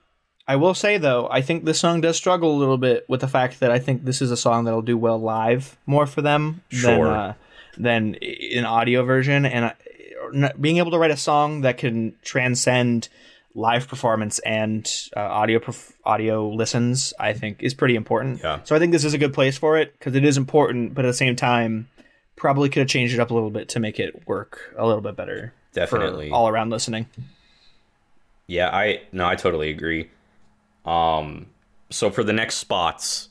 S3: I will say though, I think this song does struggle a little bit with the fact that I think this is a song that'll do well live more for them than
S1: Sure.
S3: uh, than in audio version, and I, being able to write a song that can transcend live performance and uh, audio perf- audio listens, I think is pretty important.
S1: Yeah.
S3: So I think this is a good place for it because it is important, but at the same time, probably could have changed it up a little bit to make it work a little bit better.
S1: Definitely.
S3: for all around listening.
S1: Yeah, I no, I totally agree. Um, so for the next spots,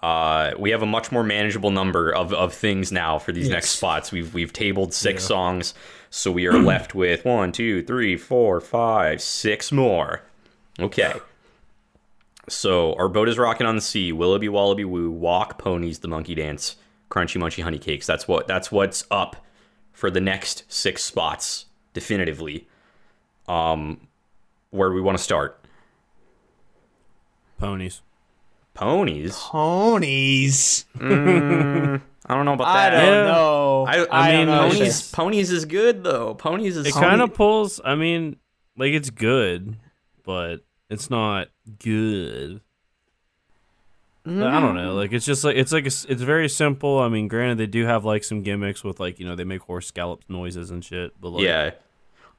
S1: uh, we have a much more manageable number of, of things now for these next spots. We've we've tabled six songs, so we are left with one, two, three, four, five, six more. Okay. So our boat is rocking on the sea. Willoughby Wallaby Woo, Walk Ponies, the Monkey Dance, Crunchy Munchy Honey Cakes. That's what that's what's up for the next six spots definitively. Um, where do we want to start?
S2: Ponies.
S1: Ponies.
S3: Ponies.
S1: I don't know about that.
S3: I don't
S2: Yeah.
S3: know.
S1: I, I,
S3: I
S1: mean,
S3: don't know.
S1: ponies. Ponies is good though. Ponies is.
S2: It kind of pulls. I mean, like it's good, but it's not good. I don't know. Mm. Like it's just like it's like a s it's very simple. I mean, granted, they do have like some gimmicks with like you know they make horse scallop noises and shit. But like,
S1: Yeah.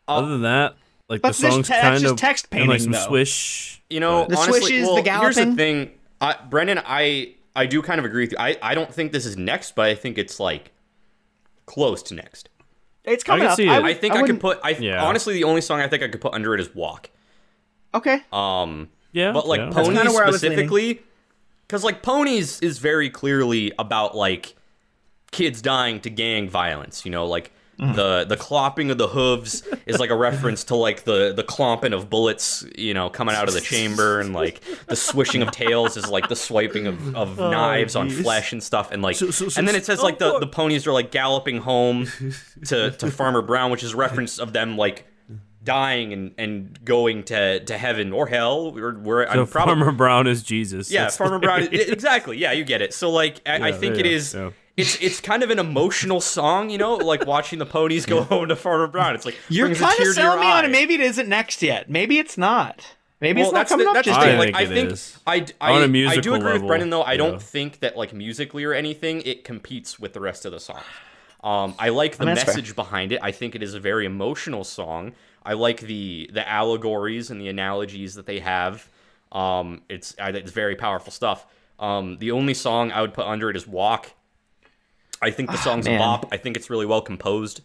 S2: Uh, other than that, like
S3: That's
S2: the
S3: just
S2: songs
S3: te-
S2: kind
S3: just
S2: of
S3: text
S2: and like some
S3: though.
S2: swish.
S1: You know,
S2: but-
S3: The
S1: honestly,
S3: swishes,
S1: well,
S3: the
S1: here's the thing, I, Brennan. I I do kind of agree with you. I I don't think this is next, but I think it's like close to next.
S3: It's coming
S2: can
S3: up.
S2: see it.
S3: I,
S1: I think I, could put. I
S2: Yeah.
S1: honestly, the only song I think I could put under it is Walk.
S3: Okay.
S1: Um,
S2: yeah,
S1: but like
S2: yeah.
S1: Ponies
S3: kinda where I was leaning.
S1: specifically because like ponies is very clearly about like kids dying to gang violence you know like
S3: Mm.
S1: the the clopping of the hooves is like a reference to like the the clomping of bullets you know coming out of the chamber and like the swishing of tails is like the swiping of, of knives on flesh and stuff and like
S2: So- so- so-
S1: and then it says
S2: oh,
S1: like the,
S2: fuck.
S1: the ponies are like galloping home to, to <laughs> farmer brown which is a reference of them like dying and, and going to, to heaven or hell or where
S2: so
S1: I'm probably
S2: Farmer Brown is Jesus.
S1: yeah,
S2: That's-
S1: Farmer Brown. i- exactly. Yeah, you get it. So like, I, I think
S2: yeah,
S1: it is.
S2: yeah.
S1: It's it's kind of an emotional song, you know, like watching the ponies go home to Farmer Brown. It's like
S3: You're kind of
S1: to your
S3: selling me on it. Maybe it isn't next yet. Maybe it's not. Maybe
S1: Well,
S3: it's not
S1: that's
S3: coming
S1: the,
S3: up
S1: that's the
S3: just
S2: I
S3: yet.
S1: Like,
S2: think
S1: I think
S2: is.
S1: I, I,
S2: On
S1: do
S2: musical
S1: agree with Brennan though. I
S2: yeah.
S1: don't think that like musically or anything it competes with the rest of the songs. Um, I like the
S3: mean, that's fair.
S1: message behind it. I think it is a very emotional song. I like the the allegories and the analogies that they have. Um, it's it's very powerful stuff. Um, the only song I would put under it is Walk. I think the ah, song's a bop. I think it's really well composed,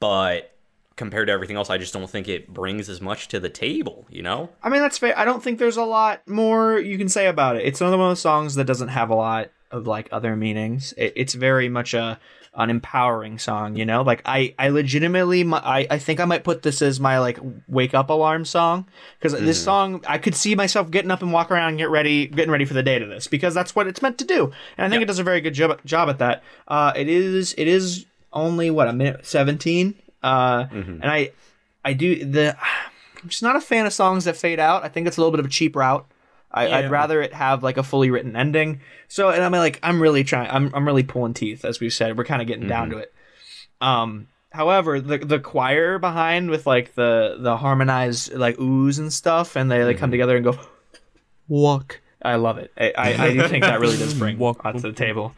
S1: but compared to everything else, I just don't think it brings as much to the table. You know?
S3: I mean, that's fair. I don't think there's a lot more you can say about it. It's another one of those songs that doesn't have a lot of like other meanings. It, it's very much a an empowering song, you know. Like I, I legitimately, mi- I, I think I might put this as my like wake up alarm song because this song, I could see myself getting up and walk around, and get ready, getting ready for the day to this because that's what it's meant to do, and I think it does a very good job job at that. Uh, it is, it is only what a minute seventeen, uh, and I, I do the. <sighs> I'm just not a fan of songs that fade out. I think it's a little bit of a cheap route. I,
S2: Yeah.
S3: I'd rather it have like a fully written ending. So, and I'm like, I'm really trying. I'm I'm really pulling teeth, as we've said. We're kind of getting down to it. Um, however, the the choir behind with like the the harmonized like oohs and stuff, and they like come together and go walk. I love it. I, I, I do think that really does <laughs> bring
S2: Walk.
S3: onto the table.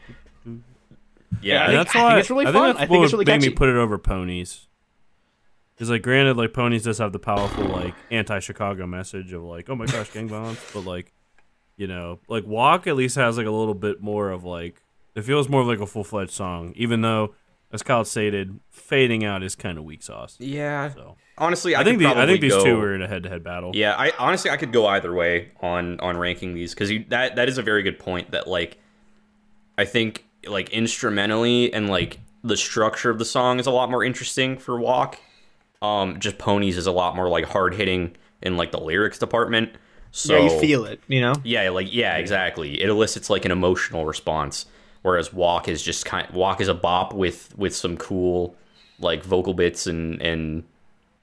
S1: Yeah.
S3: I think-
S2: that's
S3: I think
S2: why
S3: it's really
S2: I
S3: fun.
S2: think
S3: I think
S2: what
S3: it's really
S2: made
S3: catchy.
S2: me put it over ponies. Because like, granted, like ponies does have the powerful like anti-Chicago message of like, oh my gosh, gang violence, but like, you know, like walk at least has like a little bit more of like it feels more of like a full-fledged song, even though, as Kyle stated, fading out is kind of weak sauce.
S1: yeah.
S2: So
S1: Honestly, I,
S2: I, think the, I think these
S1: go,
S2: two are in a head-to-head battle.
S1: Yeah, I honestly I could go either way on on ranking these because that that is a very good point. That like, I think like instrumentally and like the structure of the song is a lot more interesting for Walk. Um, just Ponies is a lot more like hard hitting in like the lyrics department. So
S3: yeah, you feel it. You know.
S1: yeah, like yeah, exactly. It elicits like an emotional response, whereas Walk is just kind. Walk is a bop with with some cool like vocal bits and and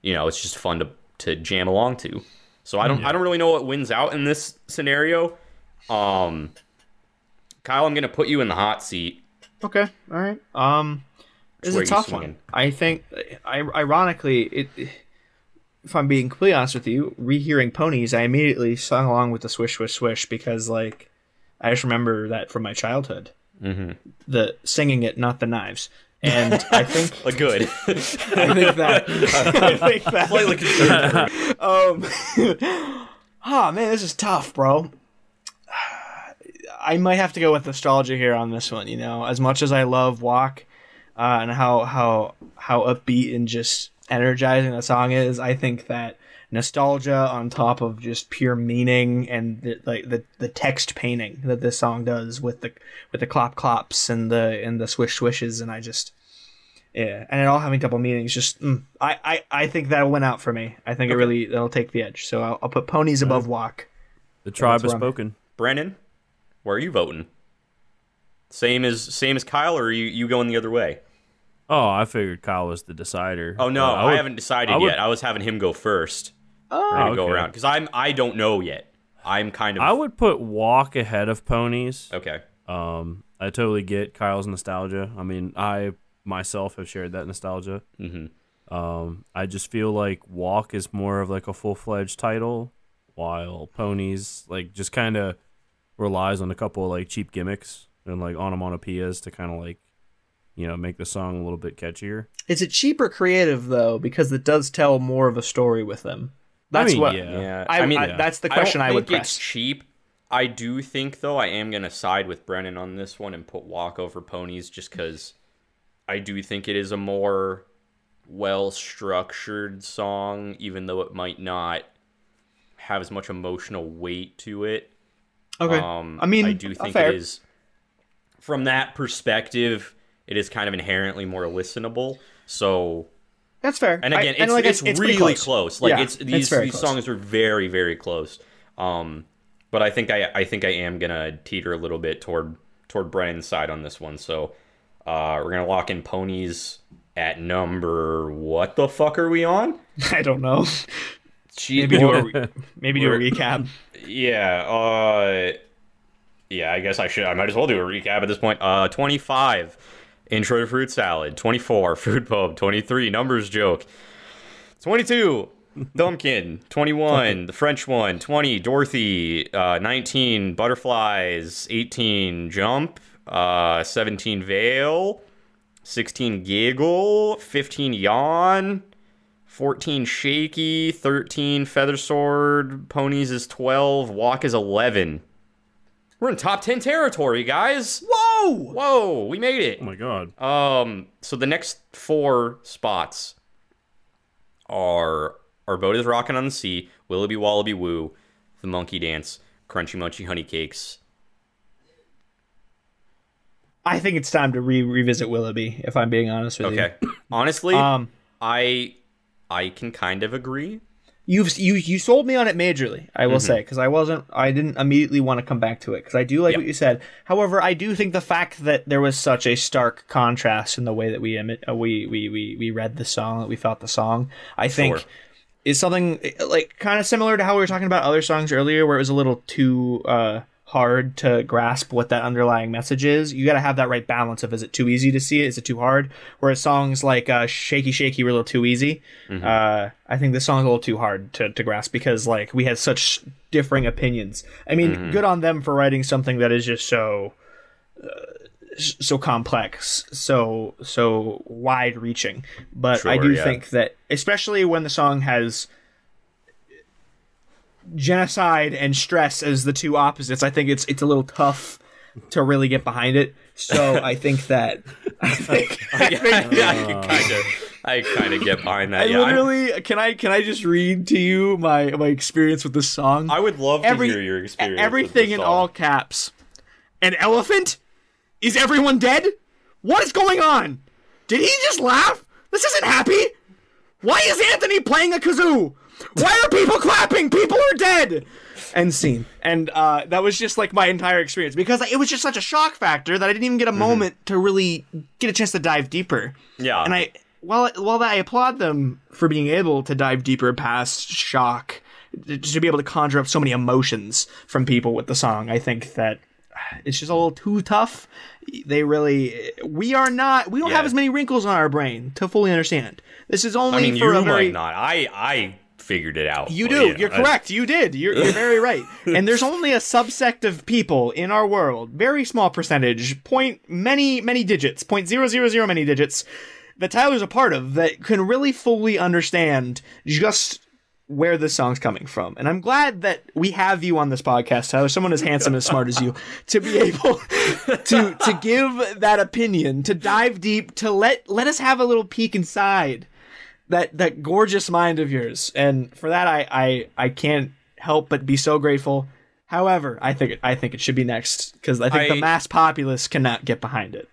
S1: you know it's just fun to to jam along to. So I don't I don't really know what wins out in this scenario. Um, Kyle, I'm gonna put you in the hot seat.
S3: Okay, all right. Um, this is
S1: where
S3: a tough
S1: swinging.
S3: one. I think, ironically, it. If I'm being completely honest with you, rehearing ponies, I immediately sung along with the swish, swish, swish because, like, I just remember that from my childhood. Mm-hmm. The singing it, not the knives, and I think <laughs>
S1: Like good, <laughs>
S3: I think that I think <laughs> that
S1: slightly conservative.
S3: um, oh man, this is tough, bro. <sighs> I might have to go with astrology here on this one. You know, as much as I love Walk uh, and how how how upbeat and just energizing the song is, I think that nostalgia on top of just pure meaning and the, like the the text painting that this song does with the with the clop clops and the and the swish swishes, and I just yeah, and it all having double meanings. Just mm, I, I I think that went out for me. I think it really that'll take the edge. So I'll, I'll put ponies above walk.
S2: The tribe has spoken.
S1: Brennan, where are you voting? Same as same as Kyle, or are you you going the other way?
S2: Oh, I figured Kyle was the decider.
S1: Oh no,
S2: But
S1: I,
S2: would-
S1: haven't decided
S2: I would-
S1: yet. I was having him go first.
S3: Oh,
S1: We're gonna go around because I'm I don't know yet. I'm kind of
S2: I would put walk ahead of ponies.
S1: okay.
S2: Um, I totally get Kyle's nostalgia. I mean, I myself have shared that nostalgia.
S1: Mm-hmm.
S2: Um, I just feel like Walk is more of like a full fledged title, while Ponies like just kind of relies on a couple of like cheap gimmicks and like onomatopoeias to kind of like you know make the song a little bit catchier.
S3: is it cheap or creative though? Because it does tell more of a story with them. That's
S2: mean,
S3: what.
S2: yeah.
S1: Yeah,
S3: I,
S1: I mean,
S3: I- that's the question I,
S1: don't
S3: would
S1: think
S3: press.
S1: it's cheap. I do think though I am gonna side with Brennan on this one and put Walk over Ponies just because I do think it is a more well structured song, even though it might not have as much emotional weight to it.
S3: Okay.
S1: Um,
S3: I mean,
S1: I do think
S3: fair.
S1: it is from that perspective. It is kind of inherently more listenable. So,
S3: That's fair.
S1: and
S3: I-
S1: again, it's,
S3: like,
S1: it's,
S3: pretty
S1: really close. Like
S3: Yeah,
S1: it's these
S3: very
S1: these
S3: close.
S1: songs are very very close. Um, but I think I I think I am gonna teeter a little bit toward toward Brennan's side on this one. So, uh, we're gonna lock in ponies at number what the fuck are we on? <laughs>
S3: I don't know.
S1: Gee,
S3: Maybe do a re- maybe do a <laughs> recap.
S1: Yeah, uh Yeah, I guess I should I might as well do a recap at this point. Uh 25 Intro to Fruit Salad, 24 <laughs> Food Pub, 23 Numbers Joke. 22 Dumpkin, <laughs> 21 The French One, 20 Dorothy, uh 19 Butterflies, 18 Jump, uh 17 Veil, 16 Giggle, 15 Yawn, 14 shaky 13 feather sword ponies is 12 walk is 11 We're in top 10 territory, guys.
S3: Whoa!
S1: Whoa, we made it.
S2: Oh my god.
S1: Um, so the next four spots are Our Boat is Rocking on the Sea, Willoughby Wallaby Woo, The Monkey Dance, Crunchy Munchy Honey Cakes.
S3: I think it's time to re- revisit Willoughby. If I'm being honest with you.
S1: Okay. <clears throat> Honestly.
S3: Um,
S1: I I can kind of agree.
S3: You've you you sold me on it majorly. I will say because I wasn't. I didn't immediately want to come back to it because I do like what you said. However, I do think the fact that there was such a stark contrast in the way that we emit, uh, we, we we we read the song, that we felt the song, I think.
S1: Sure.
S3: Is something like kind of similar to how we were talking about other songs earlier, where it was a little too uh, hard to grasp what that underlying message is. You got to have that right balance of is it too easy to see it, is it too hard? Whereas songs like uh, "Shaky Shaky" were a little too eeasy. Uh, I think this song's a little too hard to, to grasp because like we had such differing opinions. I mean, good on them for writing something that is just so uh, so complex, so so wide reaching. But I do
S1: yeah.
S3: think that especially when the song has genocide and stress as the two opposites, I think it's it's a little tough to really get behind it. So I think that I think, <laughs> <laughs> I think
S1: I kind of I kind of get behind that.
S3: I
S1: yeah, I'm-
S3: literally can I can I just read to you my my experience with this song?
S1: I would love to
S3: Every-
S1: hear your experience.
S3: Everything in all caps. An elephant? Is everyone dead? What is going on? Did he just laugh? This isn't happy. Why is Anthony playing a kazoo? Why are people clapping? People are dead. End scene. And uh, that was just like my entire experience because it was just such a shock factor that I didn't even get a moment to really get a chance to dive deeper.
S1: Yeah.
S3: And I, while while I applaud them for being able to dive deeper past shock, to be able to conjure up so many emotions from people with the song, I think that it's just a little too tough. They really, we are not, we don't
S1: Yeah.
S3: have as many wrinkles on our brain to fully understand. This is only
S1: I mean,
S3: for
S1: you
S3: a very.
S1: might not. I I figured it out.
S3: You
S1: but,
S3: do.
S1: yeah,
S3: You're
S1: I-
S3: correct. You did. You're, you're very right. <laughs> And there's only a subsect of people in our world, very small percentage, point many many digits, point zero zero zero many digits, that Tyler's a part of that can really fully understand just where this song's coming from. And I'm glad that we have you on this podcast, Tyler, someone as handsome and as smart as you, <laughs> to be able to to give that opinion, to dive deep, to let let us have a little peek inside that that gorgeous mind of yours and for that i i i can't help but be so grateful however i think it, i think it should be next because i think
S1: I-
S3: the mass populace cannot get behind it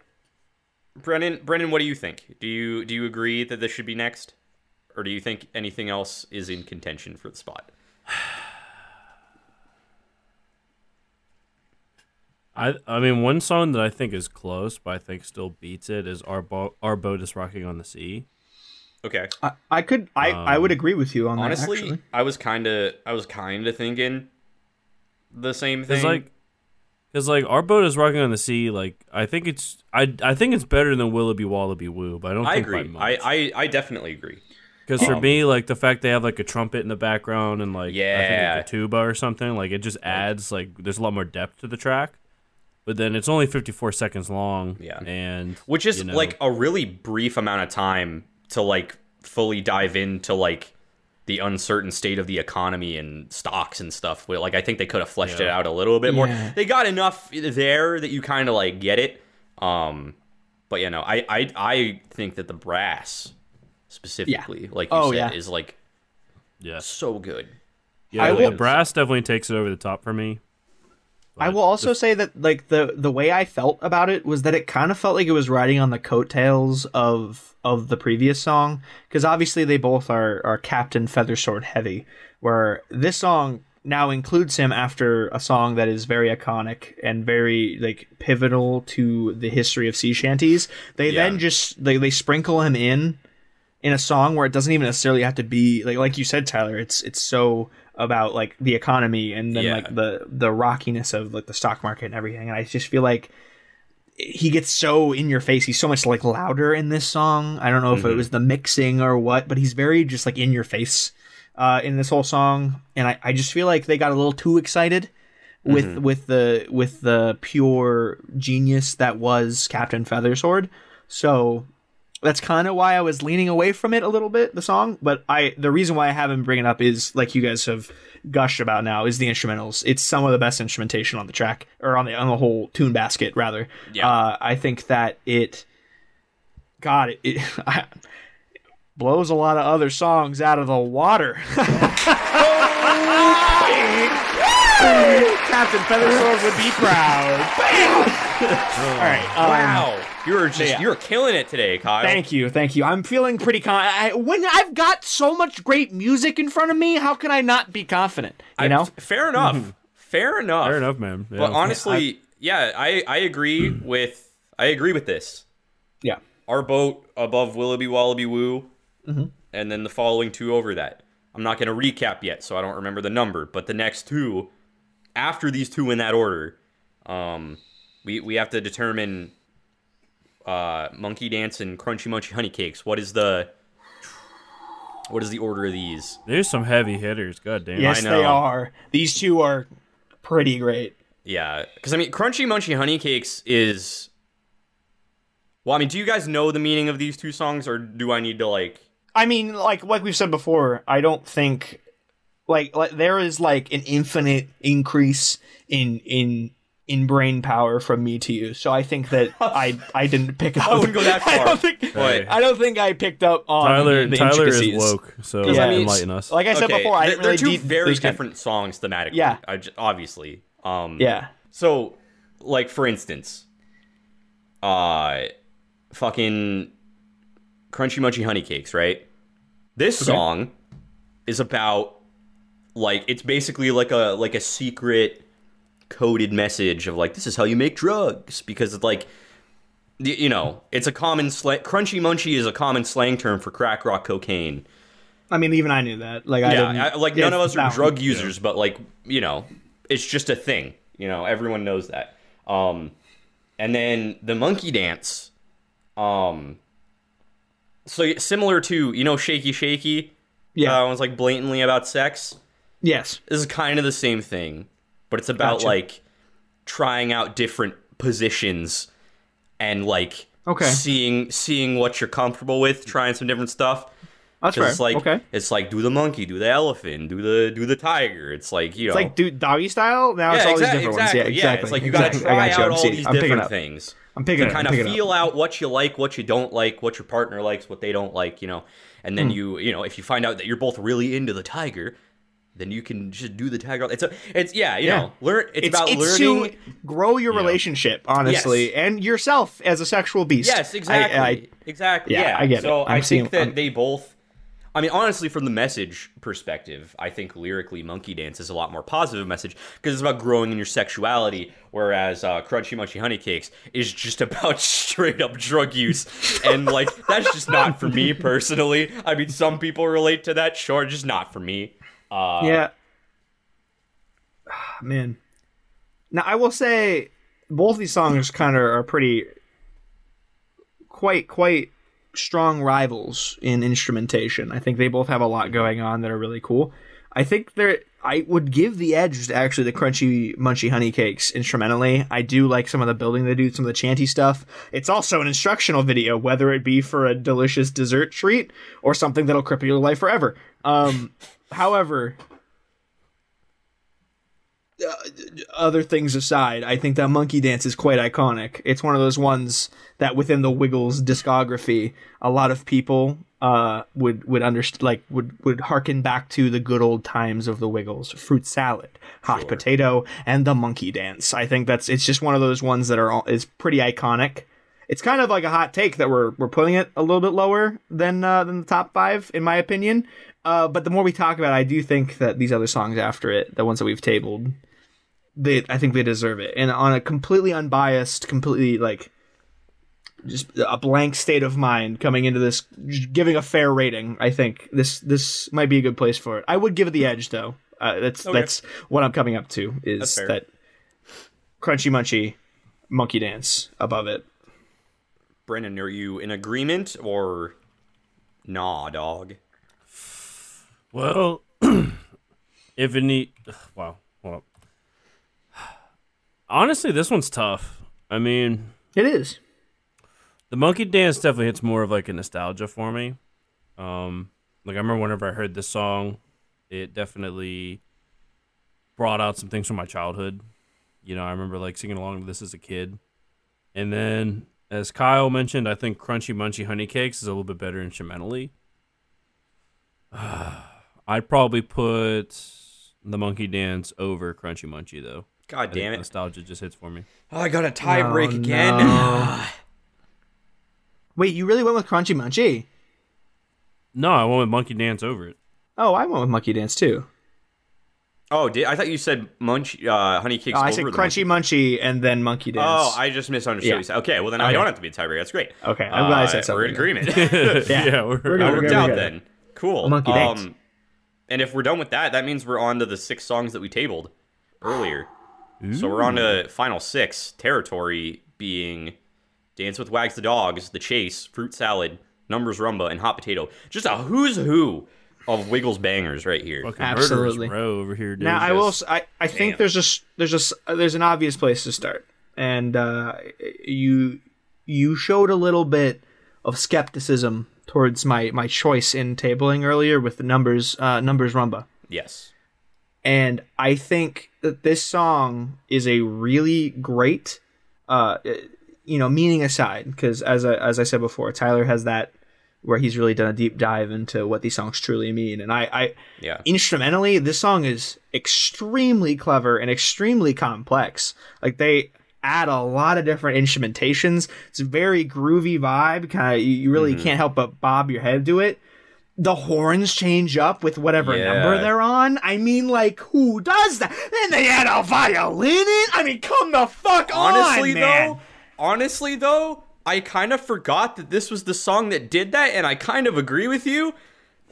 S1: Brennan, Brennan, what do you think? Do you do you agree that this should be next, or do you think anything else is in contention for the spot?
S2: I I mean one song that I think is close, but I think still beats it is our Bo- our boat is rocking on the sea.
S1: Okay.
S3: i, I could i i would agree with you on
S1: Honestly,
S3: that actually.
S1: I was kind of I was kind of thinking the same thing.
S2: Cause like, cause like our boat is rocking on the sea. Like I think it's I I think it's better than Willoughby Wallaby Woo, but I don't.
S1: I
S2: think
S1: agree.
S2: By
S1: I,
S2: much.
S1: I I definitely agree.
S2: Because for
S1: Um,
S2: me, like the fact they have like a trumpet in the background and like I think
S1: Yeah.
S2: like a tuba or something, like it just adds like there's a lot more depth to the track. But then it's only 54 seconds long.
S1: Yeah.
S2: and
S1: which is
S2: you know,
S1: like a really brief amount of time to like fully dive into like the uncertain state of the economy and stocks and stuff. Where, Like I think they could have fleshed it out a little bit more.
S3: Yeah.
S1: They got enough there that you kind of like get it. Um, but you know, I I I think that the brass specifically, like you
S3: Oh,
S1: said,
S3: yeah.
S1: is like
S2: yeah,
S1: so good.
S2: yeah.
S3: I
S2: like,
S3: will-
S2: the brass definitely takes it over the top for me.
S3: I will also say that like the the way I felt about it was that it kind of felt like it was riding on the coattails of of the previous song because obviously they both are are Captain Feathersword heavy where this song now includes him after a song that is very iconic and very like pivotal to the history of sea shanties. They
S1: Yeah.
S3: then just they, they sprinkle him in in a song where it doesn't even necessarily have to be like like you said Tyler it's it's so about like the economy and then
S1: Yeah.
S3: like the the rockiness of like the stock market and everything. And I just feel like he gets so in your face. He's so much like louder in this song. I don't know if it was the mixing or what but he's very just like in your face uh in this whole song. And I, I just feel like they got a little too excited with with the with the pure genius that was Captain Feathersword. So that's kind of why I was leaning away from it a little bit, the song. But I, the reason why I haven't bring it up is like you guys have gushed about now is the instrumentals. It's some of the best instrumentation on the track or on the on the whole tune basket rather.
S1: Yeah.
S3: Uh, I think that it, God, it, it <laughs> I, blows a lot of other songs out of the water. <laughs> Captain Feathersword would be proud. All right. um,
S1: wow, You're just
S3: yeah.
S1: you were killing it today, Kyle.
S3: Thank you, thank you. I'm feeling pretty con. I, when I've got so much great music in front of me, how can I not be confident? You
S1: I-
S3: know?
S1: fair enough. Fair enough.
S2: Fair enough, man. Yeah.
S1: But honestly, yeah, I I agree with I agree with this.
S3: Yeah.
S1: Our boat above Willoughby Wallaby Woo,
S3: Mm-hmm.
S1: and then the following two over that. I'm not going to recap yet, so I don't remember the number. But the next two, after these two in that order, um, we we have to determine uh, Monkey Dance and Crunchy Munchy Honey Cakes. What is the what is the order of these?
S2: There's some heavy hitters. God damn.
S3: Yes,
S1: I
S3: they are. These two are pretty great.
S1: Yeah, because I mean, Crunchy Munchy Honey Cakes is. Well, I mean, do you guys know the meaning of these two songs, or do I need to like?
S3: I mean, like like we've said before, I don't think like like there is like an infinite increase in in in brain power from me to you. So I think that <laughs> I I didn't pick up.
S1: I wouldn't go that <laughs> far.
S3: I don't think
S1: But-
S3: I don't think I picked up on
S2: Tyler,
S3: the
S2: Tyler is woke, so
S3: Yeah. I mean,
S2: enlighten us.
S3: Like I said before, I
S1: they're,
S3: didn't really
S1: they're two
S3: deep
S1: very
S3: those kind-
S1: different songs thematically.
S3: Yeah.
S1: I j- obviously. Um,
S3: Yeah.
S1: So, like for instance, uh, fucking Crunchy Munchy Honey Cakes, right? This song is about like it's basically like a like a secret coded message of like this is how you make drugs because it's like you know it's a common slang crunchy munchy is a common slang term for crack rock cocaine
S3: I mean, even I knew that. Like, I
S1: yeah,
S3: didn't,
S1: I, like none of us are drug users, but like you know, it's just a thing. You know, everyone knows that. Um, and then the monkey dance, um, so similar to you know, shaky shaky.
S3: Yeah.
S1: uh, one's like blatantly about sex.
S3: Yes.
S1: This is kind of the same thing, but it's about
S3: Gotcha.
S1: like trying out different positions and like
S3: Okay.
S1: seeing seeing what you're comfortable with, trying some different stuff.
S3: That's fair.
S1: It's like
S3: okay.
S1: it's like do the monkey, do the elephant, do the do the tiger. It's like you know,
S3: It's like do doggy style. Now it's
S1: yeah,
S3: all these different
S1: exactly.
S3: ones. Yeah, exactly.
S1: It's like you
S3: exactly.
S1: gotta try
S3: got you.
S1: out
S3: I'm
S1: all
S3: seeing-
S1: these
S3: I'm picking
S1: different things
S3: I'm picking
S1: to
S3: up.
S1: kind of
S3: picking up.
S1: feel out what you like, what you don't like, what your partner likes, what they don't like. You know, and
S3: Hmm.
S1: then you you know if you find out that you're both really into the tiger, then you can just do the tiger. It's a it's yeah you
S3: Yeah.
S1: know learn. It's,
S3: It's,
S1: about
S3: it's
S1: learning.
S3: to grow your relationship, honestly,
S1: Yes.
S3: and yourself as a sexual beast.
S1: Yes, exactly.
S3: I, I,
S1: exactly.
S3: yeah,
S1: Yeah,
S3: I get
S1: so
S3: it.
S1: I
S3: seeing-
S1: think that
S3: I'm-
S1: they both. I mean, honestly, from the message perspective, I think lyrically, Monkey Dance is a lot more positive message because it's about growing in your sexuality, whereas uh, Crunchy Munchy Honey Cakes is just <laughs> about straight up drug use, and like that's just not for me personally. I mean, some people relate to that, sure, just not for me. Uh,
S3: yeah. Ah, Man. Now I will say both these songs kind of are pretty quite quite strong rivals in instrumentation. I think they both have a lot going on that are really cool. I think they're I would give the edge to actually the crunchy munchy honey cakes instrumentally. I do like some of the building they do, some of the chanty stuff. It's also an instructional video, whether it be for a delicious dessert treat or something that'll cripple your life forever. Um, however, uh, other things aside, I think that monkey dance is quite iconic. It's one of those ones that within the Wiggles discography, a lot of people uh, would would underst- like would would harken back to the good old times of the Wiggles, fruit salad, hot potato, and the monkey dance. I think that's it's just one of those ones that are all, is pretty iconic. It's kind of like a hot take that we're we're putting it a little bit lower than uh, than the top five in my opinion. Uh, but the more we talk about, it, I do think that these other songs after it, the ones that we've tabled, they I think they deserve it. And on a completely unbiased, completely like just a blank state of mind coming into this, giving a fair rating, I think this this might be a good place for it. I would give it the edge though. Uh, that's
S1: Okay.
S3: that's what I'm coming up to is that Crunchy Munchy Monkey Dance above it.
S1: Brennan, are you in agreement or nah, dog?
S2: Well, <clears throat> if it need, wow, well, <sighs> honestly, this one's tough. I mean,
S3: It is.
S2: The monkey dance definitely hits more of like a nostalgia for me. Um, like I remember whenever I heard this song, it definitely brought out some things from my childhood. You know, I remember like singing along to this as a kid. And then, as Kyle mentioned, I think Crunchy Munchy Honey Cakes is a little bit better instrumentally. <sighs> <sighs> I'd probably put the Monkey Dance over Crunchy Munchy though.
S1: God
S2: I
S1: damn it!
S2: nostalgia just hits for me.
S1: Oh, I got a tie
S3: No,
S1: break again.
S3: no. <sighs> Wait, you really went with Crunchy Munchy?
S2: No, I went with Monkey Dance over it.
S3: Oh, I went with Monkey Dance too.
S1: oh, did, I thought you said munch uh, honey cakes.
S3: Oh, I
S1: over
S3: said
S1: the
S3: Crunchy Munchy and then Monkey Dance.
S1: Oh, I just misunderstood.
S3: Yeah.
S1: you said. Okay, well then I don't have to be a tiebreaker. That's great.
S3: Okay, I'm glad I said
S1: Uh, We're in
S3: something.
S1: agreement. <laughs> <laughs> <laughs>
S2: yeah, we're,
S3: We're
S1: That
S3: good, we're
S1: worked
S3: good,
S1: out
S3: we're good.
S1: then. Cool.
S3: Monkey dance.
S1: And if we're done with that, that means we're on to the six songs that we tabled earlier. <gasps> So we're on to final six territory being Dance with Wags the Dogs, The Chase, Fruit Salad, Numbers Rhumba, and Hot Potato. Just a who's who of Wiggles bangers right here.
S2: fucking
S3: Absolutely.
S2: row over here, dude.
S3: Now I will.
S1: I
S3: s- I, I think there's just there's just there's an obvious place to start, and uh, you you showed a little bit of skepticism towards my my choice in tabling earlier with the numbers uh, numbers rhumba,
S1: Yes.
S3: and I think that this song is a really great, uh, you know, meaning aside, because as I, as I said before, Tyler has that where he's really done a deep dive into what these songs truly mean, and I, I
S1: Yeah.
S3: instrumentally this song is extremely clever and extremely complex like they add a lot of different instrumentations it's a very groovy vibe kind of you, really
S1: Mm-hmm.
S3: can't help but bob your head to it the horns change up with whatever
S1: Yeah.
S3: number they're on i mean like who does that then they add a violin in i mean come the fuck
S1: Honestly,
S3: on man.
S1: though, honestly though, I kind of forgot that this was the song that did that, and I kind of agree with you.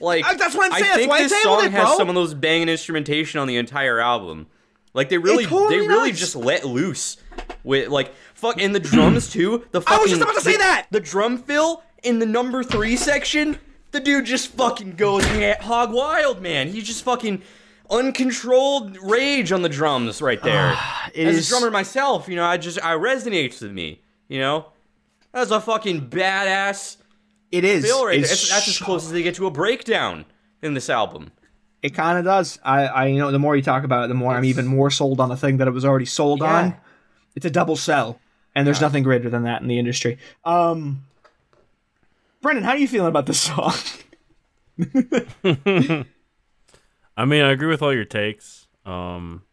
S1: Like
S3: Uh, that's what I'm saying,
S1: I
S3: that's
S1: think this song
S3: it,
S1: has some of those banging instrumentation on the entire album. Like they really,
S3: totally
S1: they really
S3: does.
S1: just let loose with like fuck and the drums too. The fucking,
S3: I was just about to say
S1: the-
S3: that!
S1: the drum fill in the number three section. The dude just fucking goes hog wild, man. He's just fucking uncontrolled rage on the drums right there.
S3: Ah, it
S1: As
S3: is-
S1: a drummer myself, you know, I just I resonates with me. You know, that's a fucking badass
S3: it is
S1: feel right there.
S3: It's
S1: That's, that's as close as they get to a breakdown in this album.
S3: It kind of does. I, I, you know, the more you talk about it, the more I'm even more sold on the thing that it was already sold
S1: Yeah.
S3: on. It's a double sell, and there's nothing greater than that in the industry. Um, Brennan, how are you feeling about this song? <laughs>
S2: I mean, I agree with all your takes. Um,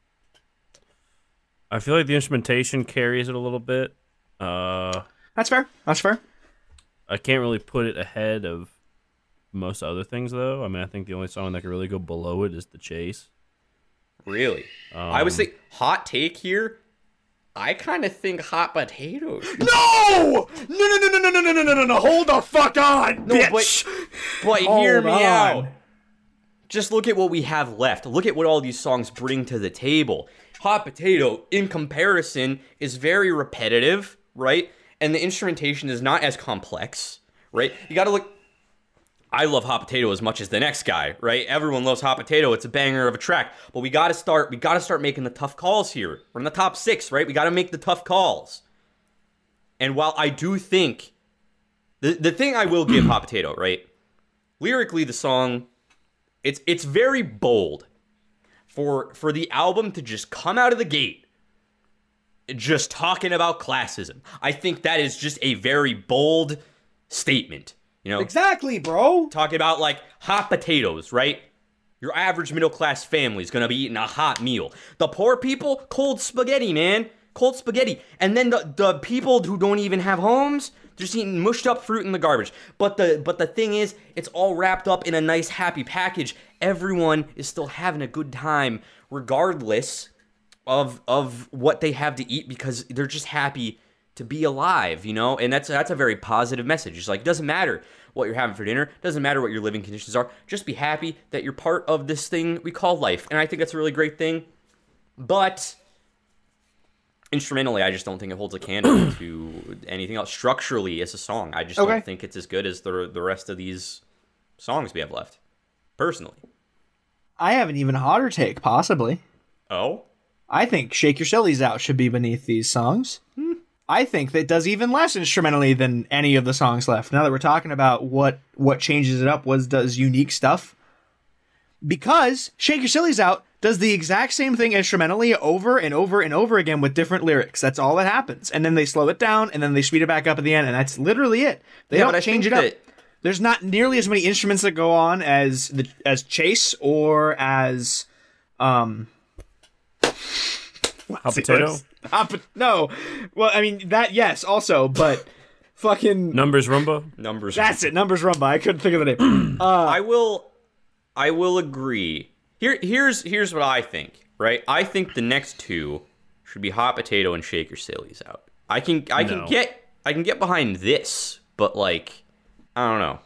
S2: I feel like the instrumentation carries it a little bit. Uh,
S3: That's fair. That's fair.
S2: I can't really put it ahead of most other things, though. I mean, I think the only song that could really go below it is "The Chase."
S1: Really, I would say hot take here. I kind of think hot potatoes.
S3: No! No! No! No! No! No! No! No! No! No! No! Hold the fuck on,
S1: No,
S3: bitch!
S1: But hear me
S3: on.
S1: out. Just look at what we have left. Look at what all these songs bring to the table. Hot Potato, in comparison, is very repetitive, right? And the instrumentation is not as complex, right? You gotta look. I love Hot Potato as much as the next guy, right? Everyone loves Hot Potato. It's a banger of a track. But we gotta start, we gotta start making the tough calls here. We're in the top six, right? We gotta make the tough calls. And while I do think the the thing I will give Hot Potato, right? Lyrically, the song, it's it's very bold for for the album to just come out of the gate just talking about classism. I think that is just a very bold statement. You know,
S3: Exactly, bro.
S1: talking about like hot potatoes, right? Your average middle class family is gonna be eating a hot meal. The poor people, cold spaghetti, man. Cold spaghetti. And then the, the people who don't even have homes, just eating mushed up fruit in the garbage. But the but the thing is, it's all wrapped up in a nice happy package. Everyone is still having a good time, regardless of of what they have to eat because they're just happy to be alive, you know? And that's that's a very positive message. It's like it doesn't matter what you're having for dinner, doesn't matter what your living conditions are. Just be happy that you're part of this thing we call life. And I think that's a really great thing. But instrumentally, I just don't think it holds a candle <clears throat> to anything else. Structurally, as a song, I just
S3: Okay.
S1: don't think it's as good as the the rest of these songs we have left. Personally.
S3: I have an even hotter take, possibly.
S1: Oh?
S3: I think "Shake Your Sillies Out" should be beneath these songs. Hmm. I think that does even less instrumentally than any of the songs left. Now that we're talking about what what changes it up, was does unique stuff. Because Shake Your Sillies Out does the exact same thing instrumentally over and over and over again with different lyrics. That's all that happens. And then they slow it down and then they speed it back up at the end, and that's literally it. They
S1: Yeah,
S3: don't change it up.
S1: that-
S3: There's not nearly as many instruments that go on as the as Chase or as um
S2: Hot potato.
S3: Hot pot- no. Well, I mean that yes, also, but <laughs> fucking
S2: Numbers Rhumba.
S1: Numbers.
S3: that's it. Numbers run by. I couldn't think of the name. <clears throat>
S1: Uh, I will I will agree. Here here's here's what I think, right? I think the next two should be hot potato and shake your sillies out. I can I can get I can get behind this, but like I don't know.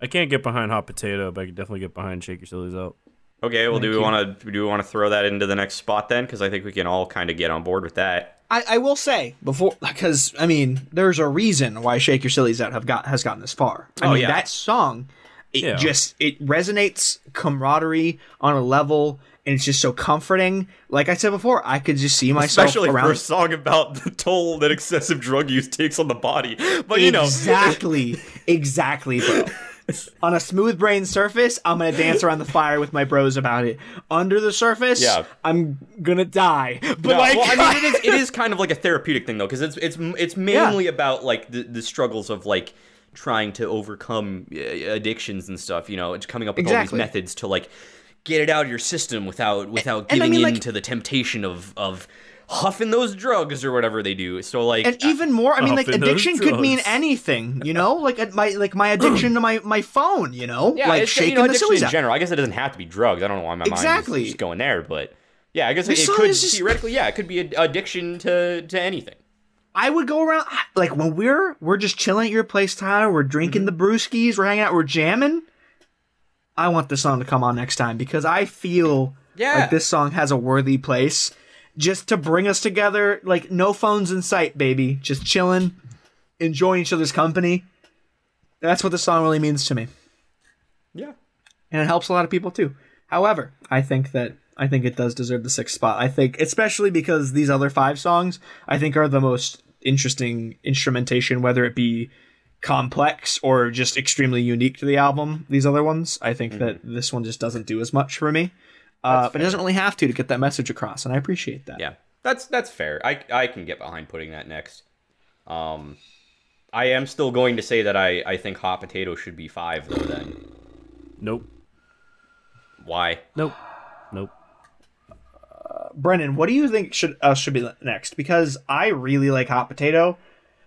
S2: I can't get behind hot potato, but I can definitely get behind Shake Your Sillies Out.
S1: Okay, well do we want to do we want to throw that into the next spot then cuz I think we can all kind of get on board with that.
S3: I, I will say before because I mean there's a reason why Shake Your Sillies Out have got has gotten this far. I
S1: Oh,
S3: mean
S1: yeah.
S3: that song, it
S2: Yeah.
S3: just it resonates camaraderie on a level, and it's just so comforting. Like I said before, I could just see myself
S1: Especially
S3: around
S1: for a song about the toll that excessive drug use takes on the body. But you know,
S3: exactly, exactly, bro. <laughs> On a smooth brain surface, I'm gonna dance around the fire with my bros about it. Under the surface,
S1: Yeah.
S3: I'm gonna die. But
S1: No,
S3: like,
S1: well, I mean, it is it <laughs> is kind of like a therapeutic thing though, because it's it's it's mainly about like the, the struggles of like trying to overcome uh, addictions and stuff. You know, it's coming up with all these methods to like get it out of your system without without
S3: and I
S1: giving
S3: mean,
S1: in
S3: like-
S1: to the temptation of of huffing those drugs or whatever they do. So like,
S3: and even more i mean like addiction could mean anything you know like my like my addiction to my my phone you know
S1: yeah,
S3: like shaking
S1: you know,
S3: the
S1: addiction
S3: sillies
S1: in
S3: out
S1: general. I guess it doesn't have to be drugs. I don't know why my
S3: Exactly.
S1: mind is just going there, but yeah, I guess it, it could
S3: just-
S1: theoretically, yeah, it could be an addiction to to anything.
S3: i would go around like when we're we're just chilling at your place tyler we're drinking
S1: Mm-hmm.
S3: the brewskis we're hanging out we're jamming i want this song to come on next time because i feel
S1: Yeah.
S3: like this song has a worthy place just to bring us together like no phones in sight baby just chilling enjoying each other's company that's what the song really means to me
S1: Yeah.
S3: and it helps a lot of people too. However, I think that I think it does deserve the sixth spot. I think, especially because these other five songs, I think are the most interesting instrumentation, whether it be complex or just extremely unique to the album. These other ones, I think mm-hmm. that this one just doesn't do as much for me. Uh, but it doesn't really have to to get that message across, and I appreciate that.
S1: Yeah, that's that's fair. I I can get behind putting that next. Um, I am still going to say that I I think hot potato should be five though. Then
S2: Nope.
S1: why?
S2: Nope. Nope.
S3: Brennan, what do you think should uh, should be next? Because I really like hot potato,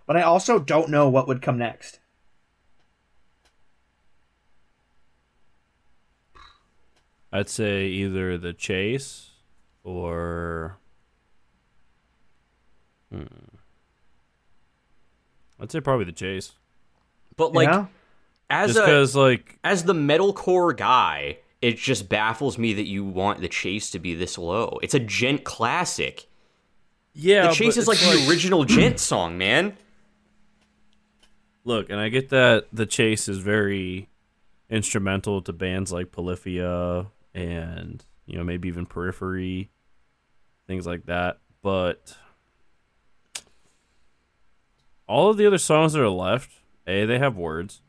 S3: but I also don't know what would come next.
S2: I'd say either the chase or. Hmm. I'd say probably the chase.
S1: But like
S3: yeah?
S1: as
S2: Just
S1: a
S2: because, like,
S1: as the metalcore guy, it just baffles me that you want the chase to be this low. It's a djent classic.
S2: yeah,
S1: The chase is like
S2: it's
S1: the <clears throat> original djent song, man.
S2: Look, and I get that the chase is very instrumental to bands like Polyphia and you know maybe even Periphery, things like that. But all of the other songs that are left, a they have words,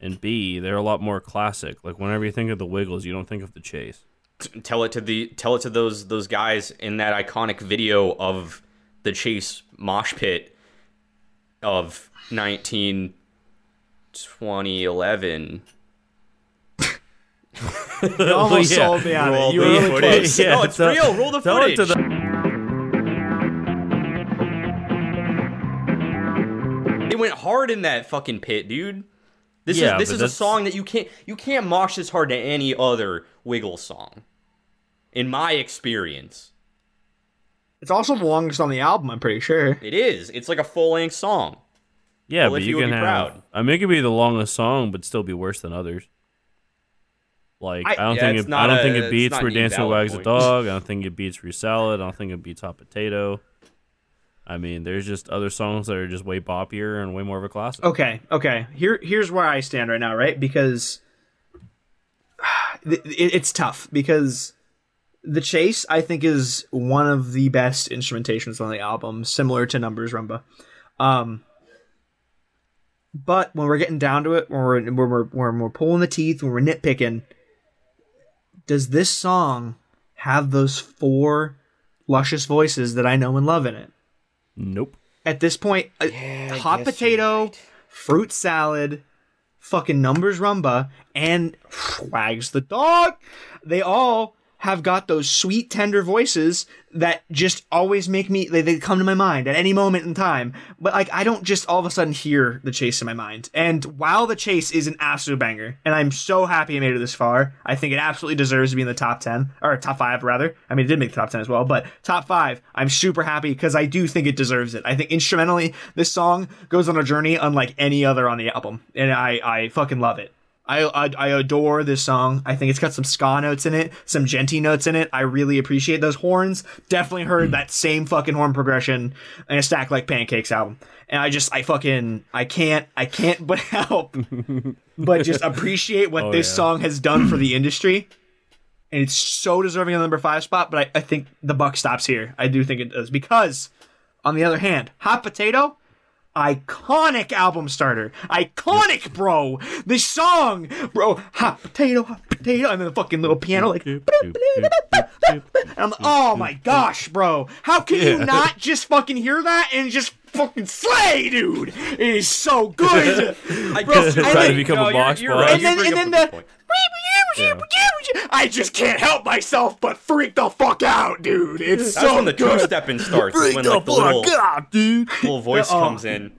S2: and b they're a lot more classic. Like whenever you think of the Wiggles, you don't think of the chase.
S1: Tell it to the tell it to those those guys in that iconic video of the chase mosh pit of 19 2011 <laughs> <laughs>
S3: You almost
S2: Yeah.
S3: sold me on
S1: Roll
S3: it. You were really
S1: footage.
S3: close.
S2: Yeah,
S1: no, it's
S2: tell-
S1: real. Roll the
S2: Tell it
S1: footage.
S2: to the
S1: They went hard in that fucking pit, dude. This
S2: Yeah,
S1: is this
S2: but
S1: is a song that you can't you can't mosh this hard to any other Wiggle song. In my experience,
S3: It's also the longest on the album, I'm pretty sure.
S1: it is. It's like a full length song.
S2: Yeah,
S1: Well,
S2: but
S1: if
S2: you
S1: you would
S2: can
S1: be
S2: have.
S1: proud.
S2: I mean, it could be the longest song, but still be worse than others. Like I,
S3: I-
S2: don't
S1: Yeah,
S2: think it. I don't
S1: a-
S2: think it beats
S1: not
S2: "Where
S1: an
S2: Dancing
S1: invalid
S2: Wags a. Dog." I don't think it <laughs> beats "Free Salad." I don't think it beats "Hot Potato." I mean, there's just other songs that are just way boppier and way more of a classic.
S3: Okay, okay. Here, here's where I stand right now, right? Because <sighs> it, it's tough because The Chase, I think, is one of the best instrumentations on the album, similar to Numbers Rhumba. Um, but when we're getting down to it, when we're when we're when we're pulling the teeth, when we're nitpicking, does this song have those four luscious voices that I know and love in it?
S2: Nope.
S3: At this point, uh, hot potato, fruit salad, fucking numbers rhumba, and <sniffs> wags the dog. They all have got those sweet, tender voices that just always make me they, they come to my mind at any moment in time. But like I don't just all of a sudden hear the chase in my mind. And while the chase is an absolute banger, and I'm so happy I made it this far, I think it absolutely deserves to be in the top ten or top five rather. I mean, it did make the top ten as well, but top five. I'm super happy because I do think it deserves it. I think instrumentally, this song goes on a journey unlike any other on the album, and I I fucking love it. I, I, I adore this song. I think it's got some ska notes in it, some djenty notes in it. I really appreciate those horns. Definitely heard that same fucking horn progression in a Stack Like Pancakes album. And I just I fucking I can't I can't but <laughs> help but just <laughs> appreciate what
S2: Oh,
S3: this
S2: yeah.
S3: song has done for the <clears throat> industry. And it's so deserving of the number five spot, but I, I think the buck stops here. I do think it does. Because on the other hand, Hot Potato, iconic album starter. Iconic, bro. This song, bro. Hot potato, hot potato, and then the fucking little piano, like. <laughs> And I'm like, oh my gosh, bro. How can you not just fucking hear that and just fucking slay, dude? It is so good. <laughs>
S1: I
S3: Bro,
S1: guess
S3: I
S2: Trying to
S3: think-
S2: become a
S1: you're-
S2: box
S1: you're right.
S3: and then, and then the.
S1: Point.
S3: I just can't help myself but freak the fuck out, dude. It's
S1: That's
S3: so
S1: when the
S3: good.
S1: two stepping starts. is when like the little,
S2: God, dude.
S1: little voice
S3: Oh.
S1: comes in.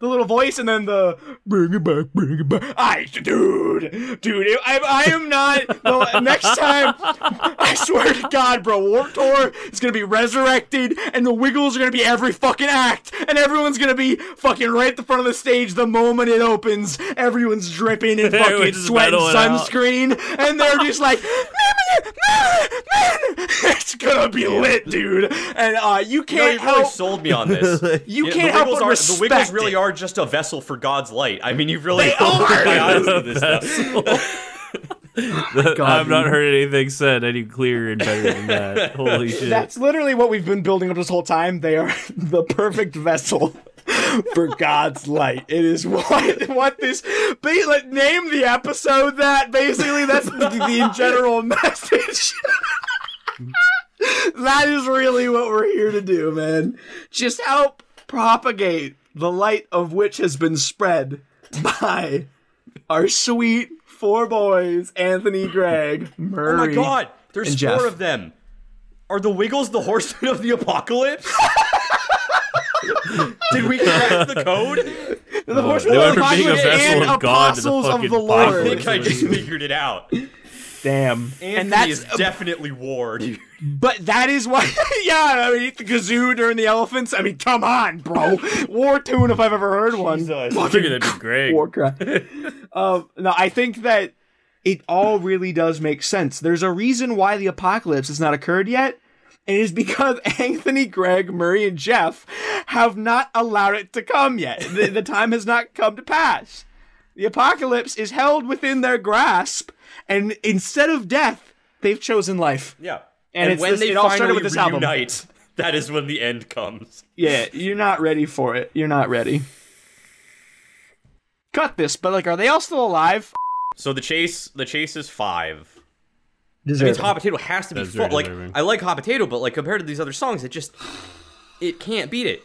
S3: The little voice and then the bring it back, bring it back. I, dude, dude, I, I am not. No, next time, <laughs> I swear to God, bro, Warped Tour is gonna be resurrected, and the Wiggles are gonna be every fucking act, and everyone's gonna be fucking right at the front of the stage the moment it opens. Everyone's dripping in <laughs> fucking sweat and
S2: it out.
S3: sunscreen, and they're just like. <laughs> It's gonna be lit, dude, and uh, you
S1: You
S3: can't
S1: you really
S3: help.
S1: sold me on this.
S3: You
S1: Yeah,
S3: can't
S1: the
S3: help but
S1: are, The Wiggles
S3: respect
S1: really
S3: it.
S1: Are just a vessel for God's light. I mean, you really
S3: They
S1: opened
S3: are!
S1: my eyes to this stuff. <laughs>
S2: I've not heard anything said any clearer and better than that. <laughs> Holy shit.
S3: That's literally what we've been building up this whole time. They are <laughs> the perfect vessel for God's light. It is what what this. Ba- like, name the episode that. Basically, that's the, the general message. that is really what we're here to do, man. Just help propagate the light of which has been spread by our sweet four boys, Anthony, Greg, Murray.
S1: Oh my god, there's
S3: And
S1: four
S3: Jeff.
S1: of them. Are the Wiggles the horsemen of the apocalypse? <laughs> Did we crack the code?
S3: The oh, horsemen
S2: they
S3: of the
S2: from being a
S3: apocalypse and
S2: of God to the
S3: apostles of the
S1: I
S3: Lord.
S2: Bible.
S1: think I just figured it out.
S3: Damn.
S1: Anthony
S3: and that's
S1: is definitely Ward. <laughs>
S3: but that is why <laughs> yeah, I mean eat the kazoo during the elephants. I mean, come on, bro. War tune if I've ever heard one.
S1: Jesus.
S2: I figured that'd be great.
S3: War cry. <laughs> um no, I think that it all really does make sense. There's a reason why the apocalypse has not occurred yet. And it is because <laughs> Anthony, Greg, Murray, and Jeff have not allowed it to come yet. The, the time has not come to pass. The apocalypse is held within their grasp, and instead of death, they've chosen life.
S1: Yeah.
S3: And
S1: And,
S3: it's
S1: when
S3: this-
S1: they
S3: it all started
S1: finally
S3: with this album.
S1: reunite, <laughs> that is when the end comes.
S3: Yeah, you're not ready for it. You're not ready. Cut this, but like, are they all still alive?
S1: So the chase, the chase is five. I mean, hot potato has to be
S2: That's
S1: full. Like. I like hot potato, but like compared to these other songs, it just it can't beat it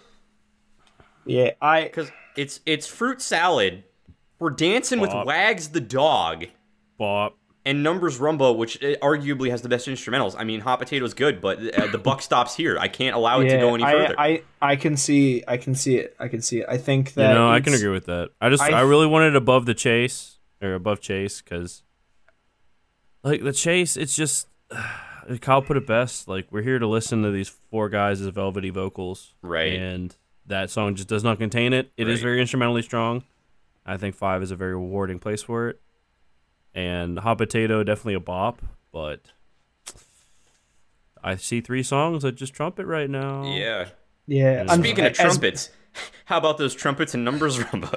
S3: Yeah, I.
S1: because it's it's fruit salad. We're dancing with Wags the dog
S2: Bop.
S1: And Numbers Rhumba, which uh, arguably has the best instrumentals. I mean, hot Potato is good, but uh, the buck <laughs> stops here. I can't allow it to go any
S3: I,
S1: further.
S3: I, I can see, I can see it. I can see it. I think that
S2: You
S3: that.
S2: know, I can agree with that. I just,
S3: I-
S2: I, really wanted above the chase or above chase because, like the chase, it's just <sighs> Kyle put it best. Like we're here to listen to these four guys' velvety vocals,
S1: Right.
S2: And that song just does not contain it. It is
S1: Right.
S2: very instrumentally strong. I think five is a very rewarding place for it, and hot potato definitely a bop, but. I see three songs that just trumpet right now.
S1: yeah.
S3: Yeah. I'm-
S1: Speaking of
S3: as-
S1: trumpets, how about those trumpets and Numbers <laughs> rhumba? <laughs>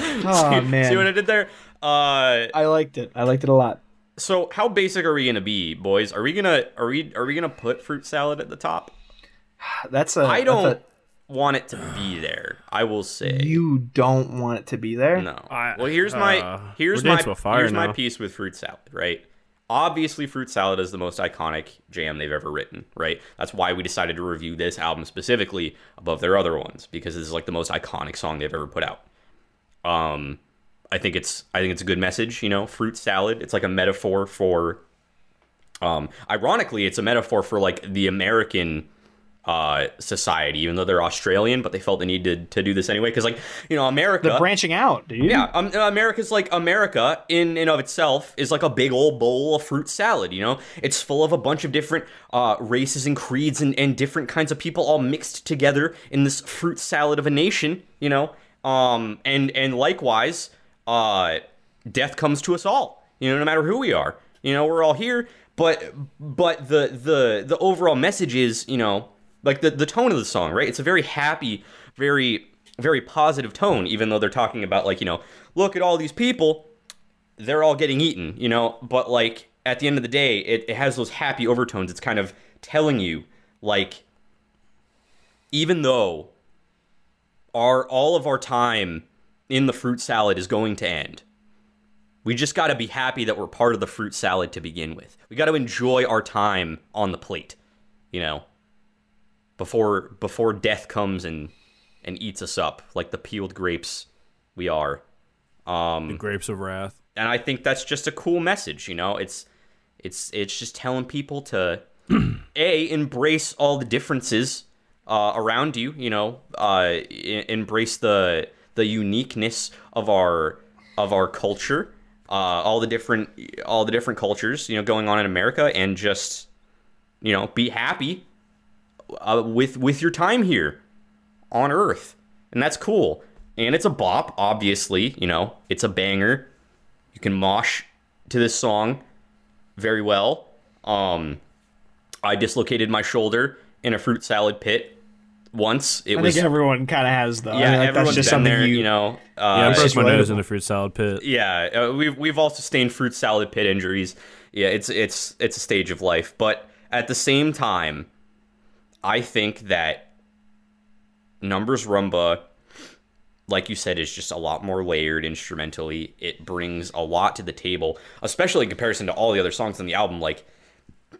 S3: Oh <laughs> man,
S1: See what I did there? Uh,
S3: I liked it. I liked it a lot.
S1: So how basic are we gonna be, boys? Are we gonna are we are we gonna put fruit salad at the top? <sighs>
S3: That's a.
S1: I don't
S3: a-
S1: want it to be there. I will say.
S3: you don't want it to be there.
S1: No.
S2: I-
S1: well, here's my
S2: uh,
S1: here's my
S2: dancing with fire
S1: here's my piece with fruit salad, right? Obviously, fruit salad is the most iconic jam they've ever written, right? That's why we decided to review this album specifically above their other ones because this is like the most iconic song they've ever put out. Um, I think it's I think it's a good message. You know, fruit salad. It's like a metaphor for. Um, ironically, it's a metaphor for like the American uh, society, even though they're Australian, but they felt the need to, to do this anyway. Because, like, you know, America.
S3: They're branching out, dude.
S1: Yeah, um, America's like America in and of itself is like a big old bowl of fruit salad. You know, it's full of a bunch of different uh, races and creeds and, and different kinds of people all mixed together in this fruit salad of a nation. You know, um, and and likewise, uh, death comes to us all. You know, no matter who we are. You know, we're all here. But but the the the overall message is you know like the the tone of the song, right? It's a very happy, very very positive tone, even though they're talking about like you know, look at all these people, they're all getting eaten, you know. But like at the end of the day, it, it has those happy overtones. It's kind of telling you like, even though our all of our time in the fruit salad is going to end. We just got to be happy that we're part of the fruit salad to begin with. We got to enjoy our time on the plate, you know, before before death comes and and eats us up like the peeled grapes we are. Um,
S2: The grapes of wrath.
S1: and I think that's just a cool message. You know, it's it's it's just telling people to <clears throat> a embrace all the differences uh, around you. You know, uh, e- embrace the the uniqueness of our of our culture, uh, all the different all the different cultures you know going on in America, and just you know be happy uh, with with your time here on Earth, and that's cool. And it's a bop, obviously. You know, it's a banger. You can mosh to this song very well. Um, I dislocated my shoulder in a fruit salad pit once. It
S3: I
S1: was
S3: think everyone kind of has though. I
S1: yeah,
S3: mean, like,
S1: everyone's
S3: that's just
S1: been
S3: something
S1: there.
S3: you,
S1: You, know,
S2: Yeah, I
S1: uh,
S2: broke my nose in the fruit salad pit.
S1: yeah, uh, we've we've all sustained fruit salad pit injuries. Yeah, it's it's it's a stage of life, but at the same time, I think that numbers rhumba, like you said, is just a lot more layered instrumentally. It brings a lot to the table, especially in comparison to all the other songs on the album. Like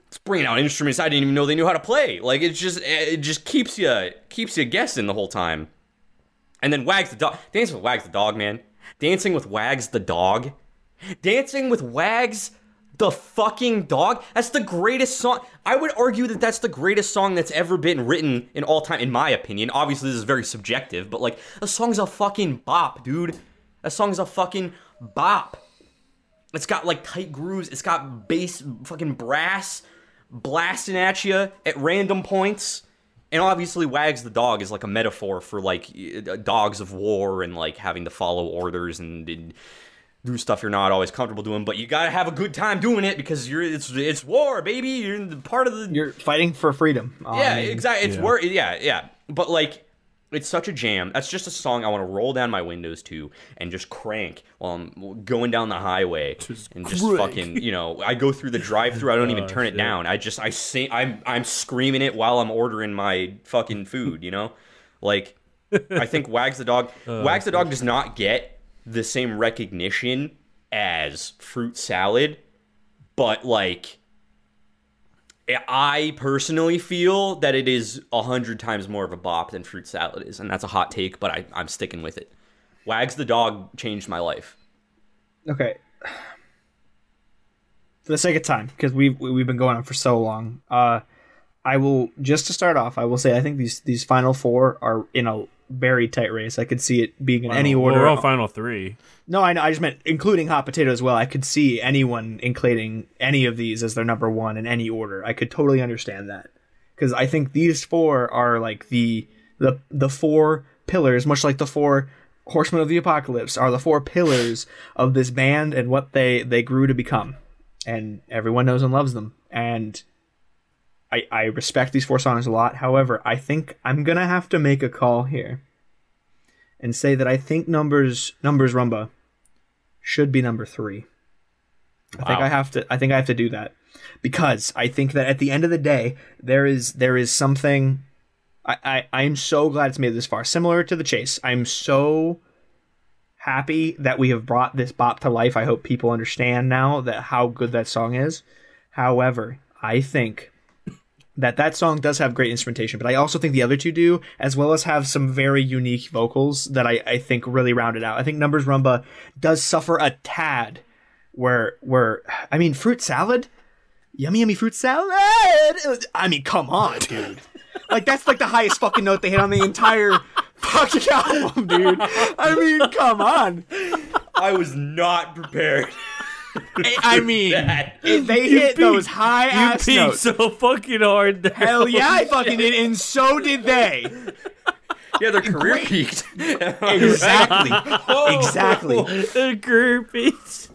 S1: it's bringing out instruments I didn't even know they knew how to play. Like it's just it just keeps you keeps you guessing the whole time. And then Wags the dog, dancing with Wags the dog, man. Dancing with Wags the dog, dancing with Wags the fucking dog. That's the greatest song. I would argue that that's the greatest song that's ever been written in all time, in my opinion. Obviously, this is very subjective, but like the song's a fucking bop, dude. That song's a fucking bop. It's got like tight grooves. It's got bass, fucking brass blasting at you at random points. And obviously, Wags the dog is like a metaphor for like dogs of war and like having to follow orders and, and do stuff you're not always comfortable doing. But you gotta have a good time doing it because you're it's it's war, baby. You're in the part of the
S3: you're fighting for freedom. Uh,
S1: yeah,
S3: I mean,
S1: exactly. It's
S2: yeah.
S1: wor Yeah, yeah. But like, it's such a jam. That's just a song I want to roll down my windows to and just crank while I'm going down the highway
S2: Just
S1: and just
S2: crank.
S1: fucking. You know, I go through the drive-through. I don't <laughs> even
S2: Oh,
S1: turn it down. I just I sing. I'm I'm screaming it while I'm ordering my fucking food. You know, like I think <laughs> Wags the dog.
S2: Oh,
S1: Wags the dog does not get the same recognition as fruit salad, but like. I personally feel that it is a hundred times more of a bop than fruit salad is, and that's a hot take, but I, I'm sticking with it. Wags the dog changed my life.
S3: Okay. For the sake of time, because we've we've been going on for so long, uh, I will just to start off. I will say I think these these final four are in a very tight race. I could see it being in any order.
S2: We're on final three.
S3: No, I know. I just meant including hot potato as well. I could see anyone including any of these as their number one in any order. I could totally understand that because I think these four are like the the the four pillars, much like the four horsemen of the apocalypse, are the four pillars of this band and what they they grew to become. And everyone knows and loves them. And I I respect these four songs a lot. However, I think I'm gonna have to make a call here and say that I think numbers numbers rhumba should be number three. I think I have to. I think I have to do that because I think that at the end of the day, there is there is something. I I I'm so glad it's made this far. Similar to the chase, I'm so happy that we have brought this bop to life. I hope people understand now that how good that song is. However, I think that that song does have great instrumentation, but I also think the other two do, as well as have some very unique vocals that I, I think really round it out. I think Numbers Rhumba does suffer a tad where where I mean fruit salad, yummy yummy fruit salad. I mean, come on, dude. <laughs> Like that's like the highest fucking note they hit on the entire fucking album, dude. I mean, come on.
S1: I was not prepared.
S3: I, I mean,
S1: that.
S3: it- they hit those high
S2: You
S3: ass
S2: peaked
S3: notes.
S2: so fucking hard. There.
S3: Hell yeah, I fucking did, and so did they.
S1: Yeah, their career peaked.
S3: Exactly. <laughs> Oh. Exactly.
S2: the groupies.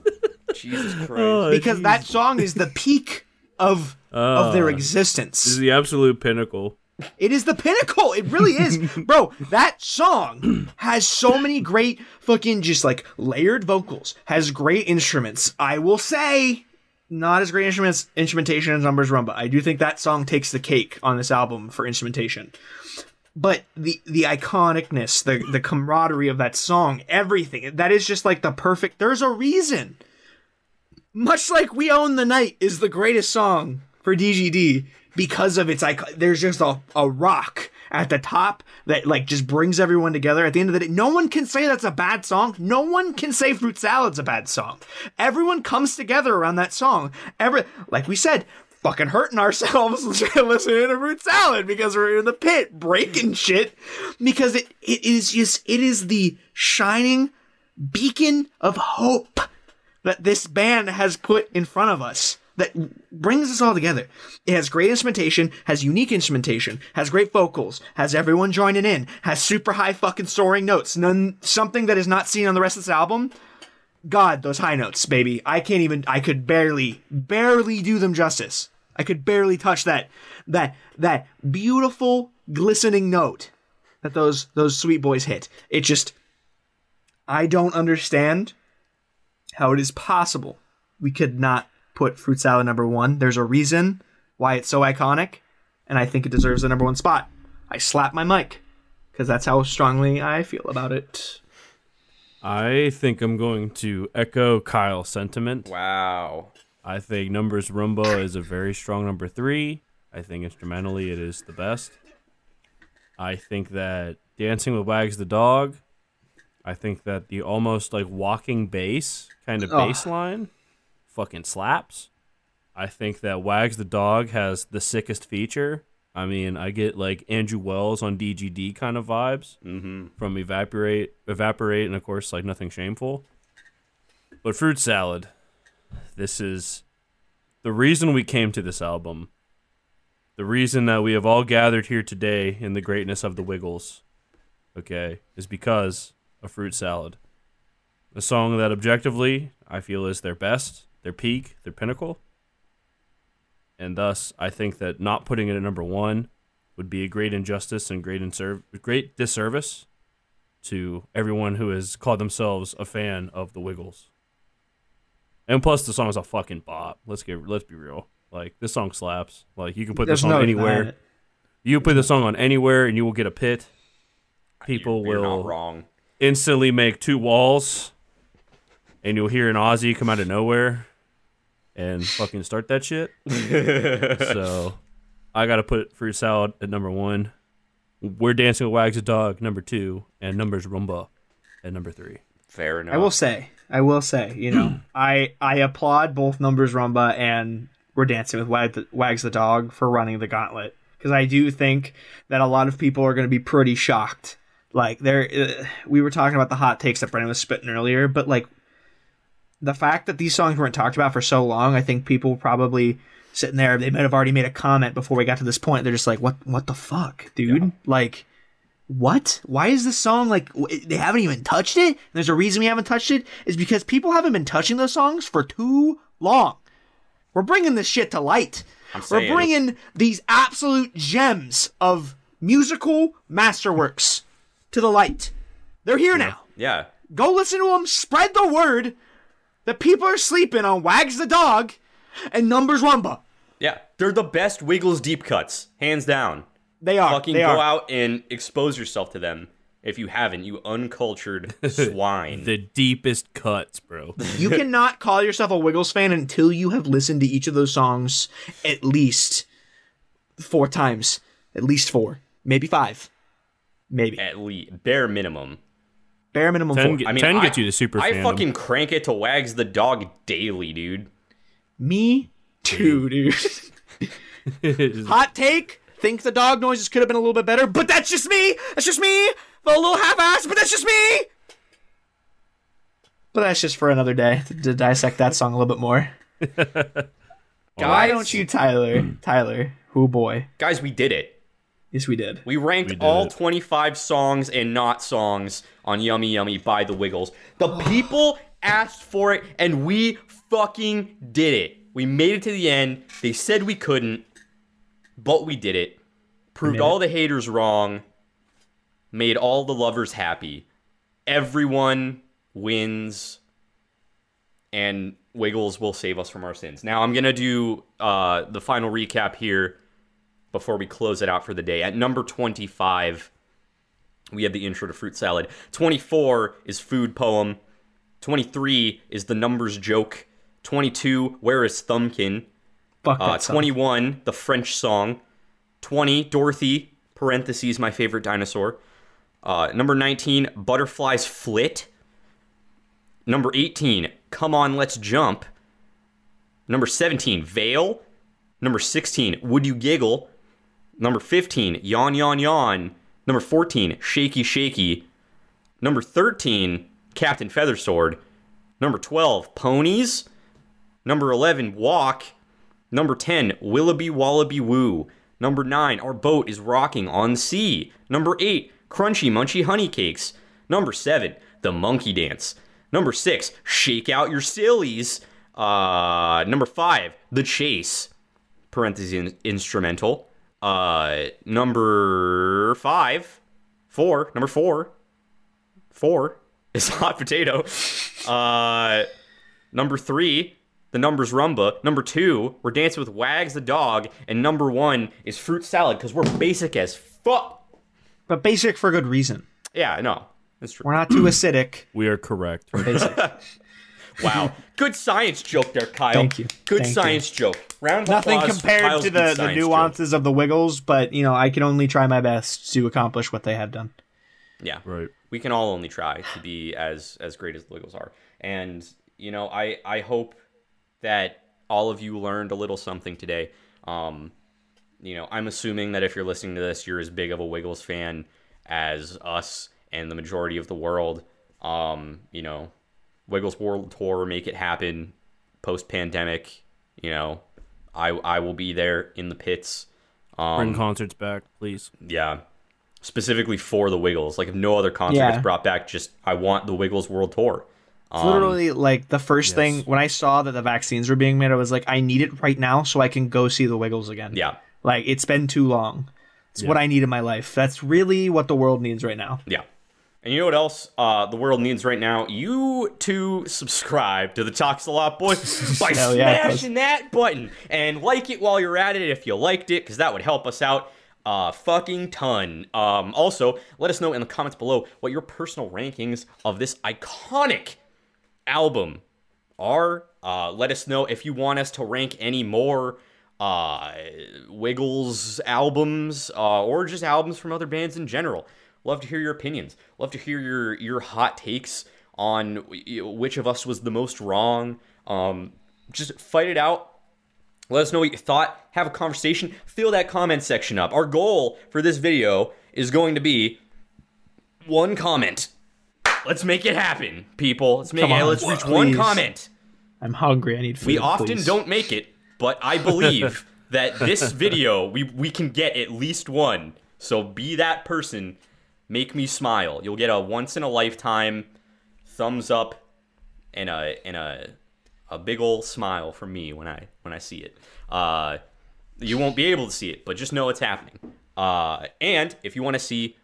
S1: Jesus oh, Christ.
S2: Oh,
S3: Because
S2: jeez.
S3: that song is the peak of of their
S2: ah. existence. This is the absolute pinnacle.
S3: It is the pinnacle. It really is. <laughs> Bro, that song has so many great fucking just like layered vocals, has great instruments. I will say not as great instruments instrumentation as Numbers Rhumba. I do think that song takes the cake on this album for instrumentation. But the the iconicness, the the camaraderie of that song, everything that is just like the perfect. There's a reason. Much like "We Own the Night" is the greatest song for DGD because of its icon. There's just a a rock at the top that like just brings everyone together. At the end of the day, no one can say that's a bad song. No one can say "Fruit Salad's" a bad song. Everyone comes together around that song. Every like we said, fucking hurting ourselves <laughs> listening to fruit salad because we're in the pit breaking shit because it, it is just it is the shining beacon of hope that this band has put in front of us that brings us all together. It has great instrumentation, has unique instrumentation, has great vocals, has everyone joining in, has super high fucking soaring notes, none something that is not seen on the rest of this album. God, those high notes, baby. I can't even I could barely barely do them justice. I could barely touch that that that beautiful glistening note that those those sweet boys hit. It just I don't understand how it is possible we could not put fruit salad number one. There's a reason why it's so iconic, and I think it deserves the number one spot. I slap my mic because that's how strongly I feel about it.
S2: I think I'm going to echo Kyle's sentiment.
S1: Wow.
S2: I think Numbers Rhumba is a very strong number three. I think instrumentally it is the best. I think that Dancing with Wags the Dog, I think that the almost like walking bass kind of
S3: Ugh.
S2: bass line fucking slaps. I think that Wags the Dog has the sickest feature. I mean, I get like Andrew Wells on DGD kind of vibes
S1: Mm-hmm.
S2: from Evaporate, Evaporate, and of course, like Nothing Shameful. But Fruit Salad, this is the reason we came to this album. The reason that we have all gathered here today in the greatness of the Wiggles, okay, is because of Fruit Salad. A song that objectively I feel is their best, their peak, their pinnacle. And thus, I think that not putting it at number one would be a great injustice and great inserv- great disservice to everyone who has called themselves a fan of the Wiggles. And plus, the song is a fucking bop. Let's get let's be real. Like this song slaps. Like you can put
S3: There's
S2: this song
S3: no
S2: anywhere.
S3: denying it.
S2: You put the song on anywhere, and you will get a pit. People
S1: You're, you're
S2: will
S1: not wrong.
S2: instantly make two walls, and you'll hear an Aussie come out of nowhere and fucking start that shit. <laughs> so I got to put Fruit Salad at number one. We're Dancing with Wags a Dog, number two, and Numbers Rhumba at number three.
S1: Fair enough.
S3: I will say, I will say, you know, <clears throat> I I applaud both Numbers Rhumba and We're Dancing with Wag the, Wags the Dog for running the gauntlet because I do think that a lot of people are going to be pretty shocked. Like there, uh, we were talking about the hot takes that Brennan was spitting earlier, but like the fact that these songs weren't talked about for so long, I think people probably sitting there, they might have already made a comment before we got to this point. They're just like, "What? What the fuck, dude? Like." what? Why is this song like they haven't even touched it? And there's a reason we haven't touched it is because people haven't been touching those songs for too long. We're bringing this shit to light. We're bringing these absolute gems of musical masterworks to the light. They're here now.
S1: Yeah.
S3: Go listen to them. Spread the word. That people are sleeping on Wags the Dog and Numbers Rhumba.
S1: Yeah, they're the best Wiggles deep cuts, hands down.
S3: They are.
S1: Fucking
S3: they
S1: go
S3: are.
S1: out and expose yourself to them. If you haven't, you uncultured <laughs> swine.
S2: The <laughs> deepest cuts, bro.
S3: You <laughs> cannot call yourself a Wiggles fan until you have listened to each of those songs at least four times. At least four. Maybe five. Maybe.
S1: At least bare minimum.
S3: Bare minimum
S2: Ten,
S3: four.
S2: get-
S1: I mean,
S2: ten
S1: I,
S2: gets you to super
S1: I
S2: fandom.
S1: fucking crank it to Wags the dog daily, dude.
S3: Me too, dude. <laughs> Hot take. Think the dog noises could have been a little bit better, but that's just me. That's just me. A little half-assed, but that's just me. But that's just for another day to, to dissect that song a little bit more. <laughs> Why don't you, Tyler? Tyler, who boy?
S1: guys, we did it.
S3: Yes, we did.
S1: We ranked
S2: We did
S1: all
S2: it.
S1: 25 songs and not songs on Yummy Yummy by the Wiggles. The people asked for it, and we fucking did it. We made it to the end. They said we couldn't, but we did it. Proved
S3: made
S1: all the haters wrong. Made all the lovers happy. Everyone wins. And Wiggles will save us from our sins. Now I'm gonna do uh, the final recap here before we close it out for the day. At number 25, we have the intro to Fruit Salad. 24 is Food Poem. 23 is The Numbers Joke. 22, Where is Thumbkin?
S3: Fuck
S1: Uh,
S3: song.
S1: 21, The French Song. 20, Dorothy, parentheses, my favorite dinosaur. Uh, number 19, Butterflies Flit. Number 18, Come On, Let's Jump. Number 17, Veil. Number 16, Would You Giggle. Number 15, Yawn Yawn Yawn. Number 14, Shaky Shaky. Number 13, Captain Feathersword. Number 12, Ponies. Number 11, Walk. Number 10, Willoughby Wallaby Woo. Number 9, Our Boat is Rocking on Sea. Number 8, Crunchy Munchy Honey Cakes. Number 7, The Monkey Dance. Number 6, Shake Out Your Sillies. Uh, number 5, The Chase. Parentheses in- instrumental. Uh, number 5, 4, number 4, 4 <laughs> is Hot Potato. Uh, Number three, the numbers rhumba. Number two, we're dancing with Wags the dog. And number one is fruit salad because we're basic as fuck.
S3: but basic for good reason.
S1: Yeah, no, that's true.
S3: We're not too acidic.
S2: We are correct.
S3: Basic. <laughs>
S1: Wow, <laughs> good science joke there, Kyle.
S3: Thank you.
S1: Good
S3: Thank you.
S1: science joke. Round of
S3: Nothing compared
S1: Kyle's
S3: to the, the
S1: science joke.
S3: nuances of the Wiggles, but you know I can only try my best to accomplish what they have done.
S1: Yeah,
S2: Right.
S1: we can all only try to be as as great as the Wiggles are. And you know, I I hope that all of you learned a little something today. Um, you know, I'm assuming that if you're listening to this, you're as big of a Wiggles fan as us and the majority of the world. Um, you know, Wiggles World Tour, make it happen post pandemic. You know, I I will be there in the pits. Um,
S2: Bring concerts back, please.
S1: yeah. Specifically for the Wiggles. Like if no other concert
S3: Yeah.
S1: gets brought back, just I want the Wiggles World Tour. Um,
S3: literally like the first thing when I saw that the vaccines were being made, I was like, I need it right now so I can go see the Wiggles again.
S1: Yeah.
S3: Like it's been too long. It's what I need in my life. That's really what the world needs right now.
S1: Yeah. And you know what else uh, the world needs right now? You to subscribe to the Talks a Lot Boys <laughs> by
S3: yeah,
S1: smashing that button and like it while you're at it if you liked it, because that would help us out a fucking ton. Um, also, let us know in the comments below what your personal rankings of this iconic album are. Uh, let us know if you want us to rank any more uh, Wiggles albums uh, or just albums from other bands in general. Love to hear your opinions. Love to hear your your hot takes on which of us was the most wrong. Um, just fight it out. Let us know what you thought. Have a conversation. Fill that comment section up. Our goal for this video is going to be one comment. Let's make it happen, people. Let's make
S3: Come
S1: it.
S3: on,
S1: Let's reach one comment.
S3: I'm hungry. I need food.
S1: We often
S3: please.
S1: don't make it, but I believe <laughs> that this video we we can get at least one. So be that person. Make me smile. You'll get a once in a lifetime thumbs up and a and a a big old smile from me when I when I see it. Uh, you won't be able to see it, but just know it's happening. Uh, and if you want to see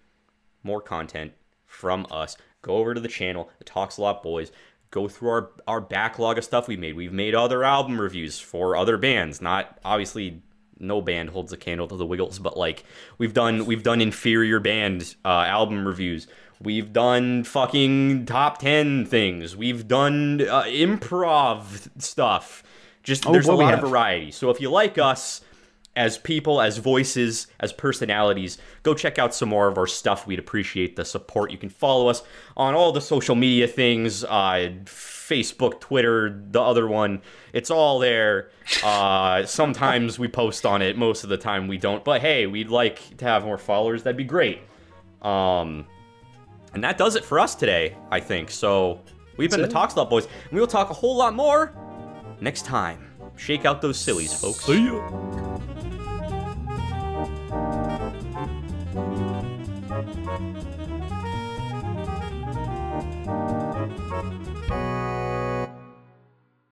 S1: more content from us, go over to the channel, the Talks a Lot Boys. go through our our backlog of stuff we made. We've made other album reviews for other bands, not obviously no band holds a candle to the Wiggles, but like we've done we've done inferior band uh, album reviews. We've done fucking top 10 things. We've done uh, improv stuff. Just
S3: Oh,
S1: there's a lot of variety. So if you like us as people, as voices, as personalities, go check out some more of our stuff. We'd appreciate the support. You can follow us on all the social media things, uh, Facebook, Twitter, the other one. It's all there. Uh, sometimes we post on it. Most of the time we don't. But hey, we'd like to have more followers. That'd be great. Um, and that does it for us today, I think. So we've been the Talks a Lot Boys, we will talk a whole lot more next time. Shake out those sillies, folks.
S2: See ya.